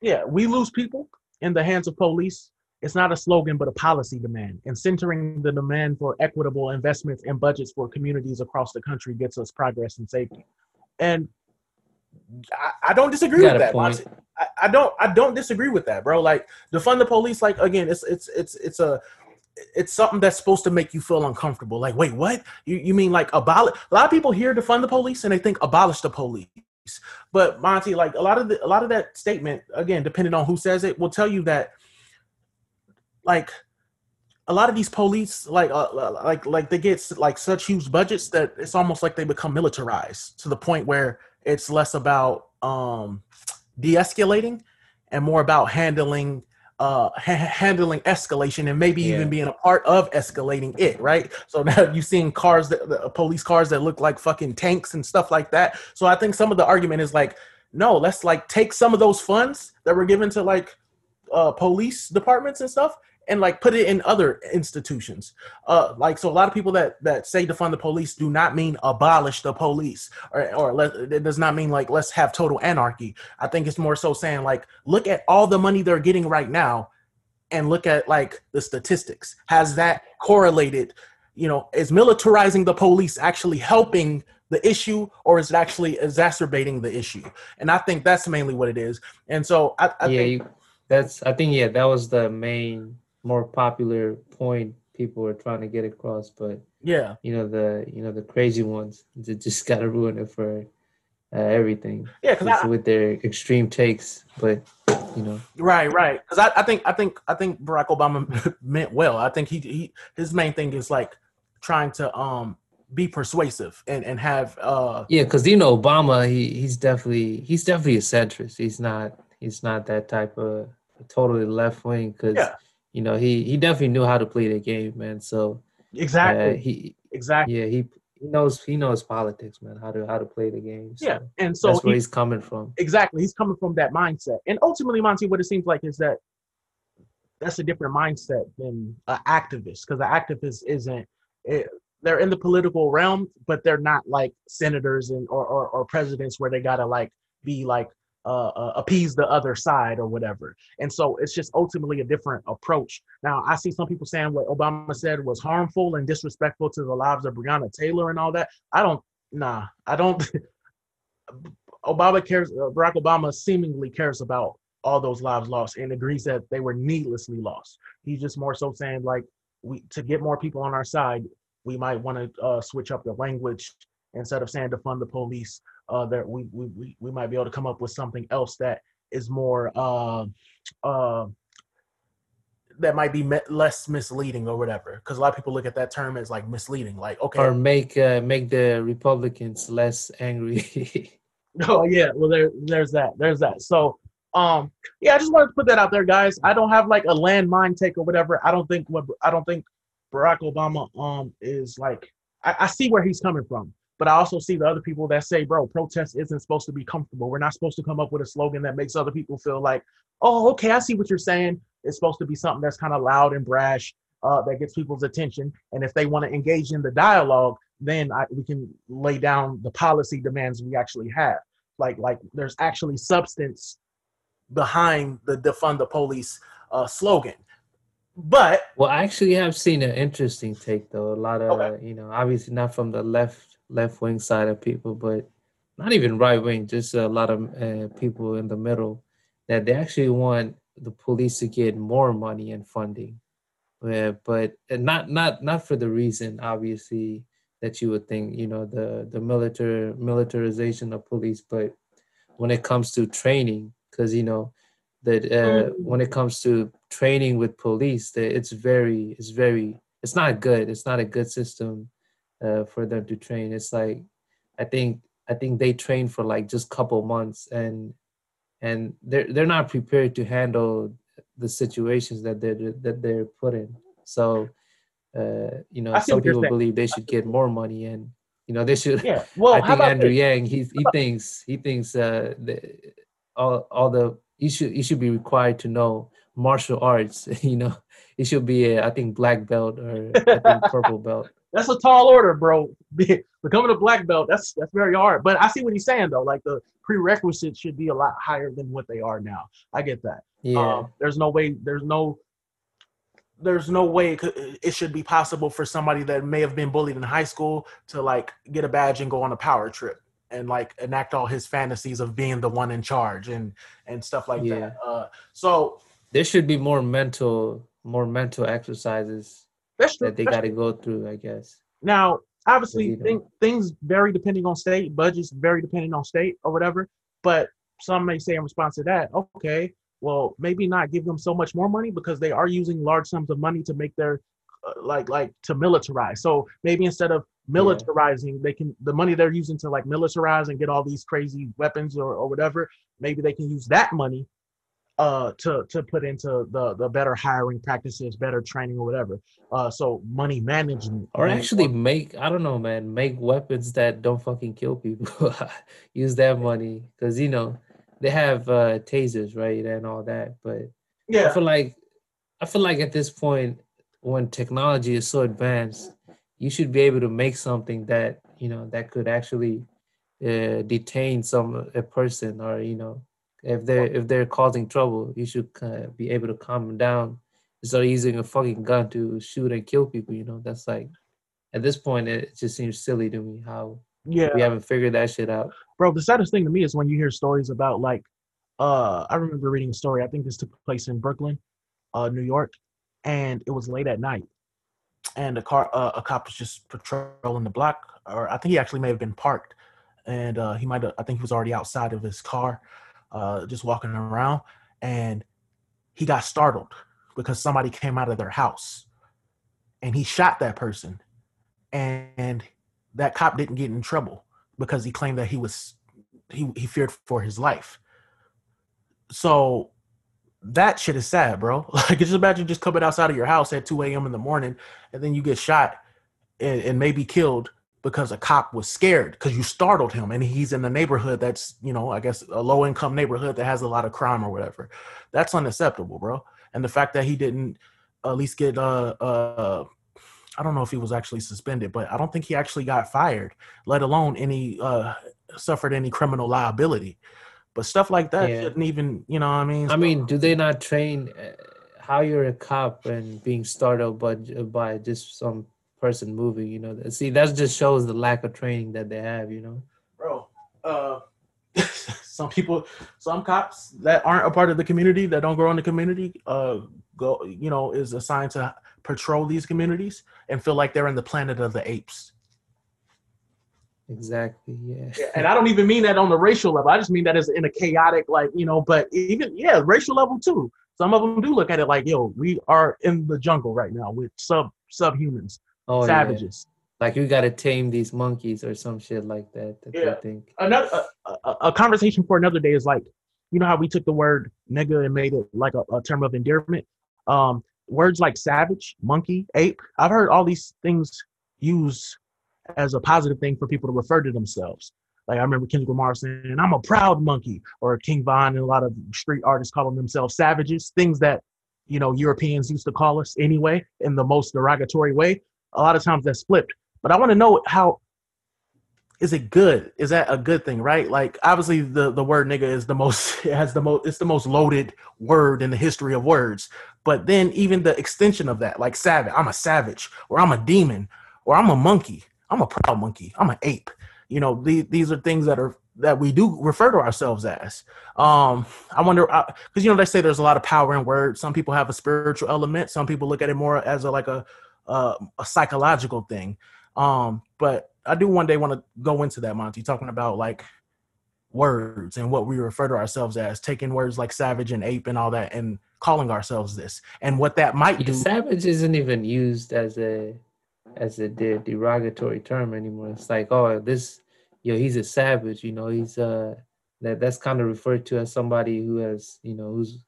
Yeah, we lose people in the hands of police. It's not a slogan, but a policy demand. And centering the demand for equitable investments and budgets for communities across the country gets us progress and safety. And I, I don't disagree with that. I, I, don't I don't disagree with that, bro. Like defund the police, like again, it's it's it's it's a it's something that's supposed to make you feel uncomfortable. Like, wait, what? You you mean like abolish? A lot of people hear defund the police and they think abolish the police. But Monty, like a lot of the, a lot of that statement, again, depending on who says it, will tell you that like a lot of these police like uh, like like they get like such huge budgets that it's almost like they become militarized to the point where it's less about um, de-escalating and more about handling uh ha- handling escalation and maybe yeah. even being a part of escalating it right so now you've seen cars that uh, police cars that look like fucking tanks and stuff like that so i think some of the argument is like no let's like take some of those funds that were given to like uh police departments and stuff and like put it in other institutions. Uh, like so, a lot of people that that say defund the police do not mean abolish the police, or or let, it does not mean like let's have total anarchy. I think it's more so saying like look at all the money they're getting right now, and look at like the statistics. Has that correlated? You know, is militarizing the police actually helping the issue or is it actually exacerbating the issue? And I think that's mainly what it is. And so I, I yeah, think you, that's I think yeah, that was the main more popular point people are trying to get across but yeah. you know the you know the crazy ones just gotta ruin it for uh, everything. Yeah because with their extreme takes but you know. Right right. Because I, I think i think i think barack obama meant well. I think he, he his main thing is like trying to um be persuasive and and have uh yeah because you know obama he he's definitely he's definitely a centrist. He's not he's not that type of totally left wing because yeah you know, he he definitely knew how to play the game, man. So exactly, uh, he exactly, yeah, he he knows he knows politics, man. How to how to play the game. So yeah, and so that's where he, he's coming from. Exactly, he's coming from that mindset, and ultimately, Monty, what it seems like is that that's a different mindset than an activist, because an activist isn't. It, they're in the political realm, but they're not like senators and or, or, or presidents where they gotta like be like uh, uh, appease the other side or whatever. And so it's just ultimately a different approach. Now, I see some people saying what Obama said was harmful and disrespectful to the lives of Breonna Taylor and all that. I don't, nah, I don't. Obama cares, uh, Barack Obama seemingly cares about all those lives lost and agrees that they were needlessly lost. He's just more so saying, like, we to get more people on our side, we might want to uh, switch up the language instead of saying defund the police uh, that we, we we might be able to come up with something else that is more uh, uh, that might be me- less misleading or whatever. Because a lot of people look at that term as like misleading, like okay, or make uh, make the Republicans less angry. oh yeah, well there there's that there's that. So um yeah, I just wanted to put that out there, guys. I don't have like a landmine take or whatever. I don't think what I don't think Barack Obama um is like I, I see where he's coming from. But I also see the other people that say, bro, protest isn't supposed to be comfortable. We're not supposed to come up with a slogan that makes other people feel like, oh, okay, I see what you're saying. It's supposed to be something that's kind of loud and brash uh, that gets people's attention. And if they want to engage in the dialogue, then I, we can lay down the policy demands we actually have. Like, like there's actually substance behind the defund the police uh, slogan. But well, I actually have seen an interesting take though. A lot of okay. you know, obviously not from the left left wing side of people, but not even right wing, just a lot of uh, people in the middle that they actually want the police to get more money and funding, uh, but not not not for the reason obviously that you would think. You know, the the military militarization of police, but when it comes to training, because you know that uh, mm. when it comes to training with police, that it's very it's very it's not good. It's not a good system uh, for them to train. It's like I think I think they train for like just couple months and and they're they're not prepared to handle the situations that they're that they're put in. So uh, you know, some people believe they should get more money and you know they should. Yeah. Well, I think Andrew this? Yang he he thinks he thinks uh, the, all all the you should you should be required to know martial arts. You know, it should be a, I think black belt or I think purple belt that's a tall order, bro. Becoming a black belt, that's that's very hard. But I see what he's saying though. Like the prerequisites should be a lot higher than what they are now. I get that. Yeah. Um, there's no way. There's no. There's no way it, could, it should be possible for somebody that may have been bullied in high school to like get a badge and go on a power trip and like enact all his fantasies of being the one in charge and and stuff like yeah. that. Uh, so there should be more mental more mental exercises that's true. that they got to go through, I guess. Now, obviously, think, things vary depending on state, budgets vary depending on state or whatever. But some may say in response to that, okay, well, maybe not give them so much more money because they are using large sums of money to make their uh, like like to militarize. So maybe instead of militarizing, yeah. they can the money they're using to like militarize and get all these crazy weapons or, or whatever. Maybe they can use that money uh, to to put into the the better hiring practices, better training or whatever. Uh, so money management, or actually make I don't know, man, make weapons that don't fucking kill people. Use that money because you know they have uh, tasers, right, and all that. But yeah, I feel like I feel like at this point, when technology is so advanced, you should be able to make something that you know that could actually uh, detain some a person or you know if they're if they're causing trouble, you should uh, be able to calm them down instead of using a fucking gun to shoot and kill people. You know, that's like at this point it just seems silly to me how yeah we haven't figured that shit out. Bro, the saddest thing to me is when you hear stories about like uh I remember reading a story. I think this took place in Brooklyn, uh, New York, and it was late at night, and a car uh, a cop was just patrolling the block, or I think he actually may have been parked, and uh, he might have I think he was already outside of his car uh, just walking around, and he got startled because somebody came out of their house, and he shot that person, and that cop didn't get in trouble because he claimed that he was he he feared for his life. So that shit is sad, bro. Like just imagine just coming outside of your house at 2 a.m. in the morning and then you get shot and, and maybe killed because a cop was scared because you startled him and he's in the neighborhood that's you know i guess a low income neighborhood that has a lot of crime or whatever. That's unacceptable bro. And the fact that he didn't at least get uh uh i don't know if he was actually suspended but i don't think he actually got fired let alone any uh suffered any criminal liability. But stuff like that yeah. shouldn't even you know what i mean? I mean do they not train uh, how you're a cop and being startled by by just some person moving. You know, see that just shows the lack of training that they have. You know, bro. Uh, some people, some cops that aren't a part of the community that don't grow in the community, uh, go you know is assigned to patrol these communities and feel like they're in the planet of the apes. Exactly. Yeah. yeah. And I don't even mean that on the racial level. I just mean that as in a chaotic, like you know. But even yeah, racial level too. Some of them do look at it like, yo, we are in the jungle right now with sub subhumans oh, savages. Yeah. Like you got to tame these monkeys or some shit like that. that yeah. think. Another a, a, a, conversation for another day is like, you know how we took the word nigga and made it like a, a term of endearment. Um, words like savage, monkey, ape. I've heard all these things used as a positive thing for people to refer to themselves. Like I remember Kendrick Lamar saying, "I'm a proud monkey," or King Von and a lot of street artists calling themselves savages. Things that you know Europeans used to call us anyway in the most derogatory way a lot of times that's flipped. But I want to know how is it good? Is that a good thing, right? Like obviously the the word nigga is the most it has the most it's the most loaded word in the history of words. But then even the extension of that, like savage, I'm a savage, or I'm a demon, or I'm a monkey, I'm a proud monkey, I'm an ape. You know, these these are things that are that we do refer to ourselves as. Um, I wonder because you know they say there's a lot of power in words. Some people have a spiritual element. Some people look at it more as a like a uh, a psychological thing. Um, but I do one day want to go into that, Monty, talking about like words and what we refer to ourselves as, taking words like savage and ape and all that, and calling ourselves this, and what that might yeah, do. Savage isn't even used as a as a de- derogatory term anymore. It's like, oh, this, yo, he's a savage. You know, he's uh that that's kind of referred to as somebody who has, you know, who's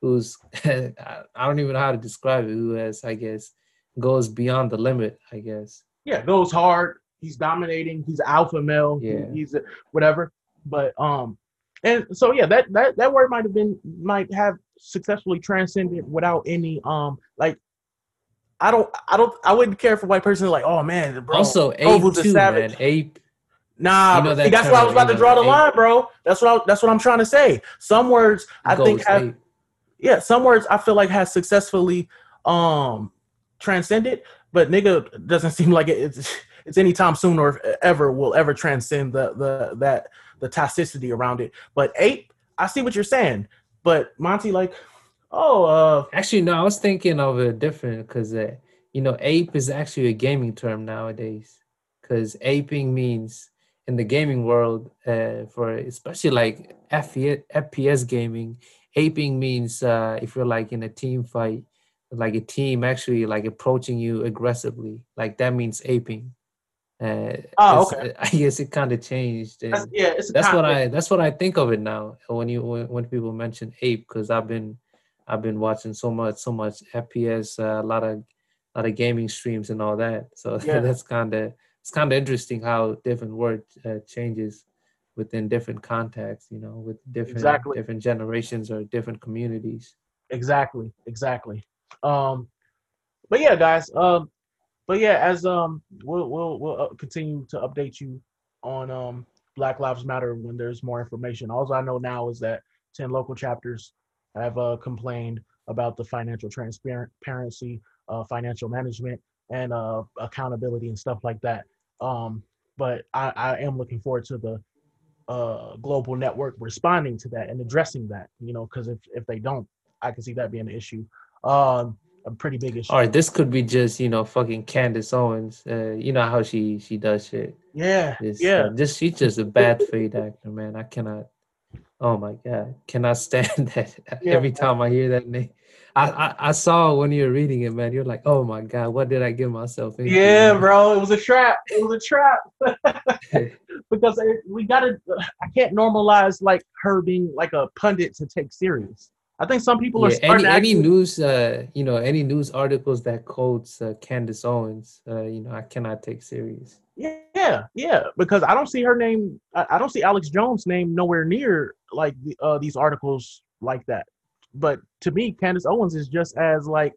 who's I don't even know how to describe it. Who has, I guess, goes beyond the limit. I guess. Yeah, goes hard. He's dominating. He's alpha male. Yeah. He, he's a, whatever. But um, and so yeah, that that that word might have been might have successfully transcended without any um like. I don't. I don't. I wouldn't care if a white person is like, "Oh man, bro, also, ape too, man. Ape. Nah, You know that see, that's what I was about to draw the ape. line, bro. That's what I, that's what I'm trying to say. Some words I think have ape. yeah, some words I feel like has successfully um transcended, but nigga doesn't seem like it, it's it's anytime soon or ever will ever transcend the the that the toxicity around it. But ape, I see what you're saying, but Monty, like, oh, uh, Actually, no, I was thinking of it different because, uh, you know, ape is actually a gaming term nowadays. Because aping means in the gaming world, uh, for especially like FPS, FPS gaming, aping means uh, if you're like in a team fight, like a team actually like approaching you aggressively, like that means aping. Uh, Oh, it's- I guess it kind of changed. that's, yeah, it's that's what. I that's what I think of it now when you when, when people mention ape because I've been I've been watching so much so much FPS uh, a lot of a lot of gaming streams and all that so Yeah. that's kind of it's kind of interesting how different word uh, changes within different contexts you know with different Exactly. different generations or different communities Exactly, exactly. Um, but yeah, guys. Um, but yeah, as um, we'll we'll we'll uh, continue to update you on um Black Lives Matter when there's more information. All I know now is that ten local chapters have uh complained about the financial transparency, uh, financial management, and uh accountability and stuff like that. Um, but I I am looking forward to the uh global network responding to that and addressing that. You know, because if if they don't I can see that being an issue. Um, a pretty big issue. or this could be just you know fucking Candace Owens uh, you know how she she does shit Yeah, This, yeah, uh, just she's just a bad fade actor, man. I cannot. Oh my god, cannot stand that. Yeah. Every time I hear that name, I, I I saw when you were reading it, man. You're like, oh my god, what did I get myself into? yeah, man?" bro. It was a trap. It was a trap. because it, we gotta. I can't normalize like her being like a pundit to take serious. I think some people are Yeah, starting any any actually- news, uh, you know, any news articles that quotes uh, Candace Owens, uh, you know, I cannot take serious. Yeah, yeah, because I don't see her name. I, I don't see Alex Jones' name nowhere near like the, uh, these articles like that. But to me, Candace Owens is just as like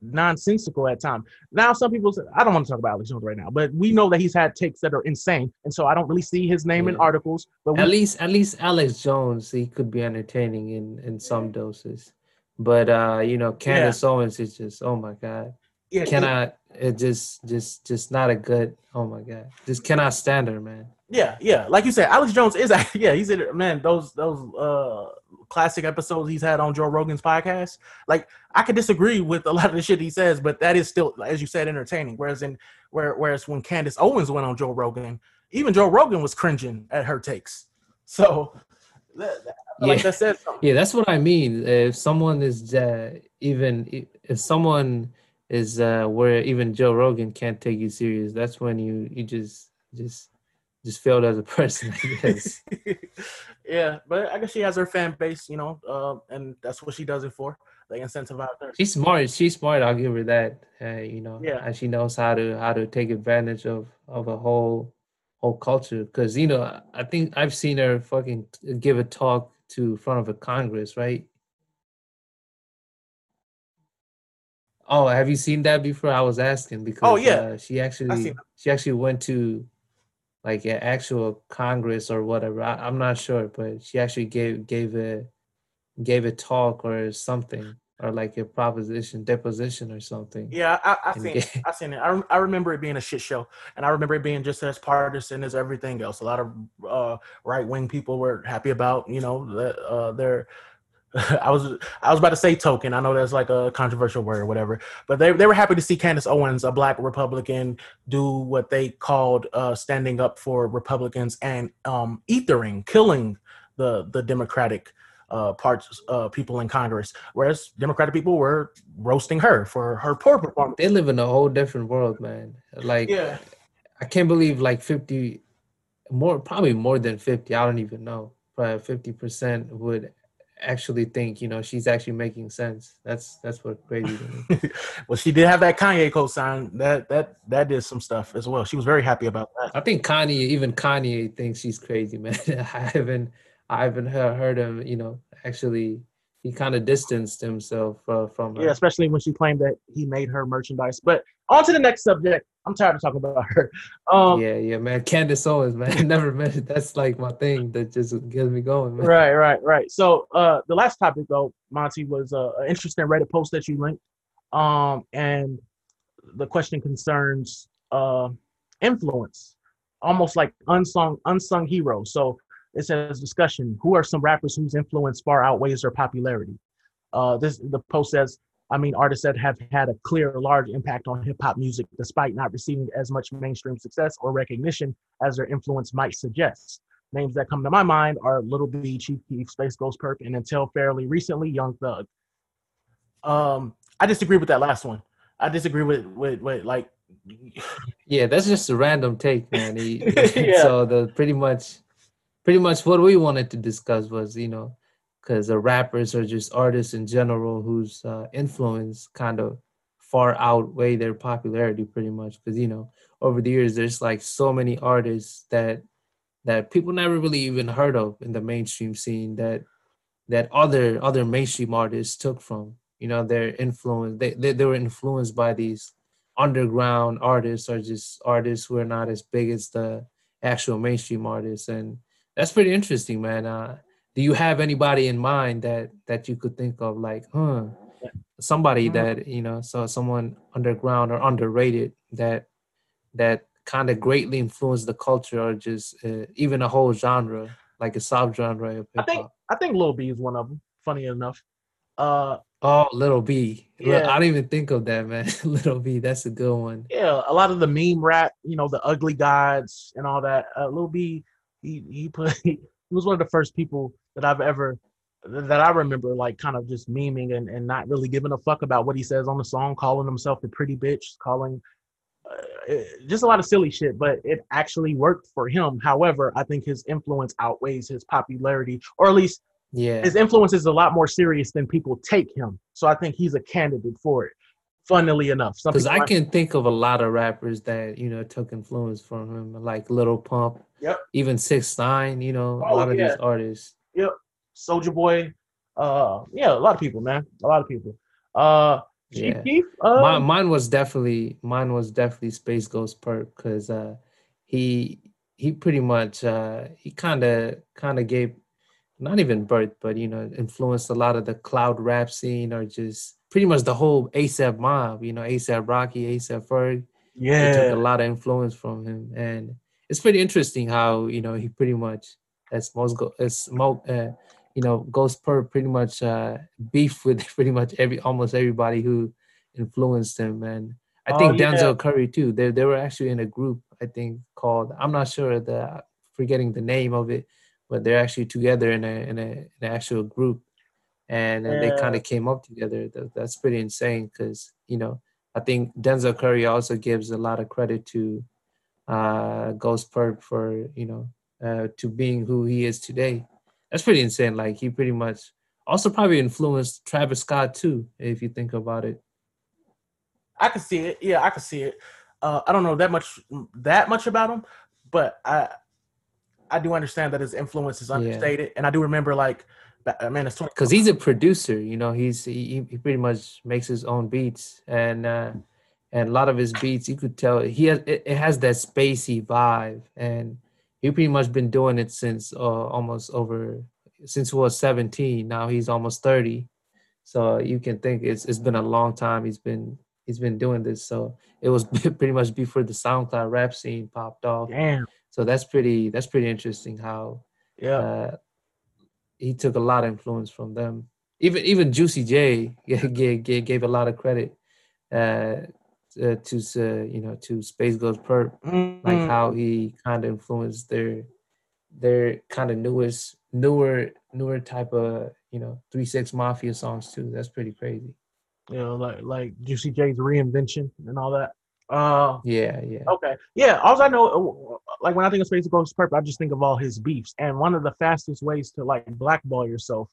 nonsensical at times. Now, some people say I don't want to talk about Alex Jones right now, but we know that he's had takes that are insane, and so I don't really see his name in articles. But we, At least, at least Alex Jones, he could be entertaining in in some doses, but uh, you know, Candace Owens is just, oh my god. yeah, cannot it just just just not a good oh my god just cannot stand her man Yeah, yeah. Like you said, Alex Jones is yeah, he's in it. Man, those those uh classic episodes he's had on Joe Rogan's podcast. Like I could disagree with a lot of the shit he says, but that is still, as you said, entertaining. Whereas in where whereas when Candace Owens went on Joe Rogan, even Joe Rogan was cringing at her takes. So that, that- I feel like Yeah. that says something. yeah that's what i mean if someone is uh, even if someone is uh where even joe rogan can't take you serious that's when you you just just just failed as a person yeah, but I guess she has her fan base, you know, uh, and that's what she does it for. They incentivize her. she's smart she's smart i'll give her that uh, you know Yeah. and she knows how to how to take advantage of of a whole whole culture because you know I- think i've seen her fucking give a talk to front of a congress right oh have you seen that before i was asking because Oh, yeah. uh, she actually she actually went to like an actual Congress or whatever. I, I'm not sure, but she actually gave gave a gave a talk or something or like a proposition deposition or something. Yeah, I, I seen it. I seen it. I, I remember it being a shit show, and I remember it being just as partisan as everything else. A lot of uh, right wing people were happy about, you know, the, uh, their. I was I was about to say token. I know that's like a controversial word or whatever, but they they were happy to see Candace Owens, a black Republican, do what they called uh, standing up for Republicans and um, ethering, killing the the Democratic uh, parts uh, people in Congress, whereas Democratic people were roasting her for her poor performance. They live in a whole different world, man. Like Yeah, I can't believe like 50 more probably more than 50, I don't even know. Probably 50% would actually think, you know, she's actually making sense. That's that's what crazy well, she did have that Kanye co-sign. That that that did some stuff as well. She was very happy about that. I think Kanye, even Kanye thinks she's crazy, man. I haven't I haven't heard, heard him, you know, actually he kind of distanced himself uh, from her. Yeah, especially when she claimed that he made her merchandise. But on to the next subject. I'm tired of talking about her. Um, yeah, yeah, man. Candace Owens, man. Never met it. That's like my thing that just gets me going, man. Right, right, right. So uh, the last topic though, Monty, was uh, an interesting Reddit post that you linked, um, and the question concerns uh, influence, almost like unsung unsung heroes. So it says discussion: Who are some rappers whose influence far outweighs their popularity? Uh, this the post says. I mean, artists that have had a clear, large impact on hip hop music, despite not receiving as much mainstream success or recognition as their influence might suggest. Names that come to my mind are Lil B, Chief Keef, SpaceGhostPurrp, and until fairly recently, Young Thug. Um, I disagree with that last one. I disagree with with, with like Yeah, that's just a random take, man. He, Yeah. So the pretty much, pretty much what we wanted to discuss was, you know, because the rappers are just artists in general whose uh, influence kind of far outweigh their popularity, pretty much. Because you know, over the years, there's like so many artists that that people never really even heard of in the mainstream scene that that other other mainstream artists took from. You know, their influence. They they, they were influenced by these underground artists or just artists who are not as big as the actual mainstream artists and that's pretty interesting man uh do you have anybody in mind that that you could think of like huh somebody Mhm. that you know so someone underground or underrated that that kind of greatly influenced the culture or just uh, even a whole genre like a subgenre of I hip think hop I think I think Lil B is one of them. Funny enough, uh, oh Lil B Yeah. i didn't even think of that man Lil B that's a good one yeah, a lot of the meme rap, you know, the ugly gods and all that. Uh, Lil B, he he put he was one of the first people that I've ever that I remember like kind of just memeing and, and not really giving a fuck about what he says on the song, calling himself a pretty bitch, calling uh, just a lot of silly shit. But it actually worked for him. However, I think his influence outweighs his popularity, or at least yeah his influence is a lot more serious than people take him. So I think he's a candidate for it. Funnily enough, Because I can think of a lot of rappers that you know took influence from him, like Lil Pump, Yep. even Six Nine. You know, a Oh, lot of yeah. these artists. Yep, Soulja Boy, uh, yeah, a lot of people, man, a lot of people. Uh, Chief Yeah. Keef, uh, mine, mine was definitely mine was definitely SpaceGhostPurrp because uh, he he pretty much uh, he kind of kind of gave not even birth, but you know influenced a lot of the cloud rap scene or just pretty much the whole ASAP mob. You know, ASAP Rocky, ASAP Ferg. they took a lot of influence from him and it's pretty interesting how you know he pretty much as most go as mo uh, you know ghost per pretty much uh beef with pretty much every almost everybody who influenced him and i Oh, think yeah. denzel curry too they, they were actually in a group i think called i'm not sure the forgetting the name of it but they're actually together in a in a in an actual group and, uh, they kind of came up together that's pretty insane because you know I think Denzel Curry also gives a lot of credit to uh, Ghost Purrp for you know uh, to being who he is today. That's pretty insane. Like he pretty much also probably influenced Travis Scott too, if you think about it. I can see it. Yeah, I can see it. Uh, I don't know that much that much about him, but I I do understand that his influence is Yeah. understated, and I do remember like, ba- man, it's 20, Because he's a producer, you know, he's he, he pretty much makes his own beats, and uh, and a lot of his beats, you could tell he has it, it has that spacey vibe, and he pretty much been doing it since uh, almost over since he was 17. Now he's almost 30, so you can think it's it's been a long time. He's been he's been doing this, so it was pretty much before the SoundCloud rap scene popped off. Damn. So that's pretty that's pretty interesting how Yeah. uh, he took a lot of influence from them. Even even Juicy J gave, gave, gave a lot of credit uh, uh, to uh, you know to SpaceGhostPurrp, like Mhm. how he kind of influenced their their kind of newest newer newer type of you know three six mafia songs too. That's pretty crazy. you know, like like Juicy J's reinvention and all that. Uh, Yeah, yeah. okay, yeah. All I know, uh, like when I think of SpaceGhostPurrp, I just think of all his beefs, and one of the fastest ways to like blackball yourself,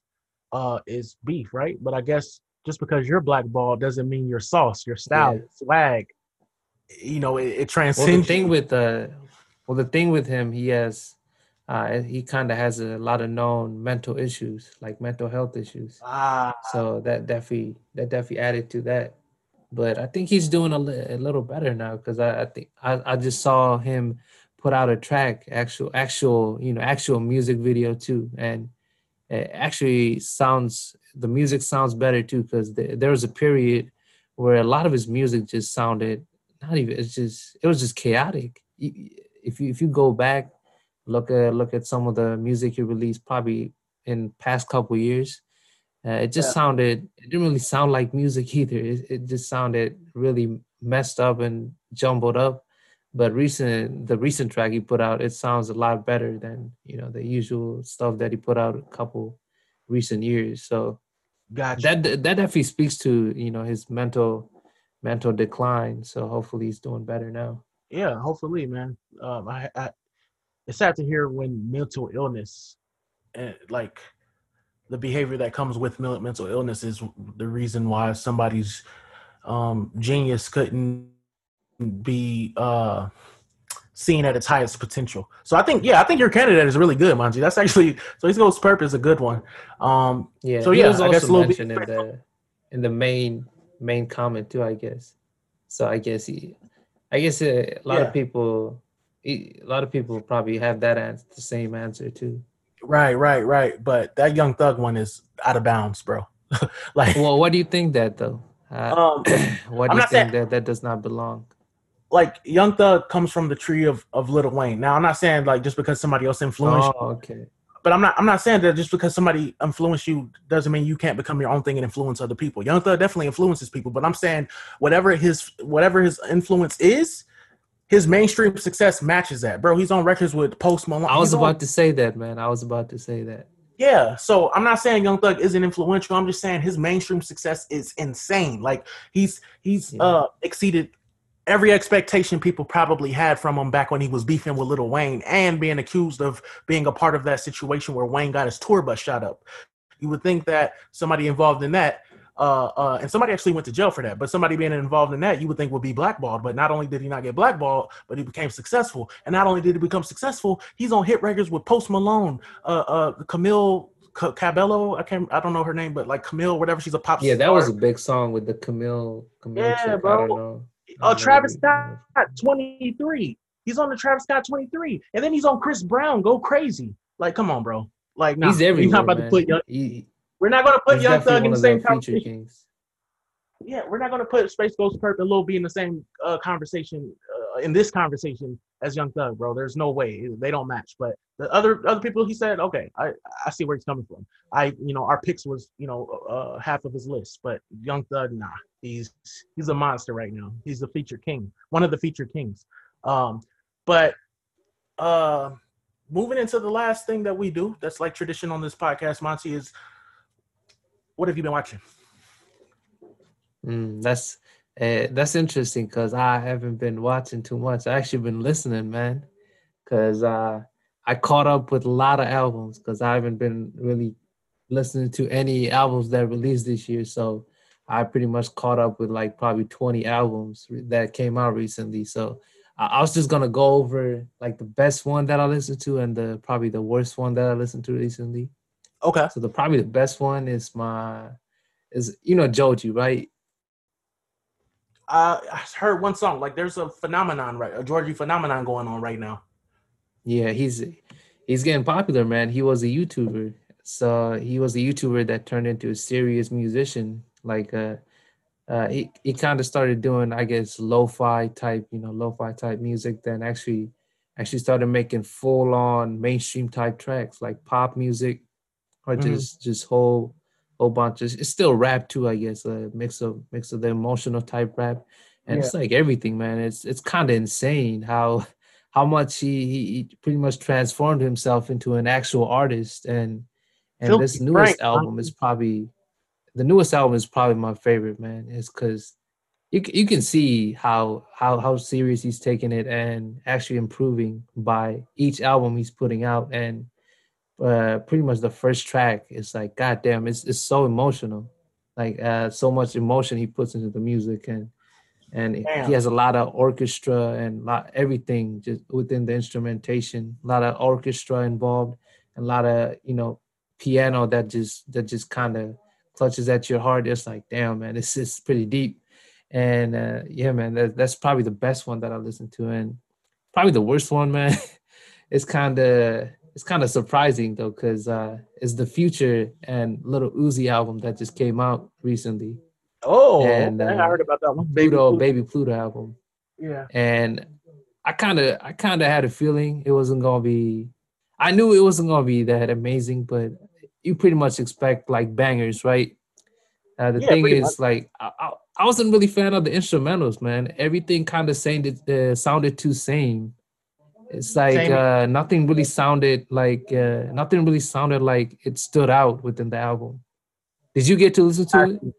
uh, is beef, right? But I guess just because you're blackballed doesn't mean your sauce, your style, Yeah. swag, you know, it, it Well, transcends. the thing with uh, well, the thing with him, he has, uh, he kind of has a lot of known mental issues, like mental health issues. ah, So that definitely that definitely added to that. But I think he's doing a, li- a little better now because I, I think I, I just saw him put out a track, actual actual you know actual music video too, and it actually sounds the music sounds better too because there was a period where a lot of his music just sounded not even it's just it was just chaotic. If you if you go back look at look at some of the music he released probably in past couple years uh, it just Yeah. sounded it didn't really sound like music either it, it just sounded really messed up and jumbled up but recent the recent track he put out it sounds a lot better than you know the usual stuff that he put out a couple recent years so gotcha. that that definitely speaks to you know his mental mental decline so hopefully he's doing better now yeah, hopefully, man. Um, I, I, it's sad to hear when mental illness, and like the behavior that comes with mental illness, is the reason why somebody's um, genius couldn't be uh, seen at its highest potential. So I think, yeah, I think your candidate is really good, Manji. That's actually so. He's Purrp is a good one. Um, Yeah. So, he yeah, was I guess also a little bit- mentioned in the in the main main comment too. I guess. So I guess he, I guess uh, a lot Yeah. of people, a lot of people probably have that answer, the same answer too. Right, right, right. But that Young Thug one is out of bounds, bro. like, Well, what do you think that though? Uh, um, what I'm do you think saying- that that does not belong? like Young Thug comes from the tree of of Lil Wayne. Now I'm not saying like just because somebody else influenced, Oh, okay. but I'm not I'm not saying that just because somebody influenced you doesn't mean you can't become your own thing and influence other people. Young Thug definitely influences people, but I'm saying whatever his whatever his influence is, his mainstream success matches that, bro. He's on records with Post Malone. I was He's on- about to say that, man. I was about to say that. yeah, so I'm not saying Young Thug isn't influential. I'm just saying his mainstream success is insane. Like he's he's Yeah. uh exceeded every expectation people probably had from him back when he was beefing with Lil Wayne and being accused of being a part of that situation where Wayne got his tour bus shot up. You would think that somebody involved in that uh, uh, and somebody actually went to jail for that. But somebody being involved in that, you would think would be blackballed. But not only did he not get blackballed, but he became successful. And not only did he become successful, he's on hit records with Post Malone, uh, uh, Camille C- Cabello. I can't, I don't know her name, but like Camille, whatever. She's a pop. Yeah, that was a big song with the Camille. Camille Yeah, chick. I bro. don't know. Oh, I Travis Scott, 23. He's on the Travis Scott 23. And then he's on Chris Brown, go crazy. Like, come on, bro. Like, no, He's everywhere. we're not about man. to put young, He- we're not going to put he's Young Thug in the same conversation. kings. Yeah, we're not going to put SpaceGhostPurrp and Lil B in the same uh, conversation, uh, in this conversation as Young Thug, bro. There's no way. They don't match. But the other other people, he said, okay, I, I see where he's coming from. I, you know, our picks was, you know, uh, half of his list. But Young Thug, nah. He's he's a monster right now. He's the feature king, one of the feature kings. Um, but uh, moving into the last thing that we do, that's like tradition on this podcast, Monty, is what have you been watching? Mm, that's uh, that's interesting because I haven't been watching too much. I actually been listening, man, because uh, I caught up with a lot of albums because I haven't been really listening to any albums that released this year. So I pretty much caught up with like probably 20 albums that came out recently. So I, I was just gonna go over like the best one that I listened to and the probably the worst one that I listened to recently. Okay. So the probably the best one is my is you know Joji, right? Uh, I heard one song. Like there's a phenomenon, right? A Joji phenomenon going on right now. Yeah, he's he's getting popular, man. He was a YouTuber, so he was a YouTuber that turned into a serious musician. Like, uh, uh he he kind of started doing, I guess, lo-fi type, you know, lo-fi type music. Then actually, actually started making full-on mainstream type tracks, like pop music, or mm-hmm. just just whole whole bunch of it's still rap too, I guess, a mix of mix of the emotional type rap. And yeah. it's like everything, man. It's it's kind of insane how how much he, he pretty much transformed himself into an actual artist. And and Filthy this newest Frank, album is probably the newest album is probably my favorite, man. Is because you you can see how how how serious he's taking it and actually improving by each album he's putting out and uh, pretty much the first track it's like god damn it's, it's so emotional. Like uh, so much emotion he puts into the music and and damn. he has a lot of orchestra and lot everything just within the instrumentation. A lot of orchestra involved and a lot of you know piano that just that just kind of clutches at your heart. It's like damn man it's just pretty deep. And uh, yeah man that, that's probably the best one that i listened to and probably the worst one man. It's kind of it's kind of surprising though, because uh, it's the Future and Lil Uzi album that just came out recently. Oh, and uh, I heard about that one. Baby Pluto, Baby Pluto album. Yeah, and I kind of, I kind of had a feeling it wasn't gonna be. I knew it wasn't gonna be that amazing, but you pretty much expect like bangers, right? Uh, the yeah, thing is, much. like, I, I, I, wasn't really fan of the instrumentals, man. Everything kind of sounded uh, sounded too same it's like uh, nothing really sounded like uh, nothing really sounded like it stood out within the album. Did you get to listen to it?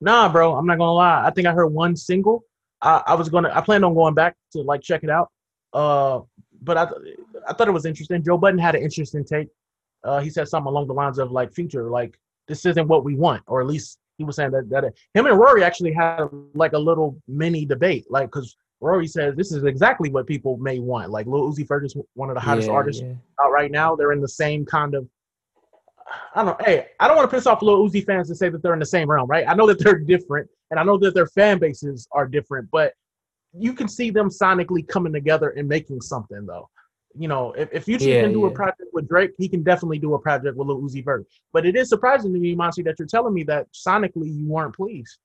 Nah, bro. I'm not gonna lie. I think I heard one single. I, I was gonna. I planned on going back to like check it out. Uh, but I I thought it was interesting. Joe Budden had an interesting take. Uh, he said something along the lines of like future, like this isn't what we want, or at least he was saying that that him and Rory actually had like a little mini debate, like because Rory says this is exactly what people may want. Like Lil Uzi Vert is one of the hottest yeah, artists yeah. out right now. They're in the same kind of. I don't know. Hey, I don't want to piss off Lil Uzi fans to say that they're in the same realm, right? I know that they're different, and I know that their fan bases are different, but you can see them sonically coming together and making something, though. You know, if, if Future yeah, can do a project with Drake, he can definitely do a project with Lil Uzi Vert. But it is surprising to me, Monty, that you're telling me that sonically you weren't pleased.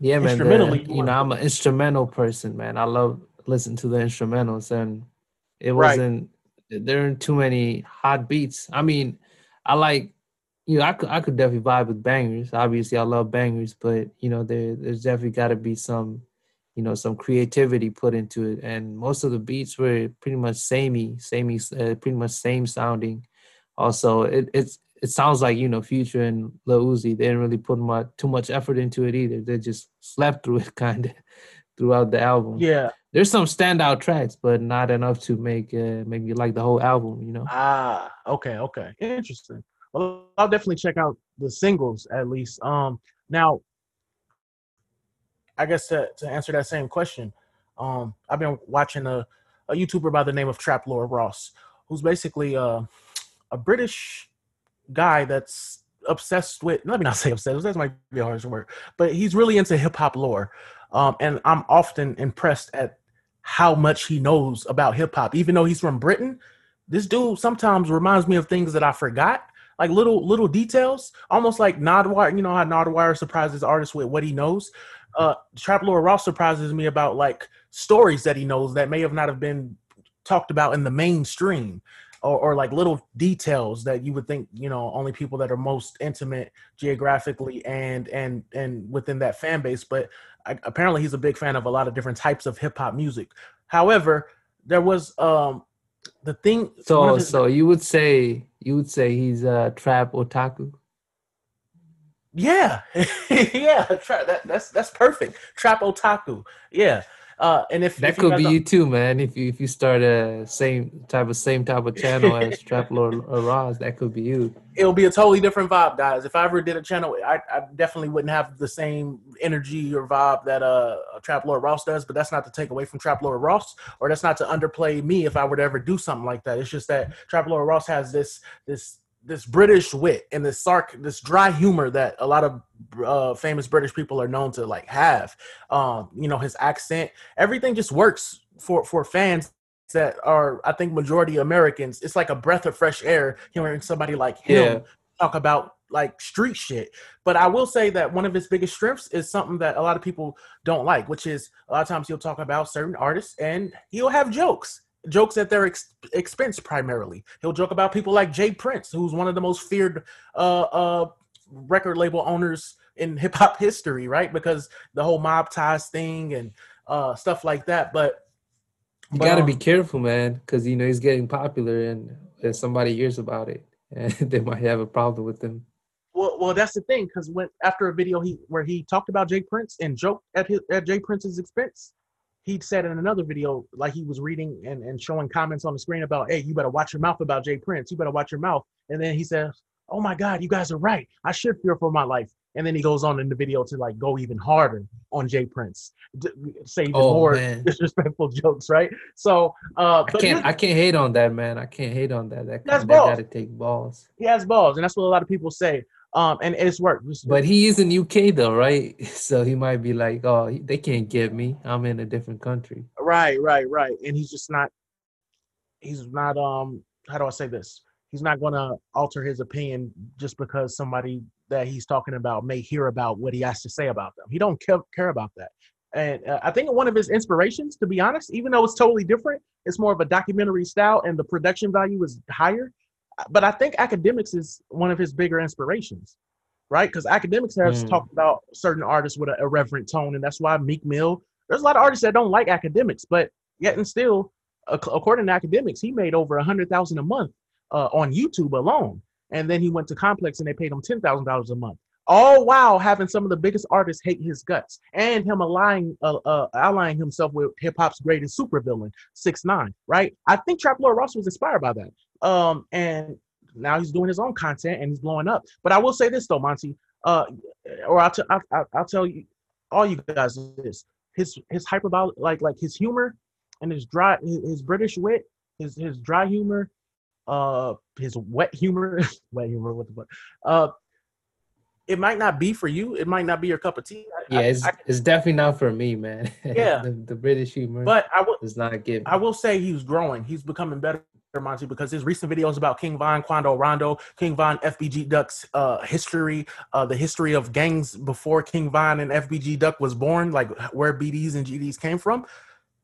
Yeah, man. The, you know, I'm an instrumental person, man. I love listening to the instrumentals, and it wasn't there aren't too many hot beats. I mean, I like you know, I could I could definitely vibe with bangers. Obviously, I love bangers, but you know, there there's definitely got to be some, you know, some creativity put into it. And most of the beats were pretty much samey, samey, uh, pretty much same sounding. Also, it, it's it sounds like you know Future and Lil Uzi they didn't really put much too much effort into it either. They just slept through it kind of throughout the album. Yeah, there's some standout tracks, but not enough to make uh, make you like the whole album. You know. Ah, okay, okay, interesting. Well, I'll definitely check out the singles at least. Um, now, I guess to to answer that same question, um, I've been watching a a YouTuber by the name of TrapLore Ross, who's basically uh, a British guy that's obsessed with let me not say obsessed that might be a harsh word but he's really into hip-hop lore. Um, and i'm often impressed at how much he knows about hip-hop. Even though he's from britain this dude sometimes reminds me of things that i forgot like little little details almost like nardwuar you know how nardwuar surprises artists with what he knows? Uh TrapLore Ross surprises me about like stories that he knows that may have not have been talked about in the mainstream or, or like little details that you would think you know only people that are most intimate geographically and and and within that fan base but I, apparently he's a big fan of a lot of different types of hip-hop music. However there was um the thing so his, so you would say you would say he's a trap otaku? Yeah. Yeah tra- that, that's that's perfect. Trap otaku. Yeah uh, and if that if could be you too, man. If you if you start a same type of same type of channel as TrapLore Ross, that could be you. It'll be a totally different vibe, guys. If I ever did a channel, I, I definitely wouldn't have the same energy or vibe that uh TrapLore Ross does. But that's not to take away from TrapLore Ross, or that's not to underplay me if I were to ever do something like that. It's just that TrapLore Ross has this this this British wit and this sarc this dry humor that a lot of uh, famous British people are known to like have. Um, you know, his accent, everything just works for for fans that are I think majority Americans. It's like a breath of fresh air hearing somebody like him Yeah. talk about like street shit. But I will say that one of his biggest strengths is something that a lot of people don't like, which is a lot of times he'll talk about certain artists and he'll have jokes. Jokes at their ex- expense primarily. He'll joke about people like J. Prince, who's one of the most feared uh, uh, record label owners in hip hop history, right? Because the whole mob ties thing and uh, stuff like that. But You But, gotta um, be careful, man, because you know he's getting popular, and if somebody hears about it, and they might have a problem with him. Well, well, that's the thing because when after a video he where he talked about J. Prince and joked at his at J. Prince's expense, he said in another video like he was reading and, and showing comments on the screen about, hey, you better watch your mouth about J. Prince. You better watch your mouth. And then he says, oh my God, you guys are right. I should fear for my life. And then he goes on in the video to like go even harder on J. Prince, d- say even Oh, more man. disrespectful jokes, right? So, uh, I can't. I can't hate on that, man. I can't hate on that. That, That's that balls. gotta take balls. he has balls, and that's what a lot of people say. Um, and it's worked. But he is in UK though, right? So he might be like, "Oh, they can't get me. I'm in a different country." Right, right, right. And he's just not he's not um how do I say this? He's not going to alter his opinion just because somebody that he's talking about may hear about what he has to say about them. He don't care, care about that. And uh, I think one of his inspirations, to be honest, even though it's totally different, it's more of a documentary style and the production value is higher. But I think Akademiks is one of his bigger inspirations, right? Because Akademiks has Mm. talked about certain artists with an irreverent tone, and that's why Meek Mill. There's a lot of artists that don't like Akademiks, but yet and still, according to Akademiks, he made over a hundred thousand a month uh, on YouTube alone. And then he went to Complex and they paid him ten thousand dollars a month. All while having some of the biggest artists hate his guts and him allying, uh, uh, allying himself with hip hop's greatest supervillain, Six Nine. Right? I think TrapLore Ross was inspired by that. Um, and now he's doing his own content and he's blowing up. But I will say this though, Monty, uh, or I'll, t- I'll, I'll I'll tell you, all you guys this: his his hyperbolic, like like his humor and his dry, his, his British wit, his his dry humor, uh, his wet humor, wet humor, what the fuck, uh. It might not be for you. It might not be your cup of tea. I- Yeah, it's I- it's definitely not for me, man. Yeah. the, the British humor but I will. not get. I will say he's growing. He's becoming better, Monty, because his recent videos about King Von, Quando Rondo, King Von, FBG Duck's uh, history, uh, the history of gangs before King Von and FBG Duck was born, like where BDs and GDs came from.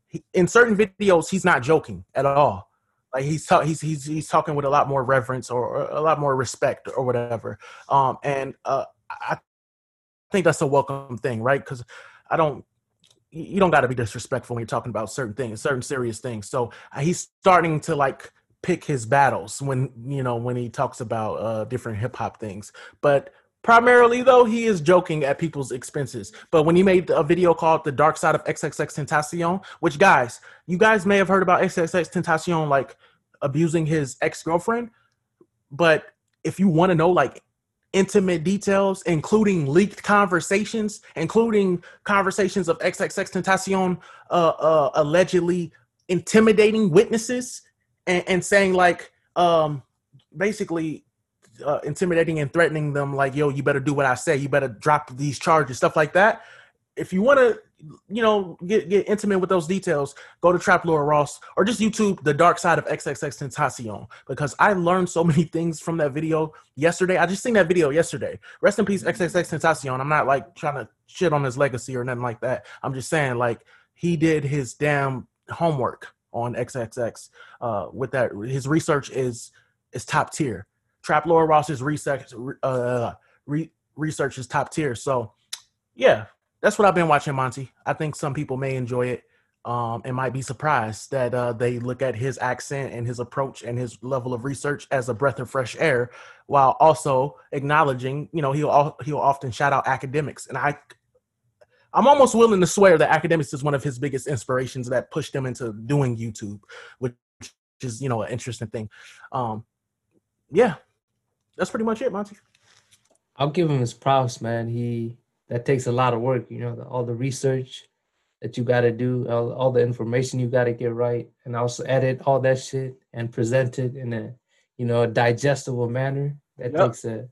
He, in certain videos, he's not joking at all. Like he's ta- he's he's he's talking with a lot more reverence or, or a lot more respect or whatever. Um, and uh, I think that's a welcome thing, right? Because I don't you don't got to be disrespectful when you're talking about certain things, certain serious things. So uh, he's starting to like pick his battles when you know when he talks about uh, different hip hop things. But primarily though, he is joking at people's expenses. But when he made a video called "The Dark Side of XXXTentacion," which guys, you guys may have heard about XXXTentacion like abusing his ex girlfriend, but if you want to know like intimate details, including leaked conversations, including conversations of XXXTentacion uh, uh, allegedly intimidating witnesses and, and saying like um, basically uh, intimidating and threatening them like yo you better do what i say. You better drop these charges stuff like that. If you want to you know get, get intimate with those details go to TrapLore Ross or just youtube the dark side of XXXTentacion because i learned so many things from that video yesterday. I just seen that video yesterday. Rest in peace XXXTentacion. I'm not like trying to shit on his legacy or nothing like that. I'm just saying like he did his damn homework on xxx uh with that his research is is top tier. TrapLore Ross's research uh re- research is top tier. So yeah that's what i've been watching monty i think some people may enjoy it um, and might be surprised that uh, they look at his accent and his approach and his level of research as a breath of fresh air, while also acknowledging, you know, he'll he'll often shout out Akademiks, and I, I'm almost willing to swear that Akademiks is one of his biggest inspirations that pushed him into doing YouTube, which is you know an interesting thing. Um, yeah, that's pretty much it, Monty. I'll give him his props, man. He that takes a lot of work, you know, the, all the research that you got to do, all, all the information you got to get right, and also edit all that shit and present it in a you know, a digestible manner. That Yep. takes a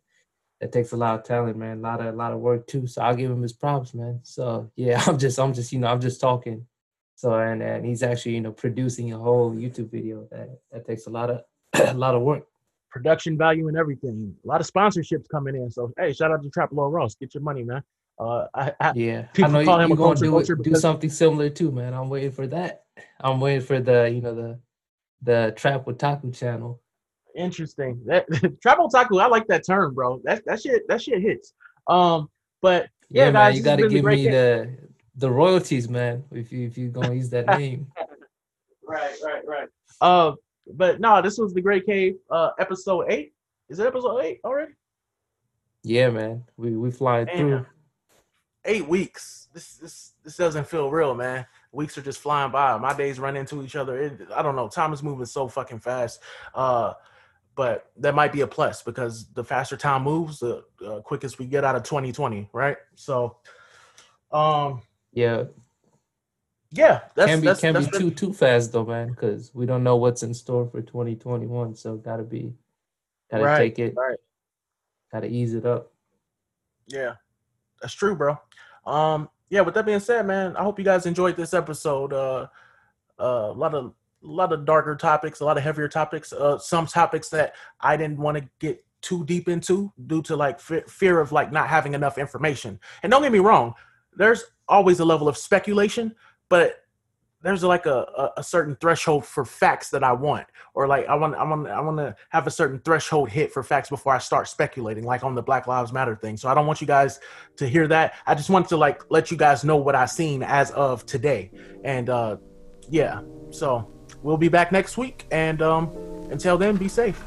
that takes a lot of talent, man. A lot of a lot of work too. So I'll give him his props, man. So yeah, I'm just I'm just you know I'm just talking. So and and he's actually you know producing a whole YouTube video that that takes a lot of a lot of work. production value and everything. A lot of sponsorships coming in. So hey, shout out to TrapLore Ross. Get your money, man. Uh, I, I, Yeah, People I know call you, him you a gonna do it, do something similar too, man. I'm waiting for that. I'm waiting for the you know the the Trap Otaku channel. interesting. That Trap Otaku, I like that term, bro. That that shit that shit hits. Um, but Yeah, Yeah, man, guys, you got to give me game. the the royalties, man. If you if you're gonna use that name. right, right, right. Uh, but no, this was the Grey Cave, uh, episode eight. Is it episode eight already? Yeah, man, we we flying Damn. through. Eight weeks. This this this doesn't feel real, man. Weeks are just flying by. My days run into each other. It, I don't know. Time is moving so fucking fast. Uh, but that might be a plus because the faster time moves, the uh, quickest we get out of 2020, right? So, um, Yeah, yeah, that's can be that's, can that's be been- too too fast though, man, because we don't know what's in store for 2021. So gotta be gotta Right, take it, right. gotta ease it up. Yeah, that's true, bro. Um, yeah. With that being said, man, I hope you guys enjoyed this episode. Uh, uh, a lot of a lot of darker topics, a lot of heavier topics. Uh, some topics that I didn't want to get too deep into due to like fe- fear of like not having enough information. And don't get me wrong, there's always a level of speculation, but there's like a, a, a certain threshold for facts that I want, or like I want I want I want to have a certain threshold hit for facts before I start speculating, like on the Black Lives Matter thing. So I don't want you guys to hear that. I just want to like let you guys know what I've seen as of today, and uh, yeah. So we'll be back next week, and um, until then, be safe.